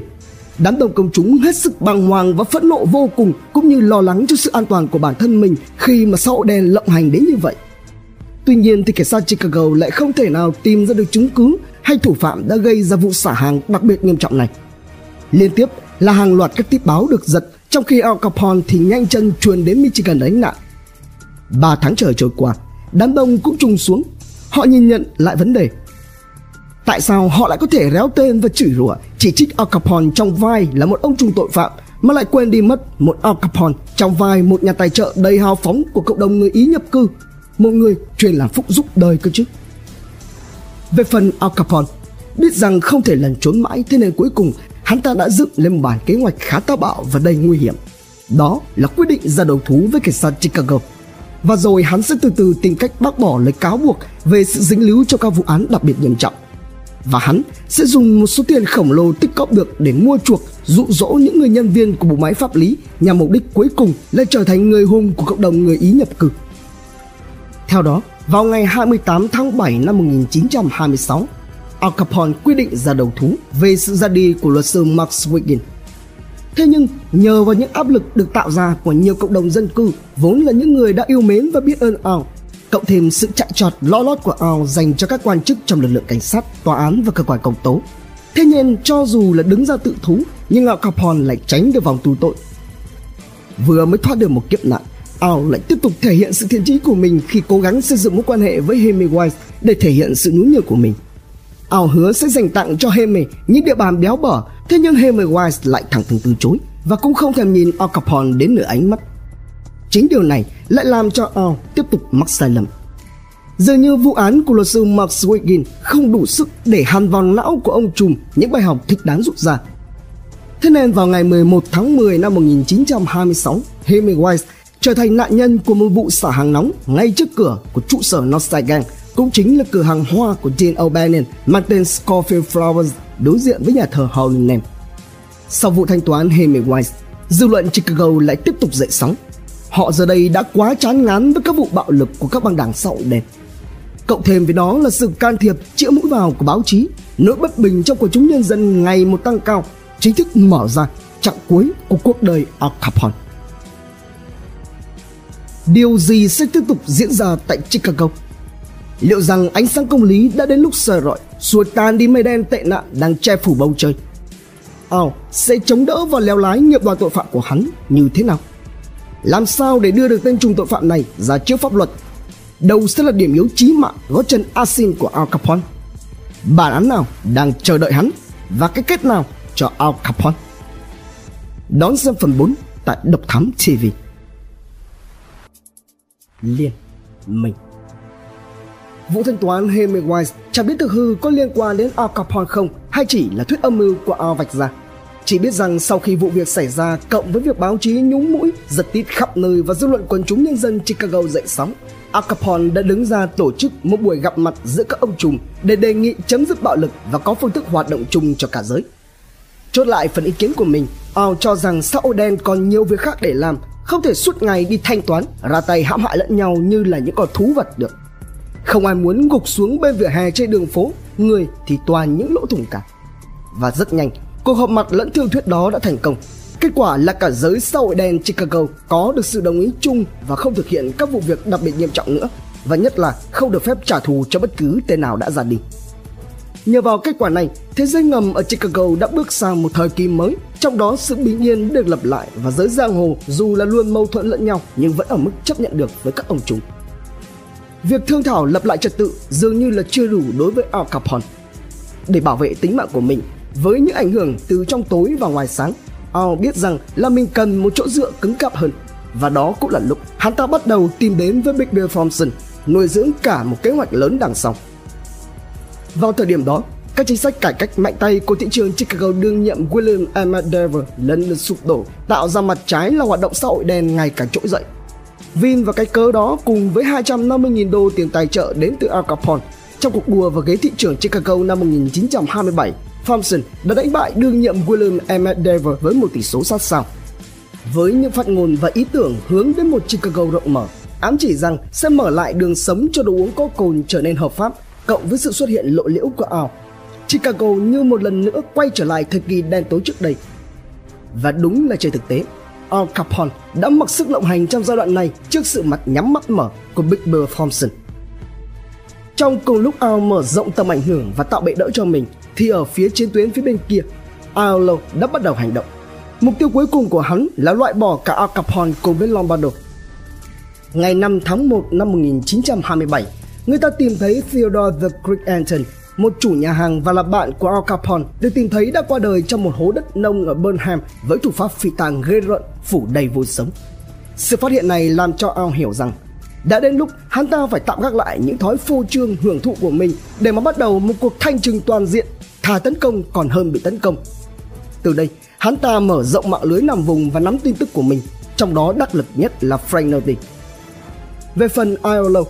Đám đông công chúng hết sức bàng hoàng và phẫn nộ vô cùng cũng như lo lắng cho sự an toàn của bản thân mình khi mà xã hội đen lộng hành đến như vậy. Tuy nhiên thì cảnh sát Chicago lại không thể nào tìm ra được chứng cứ hay thủ phạm đã gây ra vụ xả hàng đặc biệt nghiêm trọng này. Liên tiếp là hàng loạt các tiếp báo được giật trong khi Al Capone thì nhanh chân chuồn đến Michigan đánh nạn. Ba tháng trời trôi qua, đám đông cũng trùng xuống. Họ nhìn nhận lại vấn đề Tại sao họ lại có thể réo tên và chửi rủa chỉ trích Al Capone trong vai là một ông trùm tội phạm mà lại quên đi mất một Al Capone trong vai một nhà tài trợ đầy hào phóng của cộng đồng người Ý nhập cư, một người chuyên làm phúc giúp đời cơ chứ. Về phần Al Capone, biết rằng không thể lần trốn mãi thế nên cuối cùng hắn ta đã dựng lên một bản kế hoạch khá táo bạo và đầy nguy hiểm. Đó là quyết định ra đầu thú với cảnh sát Chicago. Và rồi hắn sẽ từ từ tìm cách bác bỏ lời cáo buộc về sự dính líu cho các vụ án đặc biệt nghiêm trọng và hắn sẽ dùng một số tiền khổng lồ tích cóp được để mua chuộc dụ dỗ những người nhân viên của bộ máy pháp lý nhằm mục đích cuối cùng là trở thành người hùng của cộng đồng người Ý nhập cư. Theo đó, vào ngày 28 tháng 7 năm 1926, Al Capone quyết định ra đầu thú về sự ra đi của luật sư Max Wiggin. Thế nhưng nhờ vào những áp lực được tạo ra của nhiều cộng đồng dân cư vốn là những người đã yêu mến và biết ơn Al cộng thêm sự chạy trọt lo lót của Al dành cho các quan chức trong lực lượng cảnh sát, tòa án và cơ quan công tố. Thế nhiên, cho dù là đứng ra tự thú, nhưng Al Capone lại tránh được vòng tù tội. Vừa mới thoát được một kiếp nạn, Ao lại tiếp tục thể hiện sự thiện chí của mình khi cố gắng xây dựng mối quan hệ với Hemingway để thể hiện sự nhún nhường của mình. Ao hứa sẽ dành tặng cho Hemi những địa bàn béo bở, thế nhưng Hemingway lại thẳng thừng từ chối và cũng không thèm nhìn Al Capone đến nửa ánh mắt. Chính điều này lại làm cho Al tiếp tục mắc sai lầm. Dường như vụ án của luật sư Mark Wiggin không đủ sức để hàn vào não của ông trùm những bài học thích đáng rút ra. Thế nên vào ngày 11 tháng 10 năm 1926, Hemingway trở thành nạn nhân của một vụ xả hàng nóng ngay trước cửa của trụ sở Northside cũng chính là cửa hàng hoa của Dean O'Bannon mang tên Scofield Flowers đối diện với nhà thờ Howling Name. Sau vụ thanh toán Hemingway, dư luận Chicago lại tiếp tục dậy sóng Họ giờ đây đã quá chán ngán với các vụ bạo lực của các băng đảng xã hội đen. Cộng thêm với đó là sự can thiệp chĩa mũi vào của báo chí, nỗi bất bình trong quần chúng nhân dân ngày một tăng cao, chính thức mở ra chặng cuối của cuộc đời Al Capone. Điều gì sẽ tiếp tục diễn ra tại Chicago? Liệu rằng ánh sáng công lý đã đến lúc sờ rọi, xua tan đi mây đen tệ nạn đang che phủ bầu trời? Al sẽ chống đỡ và leo lái nghiệp đoàn tội phạm của hắn như thế nào? Làm sao để đưa được tên trùng tội phạm này ra trước pháp luật? Đâu sẽ là điểm yếu chí mạng gót chân asin của Al Capone? Bản án nào đang chờ đợi hắn và cái kết nào cho Al Capone? Đón xem phần 4 tại Độc Thám TV. Liên Minh Vụ thanh toán Hemingway chẳng biết thực hư có liên quan đến Al Capone không hay chỉ là thuyết âm mưu của Al vạch ra. Chỉ biết rằng sau khi vụ việc xảy ra cộng với việc báo chí nhúng mũi, giật tít khắp nơi và dư luận quần chúng nhân dân Chicago dậy sóng, Al Capone đã đứng ra tổ chức một buổi gặp mặt giữa các ông trùm để đề nghị chấm dứt bạo lực và có phương thức hoạt động chung cho cả giới. Chốt lại phần ý kiến của mình, Ao cho rằng xã hội đen còn nhiều việc khác để làm, không thể suốt ngày đi thanh toán, ra tay hãm hại lẫn nhau như là những con thú vật được. Không ai muốn gục xuống bên vỉa hè trên đường phố, người thì toàn những lỗ thủng cả. Và rất nhanh, cuộc họp mặt lẫn thương thuyết đó đã thành công. Kết quả là cả giới xã hội đen Chicago có được sự đồng ý chung và không thực hiện các vụ việc đặc biệt nghiêm trọng nữa, và nhất là không được phép trả thù cho bất cứ tên nào đã ra đi. Nhờ vào kết quả này, thế giới ngầm ở Chicago đã bước sang một thời kỳ mới, trong đó sự bình yên được lập lại và giới giang hồ dù là luôn mâu thuẫn lẫn nhau nhưng vẫn ở mức chấp nhận được với các ông chúng. Việc thương thảo lập lại trật tự dường như là chưa đủ đối với Al Capone. Để bảo vệ tính mạng của mình, với những ảnh hưởng từ trong tối và ngoài sáng, Al biết rằng là mình cần một chỗ dựa cứng cáp hơn. Và đó cũng là lúc hắn ta bắt đầu tìm đến với Big Bill Thompson, nuôi dưỡng cả một kế hoạch lớn đằng sau. Vào thời điểm đó, các chính sách cải cách mạnh tay của thị trường Chicago đương nhiệm William M. Dever lần lượt sụp đổ, tạo ra mặt trái là hoạt động xã hội đen ngày càng trỗi dậy. Vin và cái cớ đó cùng với 250.000 đô tiền tài trợ đến từ Al Capone trong cuộc đua vào ghế thị trưởng Chicago năm 1927, Thompson đã đánh bại đương nhiệm William M. Dever với một tỷ số sát sao. Với những phát ngôn và ý tưởng hướng đến một Chicago rộng mở, ám chỉ rằng sẽ mở lại đường sống cho đồ uống có cồn trở nên hợp pháp, cộng với sự xuất hiện lộ liễu của Al, Chicago như một lần nữa quay trở lại thời kỳ đen tối trước đây. Và đúng là trên thực tế, Al Capone đã mặc sức lộng hành trong giai đoạn này trước sự mặt nhắm mắt mở của Big Bill Thompson. Trong cùng lúc Al mở rộng tầm ảnh hưởng và tạo bệ đỡ cho mình, thì ở phía chiến tuyến phía bên kia, Al đã bắt đầu hành động. Mục tiêu cuối cùng của hắn là loại bỏ cả Al Capone cùng với Lombardo. Ngày 5 tháng 1 năm 1927, người ta tìm thấy Theodore the Greek Anton, một chủ nhà hàng và là bạn của Al Capone, được tìm thấy đã qua đời trong một hố đất nông ở Burnham với thủ pháp phi tàng ghê rợn phủ đầy vô sống. Sự phát hiện này làm cho Al hiểu rằng đã đến lúc hắn ta phải tạm gác lại những thói phô trương hưởng thụ của mình để mà bắt đầu một cuộc thanh trừng toàn diện, thà tấn công còn hơn bị tấn công. Từ đây, hắn ta mở rộng mạng lưới nằm vùng và nắm tin tức của mình, trong đó đắc lực nhất là Frank Nutty. Về phần ILO,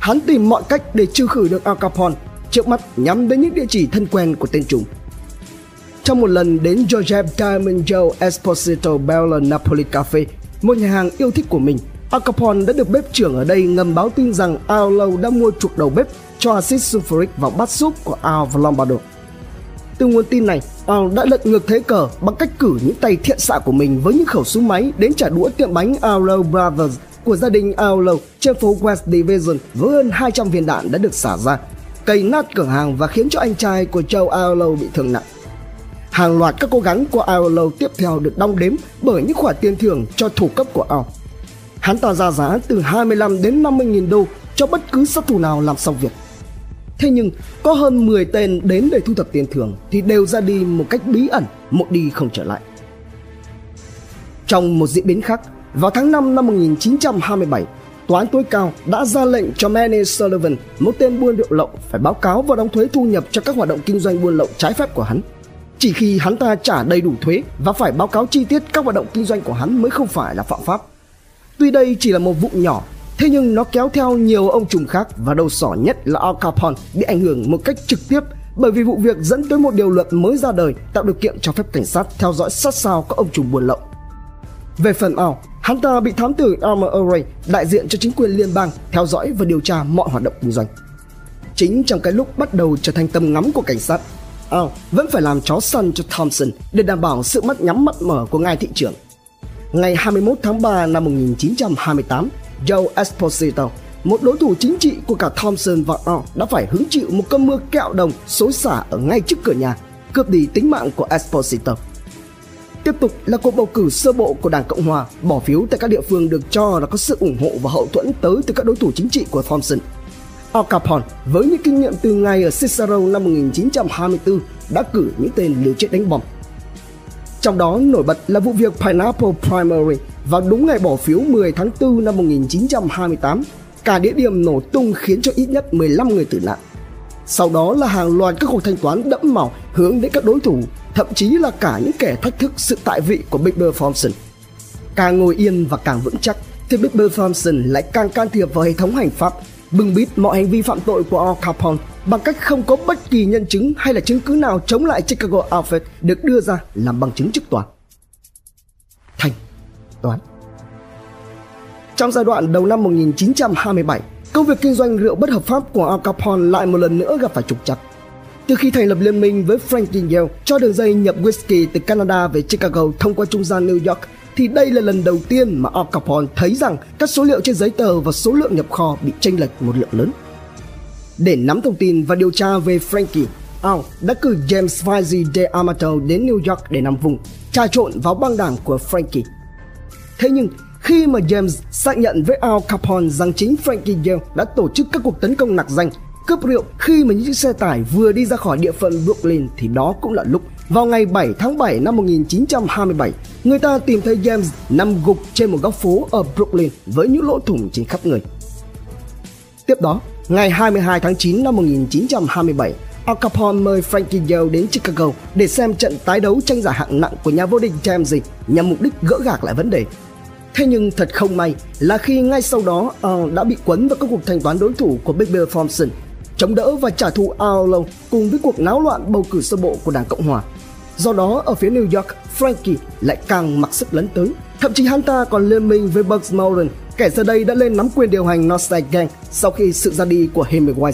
hắn tìm mọi cách để trừ khử được Al Capone, trước mắt nhắm đến những địa chỉ thân quen của tên chúng. Trong một lần đến Joseph Diamond Joe Esposito Bella Napoli Cafe, một nhà hàng yêu thích của mình, Al Capone đã được bếp trưởng ở đây ngầm báo tin rằng Al đã mua chuộc đầu bếp cho axit sulfuric vào bát súp của Al và Lombardo. Từ nguồn tin này, Al đã lật ngược thế cờ bằng cách cử những tay thiện xạ của mình với những khẩu súng máy đến trả đũa tiệm bánh Arlo Brothers của gia đình Aolo trên phố West Division với hơn 200 viên đạn đã được xả ra, cây nát cửa hàng và khiến cho anh trai của Joe Aolo bị thương nặng. Hàng loạt các cố gắng của Aolo tiếp theo được đong đếm bởi những khoản tiền thưởng cho thủ cấp của Al. Hắn ta ra giá từ 25 đến 50 nghìn đô cho bất cứ sát thủ nào làm xong việc. Thế nhưng có hơn 10 tên đến để thu thập tiền thưởng thì đều ra đi một cách bí ẩn, một đi không trở lại. Trong một diễn biến khác, vào tháng 5 năm 1927, Tòa án tối cao đã ra lệnh cho Manny Sullivan, một tên buôn rượu lậu, phải báo cáo và đóng thuế thu nhập cho các hoạt động kinh doanh buôn lậu trái phép của hắn. Chỉ khi hắn ta trả đầy đủ thuế và phải báo cáo chi tiết các hoạt động kinh doanh của hắn mới không phải là phạm pháp. Tuy đây chỉ là một vụ nhỏ, thế nhưng nó kéo theo nhiều ông trùm khác và đầu sỏ nhất là Al Capone bị ảnh hưởng một cách trực tiếp bởi vì vụ việc dẫn tới một điều luật mới ra đời tạo điều kiện cho phép cảnh sát theo dõi sát sao các ông trùm buôn lậu. Về phần Al, Hắn ta bị thám tử Armor Array, đại diện cho chính quyền liên bang, theo dõi và điều tra mọi hoạt động kinh doanh. Chính trong cái lúc bắt đầu trở thành tầm ngắm của cảnh sát, Al vẫn phải làm chó săn cho Thompson để đảm bảo sự mắt nhắm mắt mở của ngài thị trưởng. Ngày 21 tháng 3 năm 1928, Joe Esposito, một đối thủ chính trị của cả Thompson và Al đã phải hứng chịu một cơn mưa kẹo đồng xối xả ở ngay trước cửa nhà, cướp đi tính mạng của Esposito. Tiếp tục là cuộc bầu cử sơ bộ của Đảng Cộng Hòa, bỏ phiếu tại các địa phương được cho là có sự ủng hộ và hậu thuẫn tới từ các đối thủ chính trị của Thompson. Al Capone với những kinh nghiệm từ ngày ở Cicero năm 1924 đã cử những tên liều chết đánh bom. Trong đó nổi bật là vụ việc Pineapple Primary vào đúng ngày bỏ phiếu 10 tháng 4 năm 1928. Cả địa điểm nổ tung khiến cho ít nhất 15 người tử nạn. Sau đó là hàng loạt các cuộc thanh toán đẫm màu hướng đến các đối thủ, thậm chí là cả những kẻ thách thức sự tại vị của Big Bill Thompson. Càng ngồi yên và càng vững chắc, thì Big Bill Thompson lại càng can thiệp vào hệ thống hành pháp, bưng bít mọi hành vi phạm tội của Al Capone bằng cách không có bất kỳ nhân chứng hay là chứng cứ nào chống lại Chicago Outfit được đưa ra làm bằng chứng trước tòa. thành toán Trong giai đoạn đầu năm 1927, công việc kinh doanh rượu bất hợp pháp của Al Capone lại một lần nữa gặp phải trục trặc. Từ khi thành lập liên minh với Franklin Yale cho đường dây nhập whisky từ Canada về Chicago thông qua trung gian New York, thì đây là lần đầu tiên mà Al Capone thấy rằng các số liệu trên giấy tờ và số lượng nhập kho bị chênh lệch một lượng lớn. Để nắm thông tin và điều tra về Frankie, Al đã cử James Vizzi de Amato đến New York để nằm vùng, trà trộn vào băng đảng của Frankie. Thế nhưng khi mà James xác nhận với Al Capone rằng chính Frankie Yale đã tổ chức các cuộc tấn công nặc danh cướp rượu khi mà những chiếc xe tải vừa đi ra khỏi địa phận Brooklyn thì đó cũng là lúc vào ngày 7 tháng 7 năm 1927, người ta tìm thấy James nằm gục trên một góc phố ở Brooklyn với những lỗ thủng trên khắp người. Tiếp đó, ngày 22 tháng 9 năm 1927, Al Capone mời Frankie Yale đến Chicago để xem trận tái đấu tranh giải hạng nặng của nhà vô địch James nhằm mục đích gỡ gạc lại vấn đề. Thế nhưng thật không may là khi ngay sau đó Al đã bị quấn vào các cuộc thanh toán đối thủ của Big Bill Thompson chống đỡ và trả thù Arlo cùng với cuộc náo loạn bầu cử sơ bộ của Đảng Cộng Hòa. Do đó, ở phía New York, Frankie lại càng mặc sức lấn tới. Thậm chí hắn ta còn liên minh với Bugs Moran, kẻ giờ đây đã lên nắm quyền điều hành Northside Gang sau khi sự ra đi của Hemingway.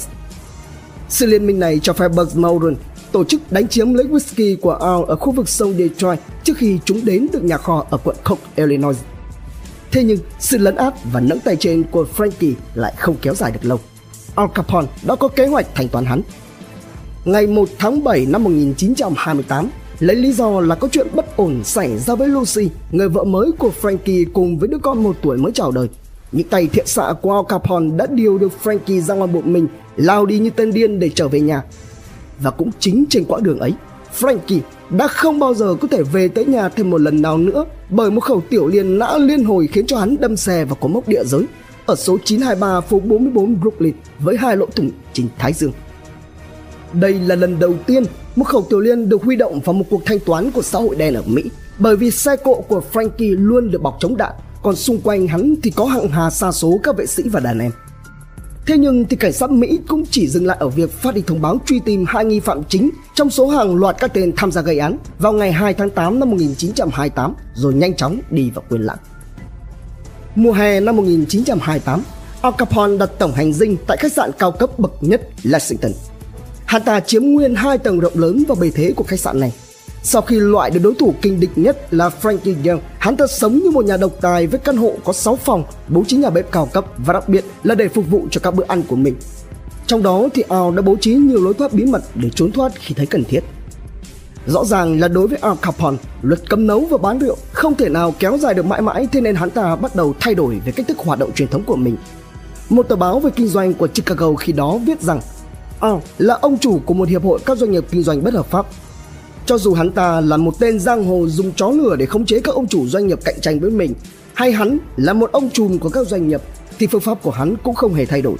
Sự liên minh này cho phép Bugs Moran tổ chức đánh chiếm lấy whisky của Al ở khu vực sông Detroit trước khi chúng đến được nhà kho ở quận Cook, Illinois. Thế nhưng, sự lấn át và nẫng tay trên của Frankie lại không kéo dài được lâu. Al Capone đã có kế hoạch thanh toán hắn. Ngày 1 tháng 7 năm 1928, lấy lý do là có chuyện bất ổn xảy ra với Lucy, người vợ mới của Frankie cùng với đứa con một tuổi mới chào đời. Những tay thiện xạ của Al Capone đã điều được Frankie ra ngoài bụng mình, lao đi như tên điên để trở về nhà. Và cũng chính trên quãng đường ấy, Frankie đã không bao giờ có thể về tới nhà thêm một lần nào nữa bởi một khẩu tiểu liên nã liên hồi khiến cho hắn đâm xe vào cột mốc địa giới ở số 923 phố 44 Brooklyn với hai lỗ thủng trên thái dương. Đây là lần đầu tiên một khẩu tiểu liên được huy động vào một cuộc thanh toán của xã hội đen ở Mỹ bởi vì xe cộ của Frankie luôn được bọc chống đạn, còn xung quanh hắn thì có hạng hà xa số các vệ sĩ và đàn em. Thế nhưng thì cảnh sát Mỹ cũng chỉ dừng lại ở việc phát đi thông báo truy tìm hai nghi phạm chính trong số hàng loạt các tên tham gia gây án vào ngày 2 tháng 8 năm 1928 rồi nhanh chóng đi vào quên lãng. Mùa hè năm 1928, Al Capone đặt tổng hành dinh tại khách sạn cao cấp bậc nhất Lexington. Hắn ta chiếm nguyên hai tầng rộng lớn và bề thế của khách sạn này. Sau khi loại được đối thủ kinh địch nhất là Frankie Young, hắn ta sống như một nhà độc tài với căn hộ có 6 phòng, bố trí nhà bếp cao cấp và đặc biệt là để phục vụ cho các bữa ăn của mình. Trong đó thì Al đã bố trí nhiều lối thoát bí mật để trốn thoát khi thấy cần thiết. Rõ ràng là đối với Al Capone, luật cấm nấu và bán rượu không thể nào kéo dài được mãi mãi thế nên hắn ta bắt đầu thay đổi về cách thức hoạt động truyền thống của mình. Một tờ báo về kinh doanh của Chicago khi đó viết rằng Al là ông chủ của một hiệp hội các doanh nghiệp kinh doanh bất hợp pháp. Cho dù hắn ta là một tên giang hồ dùng chó lửa để khống chế các ông chủ doanh nghiệp cạnh tranh với mình, hay hắn là một ông trùm của các doanh nghiệp, thì phương pháp của hắn cũng không hề thay đổi.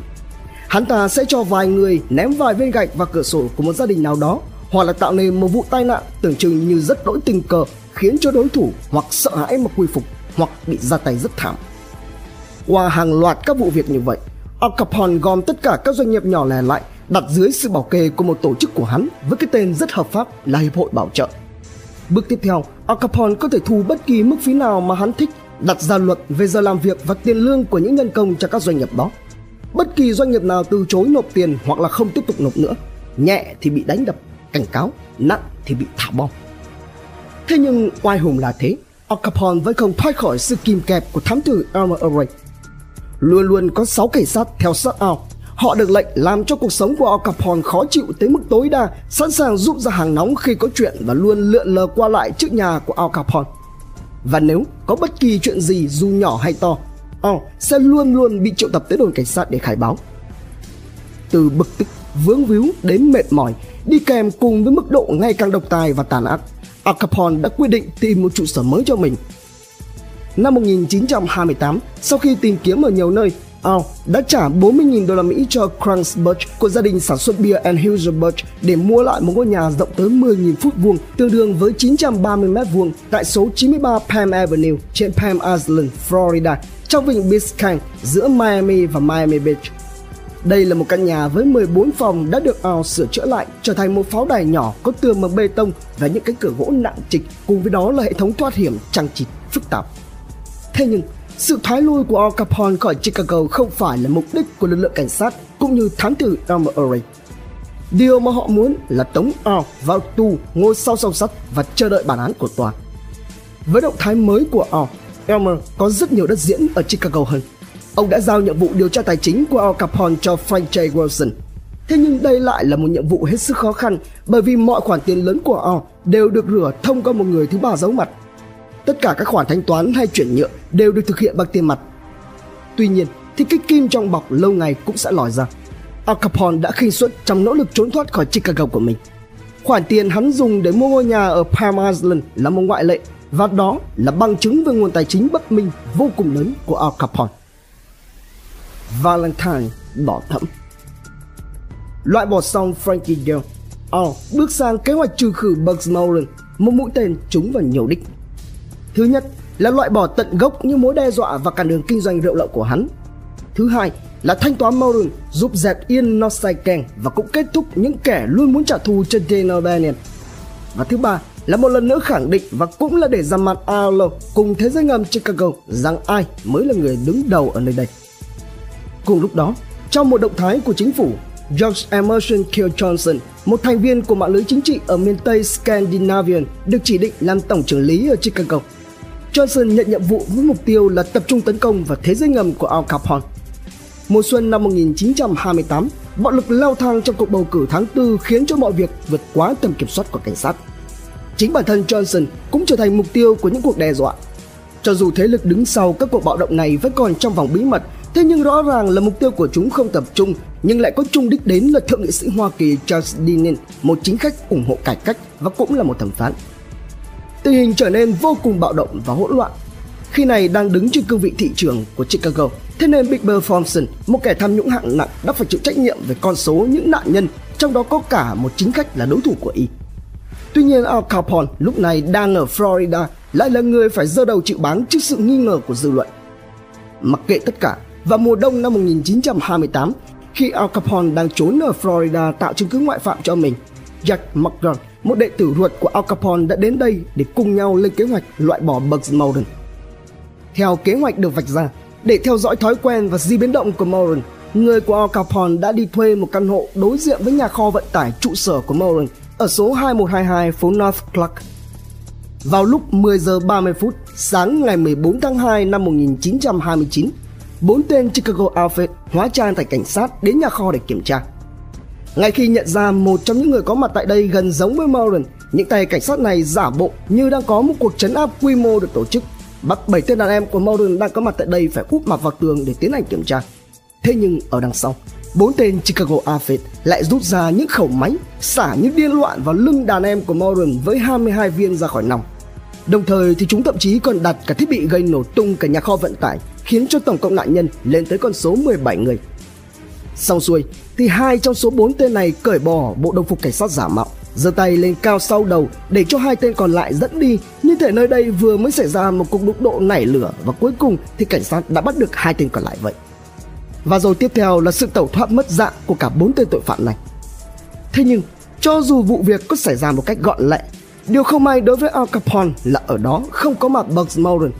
Hắn ta sẽ cho vài người ném vài viên gạch vào cửa sổ của một gia đình nào đó hoặc là tạo nên một vụ tai nạn tưởng chừng như rất đỗi tình cờ khiến cho đối thủ hoặc sợ hãi mà quy phục hoặc bị ra tay rất thảm. Qua hàng loạt các vụ việc như vậy, Al Capone gom tất cả các doanh nghiệp nhỏ lẻ lại đặt dưới sự bảo kê của một tổ chức của hắn với cái tên rất hợp pháp là Hiệp hội Bảo trợ. Bước tiếp theo, Al Capone có thể thu bất kỳ mức phí nào mà hắn thích đặt ra luật về giờ làm việc và tiền lương của những nhân công cho các doanh nghiệp đó. Bất kỳ doanh nghiệp nào từ chối nộp tiền hoặc là không tiếp tục nộp nữa, nhẹ thì bị đánh đập, cảnh cáo, nặng thì bị thả bom. Thế nhưng oai hùng là thế, Al Capone vẫn không thoát khỏi sự kìm kẹp của thám tử Elmer Array. Luôn luôn có 6 cảnh sát theo sát Al. Họ được lệnh làm cho cuộc sống của Al Capone khó chịu tới mức tối đa, sẵn sàng giúp ra hàng nóng khi có chuyện và luôn lượn lờ qua lại trước nhà của Al Capone. Và nếu có bất kỳ chuyện gì dù nhỏ hay to, Al sẽ luôn luôn bị triệu tập tới đồn cảnh sát để khai báo. Từ bực tức, vướng víu đến mệt mỏi, đi kèm cùng với mức độ ngày càng độc tài và tàn ác, Al Capone đã quyết định tìm một trụ sở mới cho mình. Năm 1928, sau khi tìm kiếm ở nhiều nơi, Al đã trả 40.000 đô la Mỹ cho Kranzberg của gia đình sản xuất bia Anheuserberg để mua lại một ngôi nhà rộng tới 10.000 phút vuông, tương đương với 930 mét vuông tại số 93 Palm Avenue trên Palm Island, Florida, trong vịnh Biscayne giữa Miami và Miami Beach. Đây là một căn nhà với 14 phòng đã được Al sửa chữa lại trở thành một pháo đài nhỏ có tường bằng bê tông và những cánh cửa gỗ nặng trịch cùng với đó là hệ thống thoát hiểm trang trí phức tạp. Thế nhưng sự thoái lui của Al Capone khỏi Chicago không phải là mục đích của lực lượng cảnh sát cũng như thám tử Elmer Urey. Điều mà họ muốn là tống Al vào tù ngồi sau song sắt và chờ đợi bản án của tòa. Với động thái mới của Al, Elmer có rất nhiều đất diễn ở Chicago hơn. Ông đã giao nhiệm vụ điều tra tài chính của Al Capone cho Frank J. Wilson. Thế nhưng đây lại là một nhiệm vụ hết sức khó khăn, bởi vì mọi khoản tiền lớn của Al đều được rửa thông qua một người thứ ba giấu mặt tất cả các khoản thanh toán hay chuyển nhượng đều được thực hiện bằng tiền mặt. Tuy nhiên, thì cái kim trong bọc lâu ngày cũng sẽ lòi ra. Al Capone đã khinh suất trong nỗ lực trốn thoát khỏi Chicago của mình. Khoản tiền hắn dùng để mua ngôi nhà ở Palm Island là một ngoại lệ, và đó là bằng chứng về nguồn tài chính bất minh vô cùng lớn của Al Capone. Valentine đỏ thẫm Loại bỏ xong Frankie Gale, Al bước sang kế hoạch trừ khử Bugs Nolan, một mũi tên trúng vào nhiều đích. Thứ nhất là loại bỏ tận gốc những mối đe dọa và cản đường kinh doanh rượu lậu của hắn. Thứ hai là thanh toán Moran giúp dẹp yên Northside Gang và cũng kết thúc những kẻ luôn muốn trả thù cho Daniel Bannion. Và thứ ba là một lần nữa khẳng định và cũng là để ra mặt Arlo cùng thế giới ngầm Chicago rằng ai mới là người đứng đầu ở nơi đây. Cùng lúc đó, trong một động thái của chính phủ, George Emerson Kill Johnson, một thành viên của mạng lưới chính trị ở miền Tây Scandinavian, được chỉ định làm tổng trưởng lý ở Chicago. Johnson nhận nhiệm vụ với mục tiêu là tập trung tấn công vào thế giới ngầm của Al Capone. Mùa xuân năm 1928, bạo lực leo thang trong cuộc bầu cử tháng 4 khiến cho mọi việc vượt quá tầm kiểm soát của cảnh sát. Chính bản thân Johnson cũng trở thành mục tiêu của những cuộc đe dọa. Cho dù thế lực đứng sau các cuộc bạo động này vẫn còn trong vòng bí mật, thế nhưng rõ ràng là mục tiêu của chúng không tập trung nhưng lại có chung đích đến là thượng nghị sĩ Hoa Kỳ Charles Dinin, một chính khách ủng hộ cải cách và cũng là một thẩm phán tình hình trở nên vô cùng bạo động và hỗn loạn. Khi này đang đứng trên cương vị thị trường của Chicago, thế nên Big Bill Thompson, một kẻ tham nhũng hạng nặng đã phải chịu trách nhiệm về con số những nạn nhân, trong đó có cả một chính khách là đối thủ của y. Tuy nhiên Al Capone lúc này đang ở Florida lại là người phải dơ đầu chịu bán trước sự nghi ngờ của dư luận. Mặc kệ tất cả, vào mùa đông năm 1928, khi Al Capone đang trốn ở Florida tạo chứng cứ ngoại phạm cho mình, Jack McGraw một đệ tử ruột của Al Capone đã đến đây để cùng nhau lên kế hoạch loại bỏ Bugs Moran. Theo kế hoạch được vạch ra, để theo dõi thói quen và di biến động của Moran, người của Al Capone đã đi thuê một căn hộ đối diện với nhà kho vận tải trụ sở của Moran ở số 2122 phố North Clark. Vào lúc 10 giờ 30 phút sáng ngày 14 tháng 2 năm 1929, bốn tên Chicago Outfit hóa trang thành cảnh sát đến nhà kho để kiểm tra. Ngay khi nhận ra một trong những người có mặt tại đây gần giống với Moran, những tay cảnh sát này giả bộ như đang có một cuộc trấn áp quy mô được tổ chức. Bắt bảy tên đàn em của Moran đang có mặt tại đây phải úp mặt vào tường để tiến hành kiểm tra. Thế nhưng ở đằng sau, bốn tên Chicago Outfit lại rút ra những khẩu máy xả những điên loạn vào lưng đàn em của Moran với 22 viên ra khỏi nòng. Đồng thời thì chúng thậm chí còn đặt cả thiết bị gây nổ tung cả nhà kho vận tải, khiến cho tổng cộng nạn nhân lên tới con số 17 người. Xong xuôi thì hai trong số bốn tên này cởi bỏ bộ đồng phục cảnh sát giả mạo giơ tay lên cao sau đầu để cho hai tên còn lại dẫn đi. Như thể nơi đây vừa mới xảy ra một cuộc đụng độ nảy lửa và cuối cùng thì cảnh sát đã bắt được hai tên còn lại vậy. Và rồi tiếp theo là sự tẩu thoát mất dạng của cả bốn tên tội phạm này. Thế nhưng cho dù vụ việc có xảy ra một cách gọn lẹ điều không may đối với Al Capone là ở đó không có mặt Bugs Moran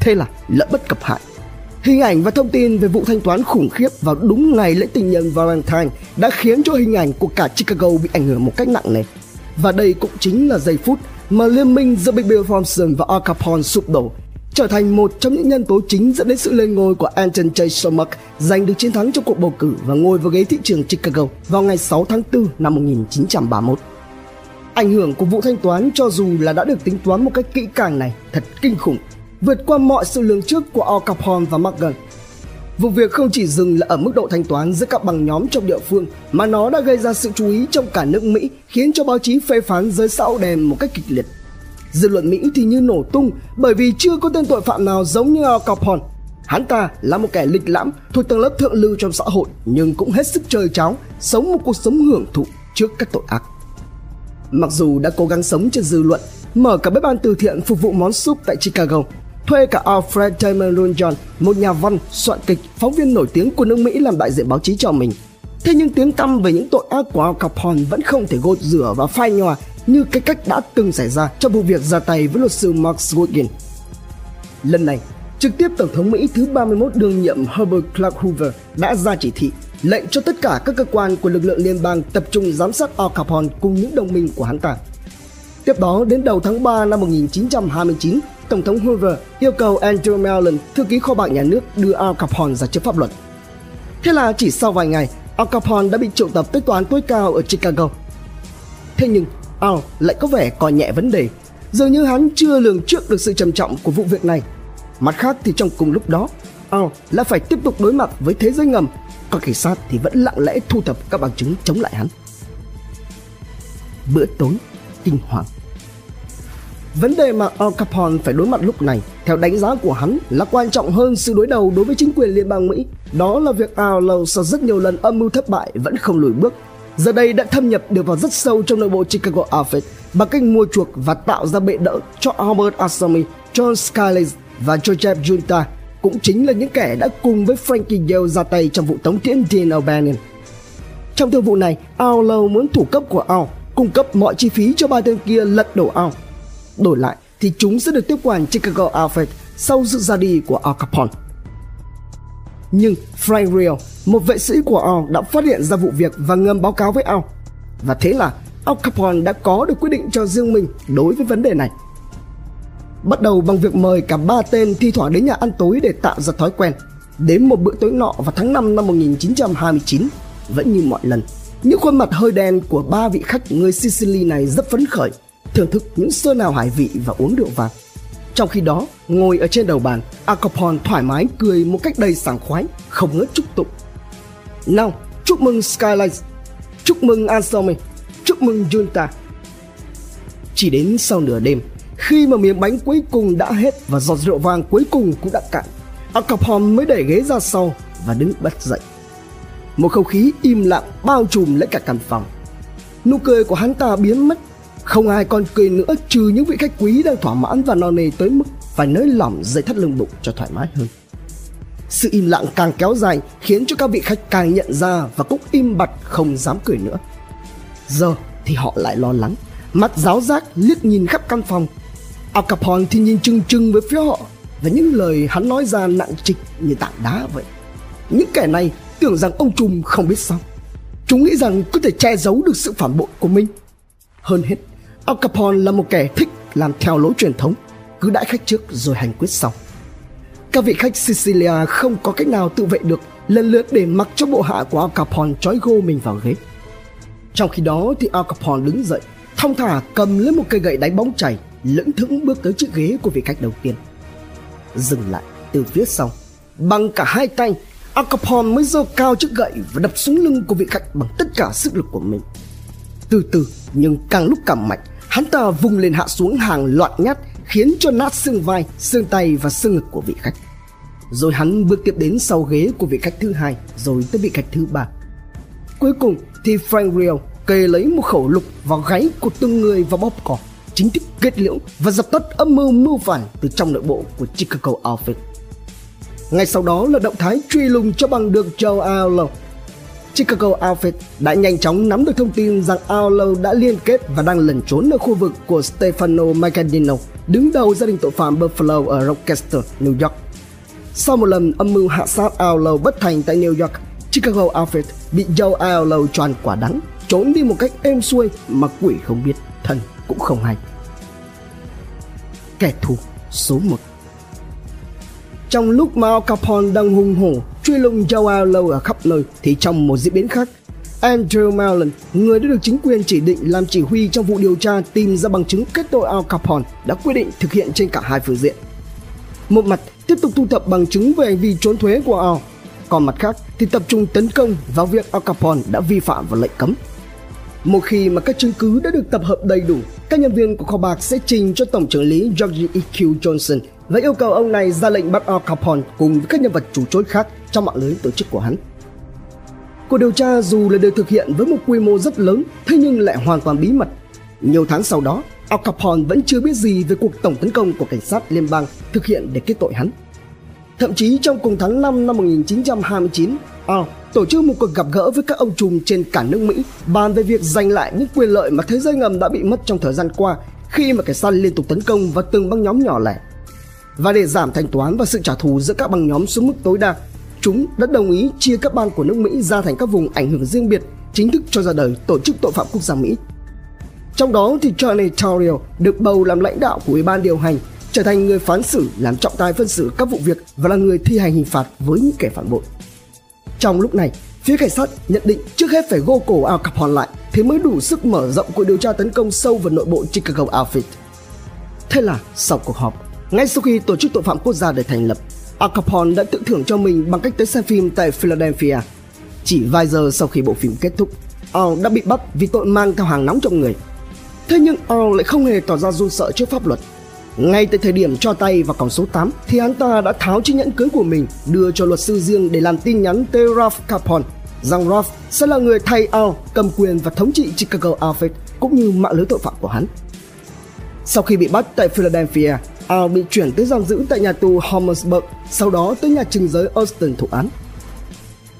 Thế là lỡ bất cập hại. Hình ảnh và thông tin về vụ thanh toán khủng khiếp vào đúng ngày lễ tình nhân Valentine đã khiến cho hình ảnh của cả Chicago bị ảnh hưởng một cách nặng nề. Và đây cũng chính là giây phút mà liên minh giữa Big Bill Thompson và Al Capone sụp đổ, trở thành một trong những nhân tố chính dẫn đến sự lên ngôi của Anton J. Somak giành được chiến thắng trong cuộc bầu cử và ngồi vào ghế thị trường Chicago vào ngày 6 tháng 4 năm 1931. Ảnh hưởng của vụ thanh toán cho dù là đã được tính toán một cách kỹ càng này thật kinh khủng, vượt qua mọi sự lường trước của Al Capone và Morgan. Vụ việc không chỉ dừng là ở mức độ thanh toán giữa các băng nhóm trong địa phương mà nó đã gây ra sự chú ý trong cả nước Mỹ khiến cho báo chí phê phán giới xã hội đen một cách kịch liệt. Dư luận Mỹ thì như nổ tung bởi vì chưa có tên tội phạm nào giống như Al Capone. Hắn ta là một kẻ lịch lãm thuộc tầng lớp thượng lưu trong xã hội nhưng cũng hết sức chơi cháo, sống một cuộc sống hưởng thụ trước các tội ác. Mặc dù đã cố gắng sống trên dư luận, mở cả bếp ăn từ thiện phục vụ món súp tại Chicago, thuê cả Alfred Damon Runjon, một nhà văn, soạn kịch, phóng viên nổi tiếng của nước Mỹ làm đại diện báo chí cho mình. Thế nhưng tiếng tăm về những tội ác của Al Capone vẫn không thể gột rửa và phai nhòa như cái cách đã từng xảy ra trong vụ việc ra tay với luật sư Mark Goodwin. Lần này, trực tiếp Tổng thống Mỹ thứ 31 đương nhiệm Herbert Clark Hoover đã ra chỉ thị lệnh cho tất cả các cơ quan của lực lượng liên bang tập trung giám sát Al Capone cùng những đồng minh của hắn ta. Tiếp đó, đến đầu tháng 3 năm 1929, Tổng thống Hoover yêu cầu Andrew Mellon, thư ký kho bạc nhà nước, đưa Al Capone ra trước pháp luật. Thế là chỉ sau vài ngày, Al Capone đã bị triệu tập tới tòa án tối cao ở Chicago. Thế nhưng, Al lại có vẻ coi nhẹ vấn đề, dường như hắn chưa lường trước được sự trầm trọng của vụ việc này. Mặt khác thì trong cùng lúc đó, Al là phải tiếp tục đối mặt với thế giới ngầm, còn cảnh sát thì vẫn lặng lẽ thu thập các bằng chứng chống lại hắn. Bữa tối kinh hoàng Vấn đề mà Al Capone phải đối mặt lúc này, theo đánh giá của hắn, là quan trọng hơn sự đối đầu đối với chính quyền liên bang Mỹ. Đó là việc Al lâu sau rất nhiều lần âm mưu thất bại vẫn không lùi bước. Giờ đây đã thâm nhập được vào rất sâu trong nội bộ Chicago Outfit bằng cách mua chuộc và tạo ra bệ đỡ cho Albert Asami, John Scalise và Joseph Junta cũng chính là những kẻ đã cùng với Frankie Yale ra tay trong vụ tống tiễn Dean O'Bannon. Trong thương vụ này, Al lâu muốn thủ cấp của Al cung cấp mọi chi phí cho ba tên kia lật đổ Al Đổi lại thì chúng sẽ được tiếp quản Chicago Outfit sau sự ra đi của Al Capone. Nhưng Frank Real, một vệ sĩ của Al đã phát hiện ra vụ việc và ngầm báo cáo với Al. Và thế là Al Capone đã có được quyết định cho riêng mình đối với vấn đề này. Bắt đầu bằng việc mời cả ba tên thi thoảng đến nhà ăn tối để tạo ra thói quen. Đến một bữa tối nọ vào tháng 5 năm 1929, vẫn như mọi lần, những khuôn mặt hơi đen của ba vị khách người Sicily này rất phấn khởi thưởng thức những sơn nào hải vị và uống rượu vang. Trong khi đó, ngồi ở trên đầu bàn, Acopon thoải mái cười một cách đầy sảng khoái, không ngớt chúc tụng. Nào, chúc mừng Skylight, chúc mừng Anselme, chúc mừng Junta. Chỉ đến sau nửa đêm, khi mà miếng bánh cuối cùng đã hết và giọt rượu vàng cuối cùng cũng đã cạn, Al Capone mới đẩy ghế ra sau và đứng bật dậy. Một không khí im lặng bao trùm lấy cả căn phòng. Nụ cười của hắn ta biến mất không ai còn cười nữa trừ những vị khách quý đang thỏa mãn và no nề tới mức phải nới lỏng dây thắt lưng bụng cho thoải mái hơn. Sự im lặng càng kéo dài khiến cho các vị khách càng nhận ra và cũng im bặt không dám cười nữa. Giờ thì họ lại lo lắng, mắt giáo giác liếc nhìn khắp căn phòng. Al Capone thì nhìn chừng chừng với phía họ và những lời hắn nói ra nặng trịch như tảng đá vậy. Những kẻ này tưởng rằng ông trùm không biết sao. Chúng nghĩ rằng có thể che giấu được sự phản bội của mình. Hơn hết, Al Capone là một kẻ thích làm theo lối truyền thống, cứ đãi khách trước rồi hành quyết sau. Các vị khách Sicilia không có cách nào tự vệ được, lần lượt để mặc cho bộ hạ của Al Capone trói gô mình vào ghế. Trong khi đó thì Al Capone đứng dậy, thong thả cầm lấy một cây gậy đánh bóng chảy, lững thững bước tới chiếc ghế của vị khách đầu tiên. Dừng lại từ phía sau, bằng cả hai tay, Acapon mới giơ cao chiếc gậy và đập xuống lưng của vị khách bằng tất cả sức lực của mình. Từ từ nhưng càng lúc càng mạnh, Hắn ta vùng lên hạ xuống hàng loạt nhát khiến cho nát xương vai, xương tay và xương ngực của vị khách. Rồi hắn bước tiếp đến sau ghế của vị khách thứ hai, rồi tới vị khách thứ ba. Cuối cùng thì Frank rio kề lấy một khẩu lục vào gáy của từng người và bóp cò, chính thức kết liễu và dập tắt âm mưu mưu phản từ trong nội bộ của Chicago Outfit. Ngay sau đó là động thái truy lùng cho bằng được Joe Allo. Chicago Outfit đã nhanh chóng nắm được thông tin rằng Arlo đã liên kết và đang lẩn trốn ở khu vực của Stefano Macadino, đứng đầu gia đình tội phạm Buffalo ở Rochester, New York. Sau một lần âm mưu hạ sát Arlo bất thành tại New York, Chicago Outfit bị Joe Arlo choàn quả đắng, trốn đi một cách êm xuôi mà quỷ không biết, thần cũng không hay. Kẻ thù số 1 Trong lúc mà Al Capone đang hung hổ truy lùng Joe Arlo ở khắp nơi thì trong một diễn biến khác, Andrew Mellon, người đã được chính quyền chỉ định làm chỉ huy trong vụ điều tra tìm ra bằng chứng kết tội Al Capone, đã quyết định thực hiện trên cả hai phương diện. Một mặt tiếp tục thu thập bằng chứng về hành vi trốn thuế của Al, còn mặt khác thì tập trung tấn công vào việc Al Capone đã vi phạm vào lệnh cấm. Một khi mà các chứng cứ đã được tập hợp đầy đủ, các nhân viên của kho bạc sẽ trình cho Tổng trưởng lý George E.Q. Johnson và yêu cầu ông này ra lệnh bắt Al Capone cùng với các nhân vật chủ chốt khác trong mạng lưới tổ chức của hắn. Cuộc điều tra dù là được thực hiện với một quy mô rất lớn, thế nhưng lại hoàn toàn bí mật. Nhiều tháng sau đó, Al Capone vẫn chưa biết gì về cuộc tổng tấn công của cảnh sát liên bang thực hiện để kết tội hắn. Thậm chí trong cùng tháng 5 năm 1929, Al tổ chức một cuộc gặp gỡ với các ông trùm trên cả nước Mỹ bàn về việc giành lại những quyền lợi mà thế giới ngầm đã bị mất trong thời gian qua khi mà kẻ săn liên tục tấn công vào từng băng nhóm nhỏ lẻ. Và để giảm thanh toán và sự trả thù giữa các băng nhóm xuống mức tối đa, chúng đã đồng ý chia các bang của nước Mỹ ra thành các vùng ảnh hưởng riêng biệt, chính thức cho ra đời tổ chức tội phạm quốc gia Mỹ. Trong đó thì Charlie Torrio được bầu làm lãnh đạo của ủy ban điều hành, trở thành người phán xử làm trọng tài phân xử các vụ việc và là người thi hành hình phạt với những kẻ phản bội. Trong lúc này, phía cảnh sát nhận định trước hết phải gô cổ Al Capone lại thì mới đủ sức mở rộng cuộc điều tra tấn công sâu vào nội bộ Chicago Outfit. Thế là sau cuộc họp, ngay sau khi tổ chức tội phạm quốc gia được thành lập, Al Capone đã tự thưởng cho mình bằng cách tới xem phim tại Philadelphia. Chỉ vài giờ sau khi bộ phim kết thúc, Al đã bị bắt vì tội mang theo hàng nóng trong người. Thế nhưng Al lại không hề tỏ ra run sợ trước pháp luật. Ngay tại thời điểm cho tay vào còng số 8 thì hắn ta đã tháo chiếc nhẫn cưới của mình đưa cho luật sư riêng để làm tin nhắn tới Ralph Capone rằng Ralph sẽ là người thay Al cầm quyền và thống trị Chicago Outfit cũng như mạng lưới tội phạm của hắn. Sau khi bị bắt tại Philadelphia, Al bị chuyển tới giam giữ tại nhà tù Homersburg, sau đó tới nhà trừng giới Austin thụ án.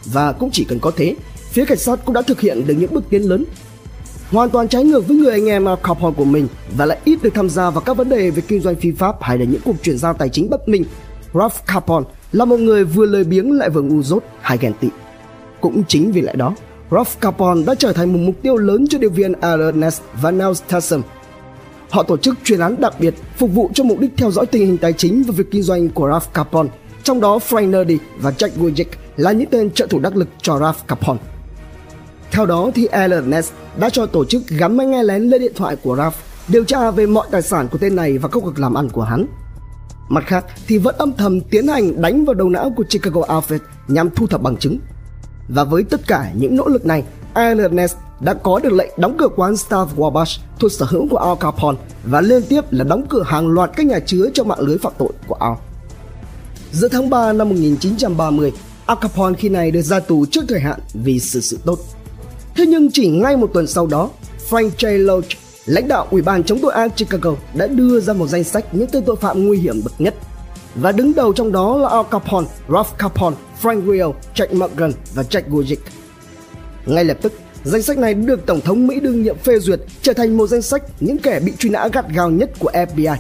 Và cũng chỉ cần có thế, phía cảnh sát cũng đã thực hiện được những bước tiến lớn. Hoàn toàn trái ngược với người anh em học Capone của mình và lại ít được tham gia vào các vấn đề về kinh doanh phi pháp hay là những cuộc chuyển giao tài chính bất minh. Ralph Capon là một người vừa lười biếng lại vừa ngu dốt hay ghen tị. Cũng chính vì lẽ đó, Ralph Capon đã trở thành một mục tiêu lớn cho điều viên Ernest và Nels Họ tổ chức chuyên án đặc biệt phục vụ cho mục đích theo dõi tình hình tài chính và việc kinh doanh của Ralph Capon, trong đó Frank Nerdy và Jack Wojcik là những tên trợ thủ đắc lực cho Ralph Capone. Theo đó thì Alan đã cho tổ chức gắn máy nghe lén lên điện thoại của Ralph điều tra về mọi tài sản của tên này và công việc làm ăn của hắn. Mặt khác thì vẫn âm thầm tiến hành đánh vào đầu não của Chicago Outfit nhằm thu thập bằng chứng. Và với tất cả những nỗ lực này, Alan đã có được lệnh đóng cửa quán Star Wabash thuộc sở hữu của Al Capone và liên tiếp là đóng cửa hàng loạt các nhà chứa trong mạng lưới phạm tội của Al. Giữa tháng 3 năm 1930, Al Capone khi này được ra tù trước thời hạn vì sự sự tốt. Thế nhưng chỉ ngay một tuần sau đó, Frank J. Loach, lãnh đạo Ủy ban chống tội ác Chicago đã đưa ra một danh sách những tên tội phạm nguy hiểm bậc nhất. Và đứng đầu trong đó là Al Capone, Ralph Capone, Frank Rio, Jack Morgan và Jack Gojic. Ngay lập tức, Danh sách này được Tổng thống Mỹ đương nhiệm phê duyệt trở thành một danh sách những kẻ bị truy nã gắt gao nhất của FBI.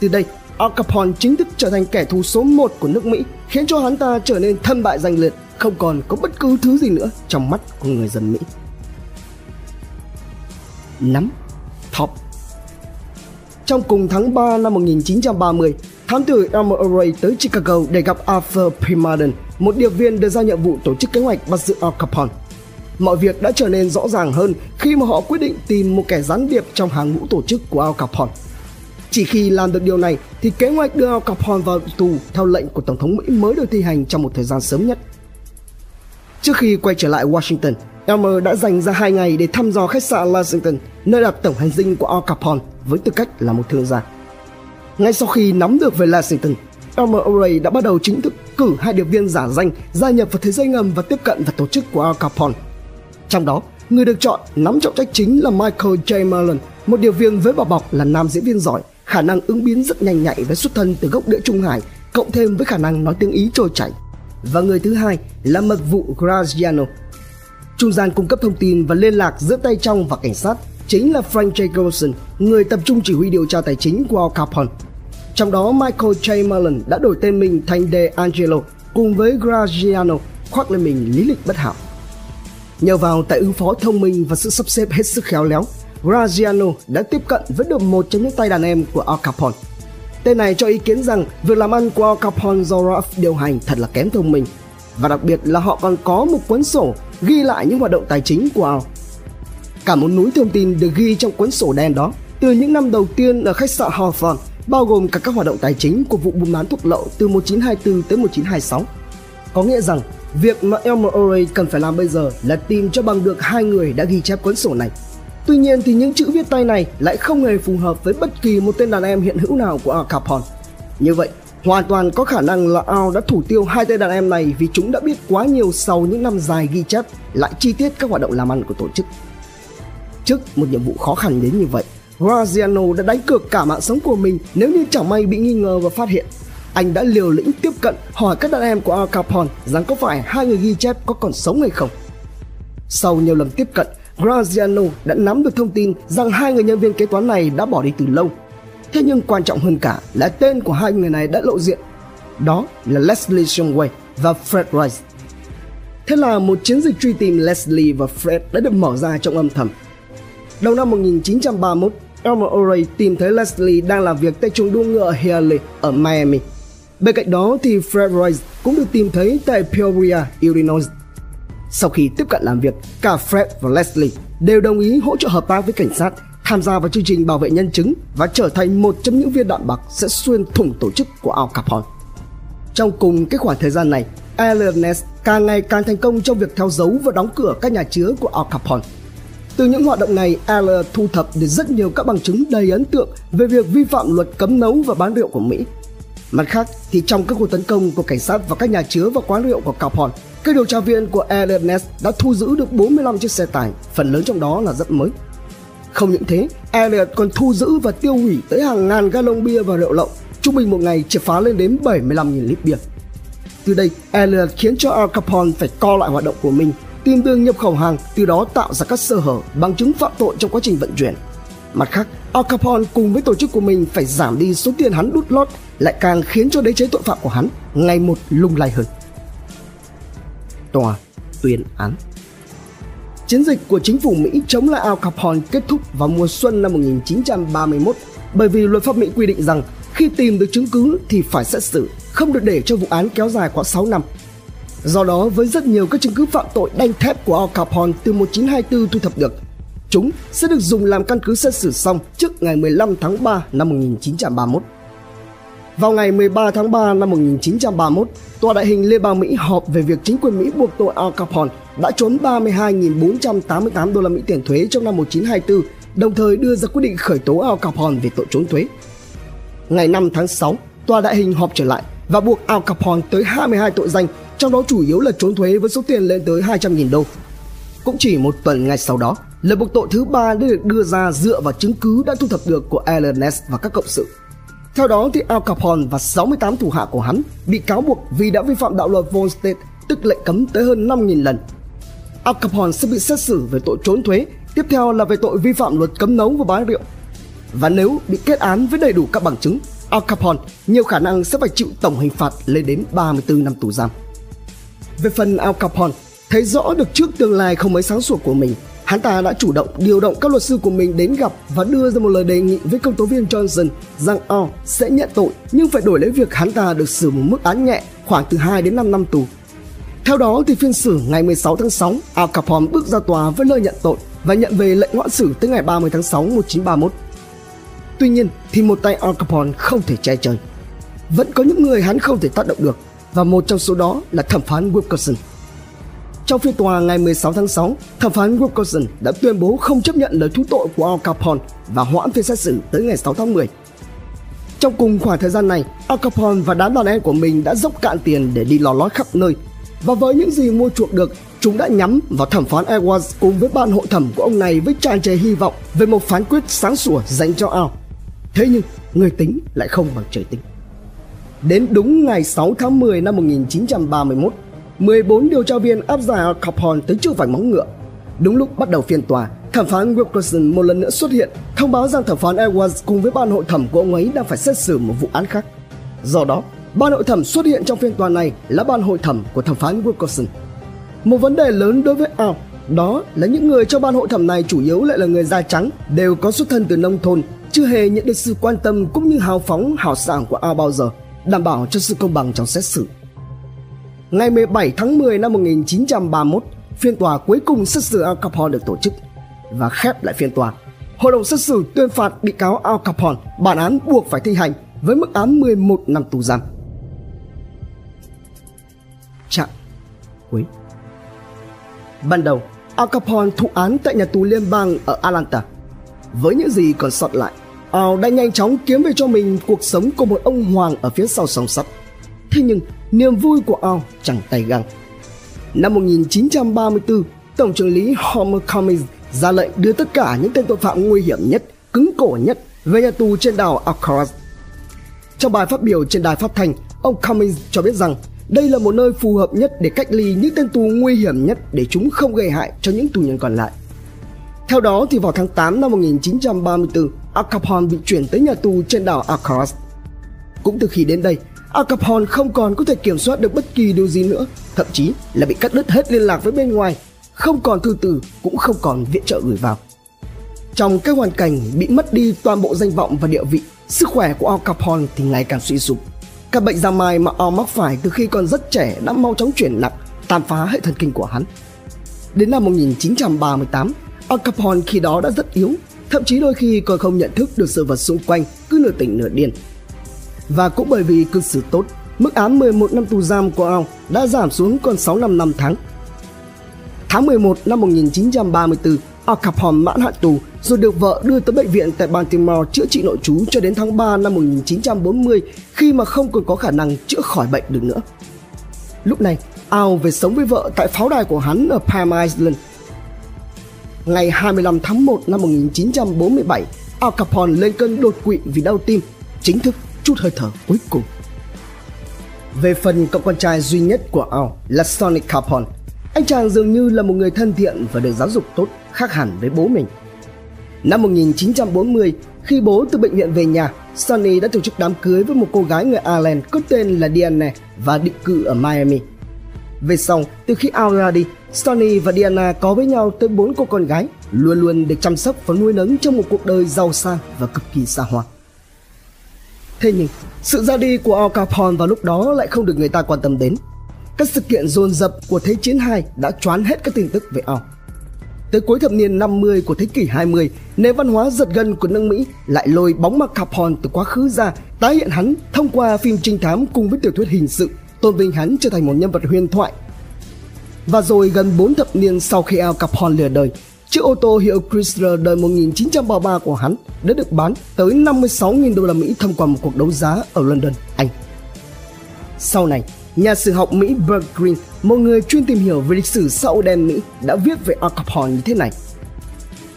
Từ đây, Al Capone chính thức trở thành kẻ thù số 1 của nước Mỹ, khiến cho hắn ta trở nên thân bại danh liệt, không còn có bất cứ thứ gì nữa trong mắt của người dân Mỹ. Nắm thọc Trong cùng tháng 3 năm 1930, thám tử Elmer Array tới Chicago để gặp Arthur P. Một điệp viên được giao nhiệm vụ tổ chức kế hoạch bắt giữ Al Capone mọi việc đã trở nên rõ ràng hơn khi mà họ quyết định tìm một kẻ gián điệp trong hàng ngũ tổ chức của Al Capone. Chỉ khi làm được điều này thì kế hoạch đưa Al Capone vào tù theo lệnh của Tổng thống Mỹ mới được thi hành trong một thời gian sớm nhất. Trước khi quay trở lại Washington, Elmer đã dành ra hai ngày để thăm dò khách sạn Lexington, nơi đặt tổng hành dinh của Al Capone với tư cách là một thương gia. Ngay sau khi nắm được về Lexington, Elmer O'Reilly đã bắt đầu chính thức cử hai điệp viên giả danh gia nhập vào thế giới ngầm và tiếp cận vào tổ chức của Al Capone – trong đó, người được chọn nắm trọng trách chính là Michael J. Merlin, một điều viên với bảo bọc là nam diễn viên giỏi, khả năng ứng biến rất nhanh nhạy với xuất thân từ gốc địa Trung Hải, cộng thêm với khả năng nói tiếng Ý trôi chảy. Và người thứ hai là mật vụ Graziano. Trung gian cung cấp thông tin và liên lạc giữa tay trong và cảnh sát chính là Frank Jacobson, người tập trung chỉ huy điều tra tài chính của Al Capone. Trong đó Michael J. Mullen đã đổi tên mình thành De Angelo cùng với Graziano khoác lên mình lý lịch bất hảo. Nhờ vào tại ứng phó thông minh và sự sắp xếp hết sức khéo léo, Graziano đã tiếp cận với được một trong những tay đàn em của Al Capone. Tên này cho ý kiến rằng việc làm ăn của Capone do điều hành thật là kém thông minh và đặc biệt là họ còn có một cuốn sổ ghi lại những hoạt động tài chính của Al. Cả một núi thông tin được ghi trong cuốn sổ đen đó từ những năm đầu tiên ở khách sạn Hawthorne, bao gồm cả các hoạt động tài chính của vụ buôn bán thuốc lậu từ 1924 tới 1926. Có nghĩa rằng việc mà Elmer O'Reilly cần phải làm bây giờ là tìm cho bằng được hai người đã ghi chép cuốn sổ này. Tuy nhiên thì những chữ viết tay này lại không hề phù hợp với bất kỳ một tên đàn em hiện hữu nào của Al Capone. Như vậy, hoàn toàn có khả năng là Al đã thủ tiêu hai tên đàn em này vì chúng đã biết quá nhiều sau những năm dài ghi chép lại chi tiết các hoạt động làm ăn của tổ chức. Trước một nhiệm vụ khó khăn đến như vậy, Graziano đã đánh cược cả mạng sống của mình nếu như chẳng may bị nghi ngờ và phát hiện. Anh đã liều lĩnh tiếp cận hỏi các đàn em của Al Capone rằng có phải hai người ghi chép có còn sống hay không. Sau nhiều lần tiếp cận, Graziano đã nắm được thông tin rằng hai người nhân viên kế toán này đã bỏ đi từ lâu. Thế nhưng quan trọng hơn cả là tên của hai người này đã lộ diện. Đó là Leslie Shumway và Fred Rice. Thế là một chiến dịch truy tìm Leslie và Fred đã được mở ra trong âm thầm Đầu năm 1931, Elmer O'Reilly tìm thấy Leslie đang làm việc tại trường đua ngựa Healy ở Miami. Bên cạnh đó thì Fred Rice cũng được tìm thấy tại Peoria, Illinois. Sau khi tiếp cận làm việc, cả Fred và Leslie đều đồng ý hỗ trợ hợp tác với cảnh sát, tham gia vào chương trình bảo vệ nhân chứng và trở thành một trong những viên đạn bạc sẽ xuyên thủng tổ chức của Al Capone. Trong cùng cái khoảng thời gian này, Elliot càng ngày càng thành công trong việc theo dấu và đóng cửa các nhà chứa của Al Capone. Từ những hoạt động này, Al thu thập được rất nhiều các bằng chứng đầy ấn tượng về việc vi phạm luật cấm nấu và bán rượu của Mỹ. Mặt khác thì trong các cuộc tấn công của cảnh sát vào các nhà chứa và quán rượu của Capone, các điều tra viên của Airlines đã thu giữ được 45 chiếc xe tải, phần lớn trong đó là rất mới. Không những thế, Elliot còn thu giữ và tiêu hủy tới hàng ngàn gallon bia và rượu lậu, trung bình một ngày triệt phá lên đến 75.000 lít bia. Từ đây, Elliot khiến cho Al Capone phải co lại hoạt động của mình tìm đường nhập khẩu hàng, từ đó tạo ra các sơ hở, bằng chứng phạm tội trong quá trình vận chuyển. Mặt khác, Al Capone cùng với tổ chức của mình phải giảm đi số tiền hắn đút lót, lại càng khiến cho đế chế tội phạm của hắn ngày một lung lay hơn. Tòa tuyên án Chiến dịch của chính phủ Mỹ chống lại Al Capone kết thúc vào mùa xuân năm 1931 bởi vì luật pháp Mỹ quy định rằng khi tìm được chứng cứ thì phải xét xử, không được để cho vụ án kéo dài quá 6 năm Do đó với rất nhiều các chứng cứ phạm tội đanh thép của Al Capone từ 1924 thu thập được, chúng sẽ được dùng làm căn cứ xét xử xong trước ngày 15 tháng 3 năm 1931. Vào ngày 13 tháng 3 năm 1931, Tòa đại hình Liên bang Mỹ họp về việc chính quyền Mỹ buộc tội Al Capone đã trốn 32.488 đô la Mỹ tiền thuế trong năm 1924, đồng thời đưa ra quyết định khởi tố Al Capone về tội trốn thuế. Ngày 5 tháng 6, Tòa đại hình họp trở lại và buộc Al Capone tới 22 tội danh trong đó chủ yếu là trốn thuế với số tiền lên tới 200.000 đô. Cũng chỉ một tuần ngay sau đó, lời buộc tội thứ ba đã được đưa ra dựa vào chứng cứ đã thu thập được của Alan Ness và các cộng sự. Theo đó thì Al Capone và 68 thủ hạ của hắn bị cáo buộc vì đã vi phạm đạo luật Volstead, tức lệnh cấm tới hơn 5.000 lần. Al Capone sẽ bị xét xử về tội trốn thuế, tiếp theo là về tội vi phạm luật cấm nấu và bán rượu. Và nếu bị kết án với đầy đủ các bằng chứng, Al Capone nhiều khả năng sẽ phải chịu tổng hình phạt lên đến 34 năm tù giam. Về phần Al Capone, thấy rõ được trước tương lai không mấy sáng sủa của mình, hắn ta đã chủ động điều động các luật sư của mình đến gặp và đưa ra một lời đề nghị với công tố viên Johnson rằng Al sẽ nhận tội nhưng phải đổi lấy việc hắn ta được xử một mức án nhẹ khoảng từ 2 đến 5 năm tù. Theo đó thì phiên xử ngày 16 tháng 6, Al Capone bước ra tòa với lời nhận tội và nhận về lệnh hoãn xử tới ngày 30 tháng 6 1931. Tuy nhiên thì một tay Al Capone không thể che trời. Vẫn có những người hắn không thể tác động được và một trong số đó là thẩm phán Wilkerson. Trong phiên tòa ngày 16 tháng 6, thẩm phán Wilkerson đã tuyên bố không chấp nhận lời thú tội của Al Capone và hoãn phiên xét xử tới ngày 6 tháng 10. Trong cùng khoảng thời gian này, Al Capone và đám đàn em của mình đã dốc cạn tiền để đi lò lói khắp nơi. Và với những gì mua chuộc được, chúng đã nhắm vào thẩm phán Edwards cùng với ban hội thẩm của ông này với tràn trề hy vọng về một phán quyết sáng sủa dành cho Al. Thế nhưng, người tính lại không bằng trời tính. Đến đúng ngày 6 tháng 10 năm 1931, 14 điều tra viên áp giải Al Capone tới trước vành móng ngựa. Đúng lúc bắt đầu phiên tòa, thẩm phán Wilkerson một lần nữa xuất hiện, thông báo rằng thẩm phán Edwards cùng với ban hội thẩm của ông ấy đang phải xét xử một vụ án khác. Do đó, ban hội thẩm xuất hiện trong phiên tòa này là ban hội thẩm của thẩm phán Wilkerson. Một vấn đề lớn đối với Al đó là những người trong ban hội thẩm này chủ yếu lại là người da trắng, đều có xuất thân từ nông thôn, chưa hề nhận được sự quan tâm cũng như hào phóng hào sảng của Al bao giờ, đảm bảo cho sự công bằng trong xét xử. Ngày 17 tháng 10 năm 1931, phiên tòa cuối cùng xét xử Al Capone được tổ chức và khép lại phiên tòa. Hội đồng xét xử tuyên phạt bị cáo Al Capone bản án buộc phải thi hành với mức án 11 năm tù giam. Trạng cuối Ban đầu, Al Capone thụ án tại nhà tù liên bang ở Atlanta. Với những gì còn sót lại, Al đã nhanh chóng kiếm về cho mình cuộc sống của một ông hoàng ở phía sau song sắt. Thế nhưng, niềm vui của ao chẳng tay găng. Năm 1934, Tổng trưởng lý Homer Cummings ra lệnh đưa tất cả những tên tội phạm nguy hiểm nhất, cứng cổ nhất về nhà tù trên đảo Alcatraz. Trong bài phát biểu trên đài phát thanh, ông Cummings cho biết rằng đây là một nơi phù hợp nhất để cách ly những tên tù nguy hiểm nhất để chúng không gây hại cho những tù nhân còn lại. Theo đó thì vào tháng 8 năm 1934, Al Capone bị chuyển tới nhà tù trên đảo Alcatraz. Cũng từ khi đến đây, Al Capone không còn có thể kiểm soát được bất kỳ điều gì nữa, thậm chí là bị cắt đứt hết liên lạc với bên ngoài, không còn thư từ cũng không còn viện trợ gửi vào. Trong cái hoàn cảnh bị mất đi toàn bộ danh vọng và địa vị, sức khỏe của Al Capone thì ngày càng suy sụp. Các bệnh da mai mà Al mắc phải từ khi còn rất trẻ đã mau chóng chuyển nặng, tàn phá hệ thần kinh của hắn. Đến năm 1938, Al Capone khi đó đã rất yếu, thậm chí đôi khi còn không nhận thức được sự vật xung quanh, cứ nửa tỉnh nửa điên. Và cũng bởi vì cư xử tốt, mức án 11 năm tù giam của ông đã giảm xuống còn 6 năm 5 tháng. Tháng 11 năm 1934, Al Capone mãn hạn tù rồi được vợ đưa tới bệnh viện tại Baltimore chữa trị nội trú cho đến tháng 3 năm 1940 khi mà không còn có khả năng chữa khỏi bệnh được nữa. Lúc này, Al về sống với vợ tại pháo đài của hắn ở Palm Island. Ngày 25 tháng 1 năm 1947, Al Capone lên cơn đột quỵ vì đau tim, chính thức chút hơi thở cuối cùng. Về phần cậu con trai duy nhất của Al là Sonny Capone, anh chàng dường như là một người thân thiện và được giáo dục tốt khác hẳn với bố mình. Năm 1940, khi bố từ bệnh viện về nhà, Sonny đã tổ chức đám cưới với một cô gái người Ireland có tên là Diana và định cư ở Miami. Về sau, từ khi Al ra đi, Sonny và Diana có với nhau tới bốn cô con gái, luôn luôn được chăm sóc và nuôi nấng trong một cuộc đời giàu sang và cực kỳ xa hoa. Thế nhưng, sự ra đi của Al Capone vào lúc đó lại không được người ta quan tâm đến. Các sự kiện dồn dập của Thế chiến 2 đã choán hết các tin tức về Al. Tới cuối thập niên 50 của thế kỷ 20, nền văn hóa giật gân của nước Mỹ lại lôi bóng mặt Capone từ quá khứ ra, tái hiện hắn thông qua phim trinh thám cùng với tiểu thuyết hình sự, tôn vinh hắn trở thành một nhân vật huyền thoại. Và rồi gần 4 thập niên sau khi Al Capone lìa đời, chiếc ô tô hiệu Chrysler đời 1933 của hắn đã được bán tới 56.000 đô la Mỹ thông qua một cuộc đấu giá ở London, Anh. Sau này, nhà sử học Mỹ Bert Green, một người chuyên tìm hiểu về lịch sử xã hội đen Mỹ, đã viết về Al Capone như thế này.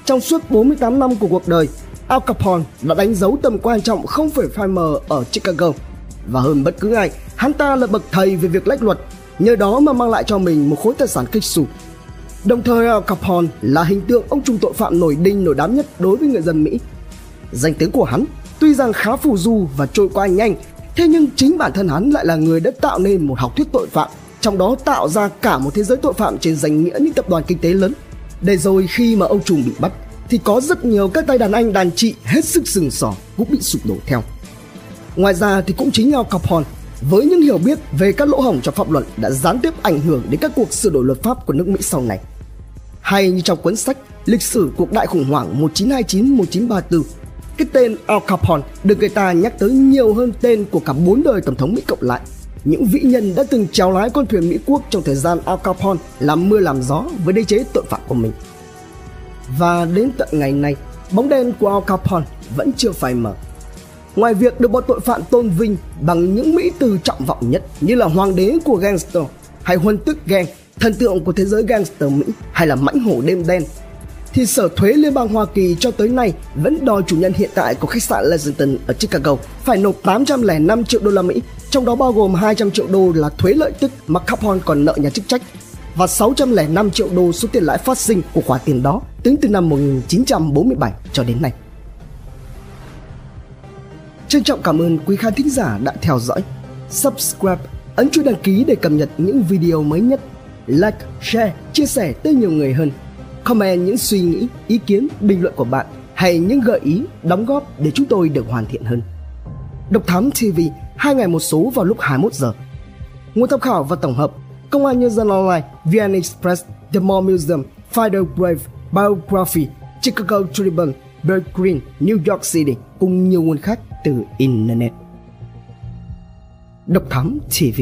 Trong suốt 48 năm của cuộc đời, Al Capone đã đánh dấu tầm quan trọng không phải phai mờ ở Chicago. Và hơn bất cứ ai, hắn ta là bậc thầy về việc lách luật, nhờ đó mà mang lại cho mình một khối tài sản kích sụp Đồng thời à, Al Capone là hình tượng ông trùm tội phạm nổi đinh nổi đám nhất đối với người dân Mỹ. Danh tiếng của hắn tuy rằng khá phù du và trôi qua nhanh Thế nhưng chính bản thân hắn lại là người đã tạo nên một học thuyết tội phạm, trong đó tạo ra cả một thế giới tội phạm trên danh nghĩa những tập đoàn kinh tế lớn. Để rồi khi mà ông trùm bị bắt, thì có rất nhiều các tay đàn anh đàn chị hết sức sừng sỏ cũng bị sụp đổ theo. Ngoài ra thì cũng chính Al Capone với những hiểu biết về các lỗ hổng trong pháp luật đã gián tiếp ảnh hưởng đến các cuộc sửa đổi luật pháp của nước Mỹ sau này. Hay như trong cuốn sách Lịch sử cuộc đại khủng hoảng 1929-1934 cái tên Al Capone được người ta nhắc tới nhiều hơn tên của cả bốn đời tổng thống Mỹ cộng lại. Những vĩ nhân đã từng chèo lái con thuyền Mỹ quốc trong thời gian Al Capone làm mưa làm gió với đế chế tội phạm của mình. Và đến tận ngày nay, bóng đen của Al Capone vẫn chưa phai mờ. Ngoài việc được bọn tội phạm tôn vinh bằng những mỹ từ trọng vọng nhất như là hoàng đế của gangster hay huân tức gang, thần tượng của thế giới gangster Mỹ hay là mãnh hổ đêm đen thì Sở Thuế Liên bang Hoa Kỳ cho tới nay vẫn đòi chủ nhân hiện tại của khách sạn Lexington ở Chicago phải nộp 805 triệu đô la Mỹ, trong đó bao gồm 200 triệu đô là thuế lợi tức mà Capone còn nợ nhà chức trách và 605 triệu đô số tiền lãi phát sinh của khoản tiền đó tính từ năm 1947 cho đến nay. Trân trọng cảm ơn quý khán thính giả đã theo dõi. Subscribe, ấn chuông đăng ký để cập nhật những video mới nhất. Like, share, chia sẻ tới nhiều người hơn. Comment những suy nghĩ, ý kiến, bình luận của bạn hay những gợi ý, đóng góp để chúng tôi được hoàn thiện hơn. Độc Thám TV, hai ngày một số vào lúc 21 giờ. Nguồn tham khảo và tổng hợp Công an Nhân dân Online, VN Express, The Mall Museum, Fider Brave, Biography, Chicago Tribune, Bird Green, New York City cùng nhiều nguồn khác từ Internet. Độc Thám TV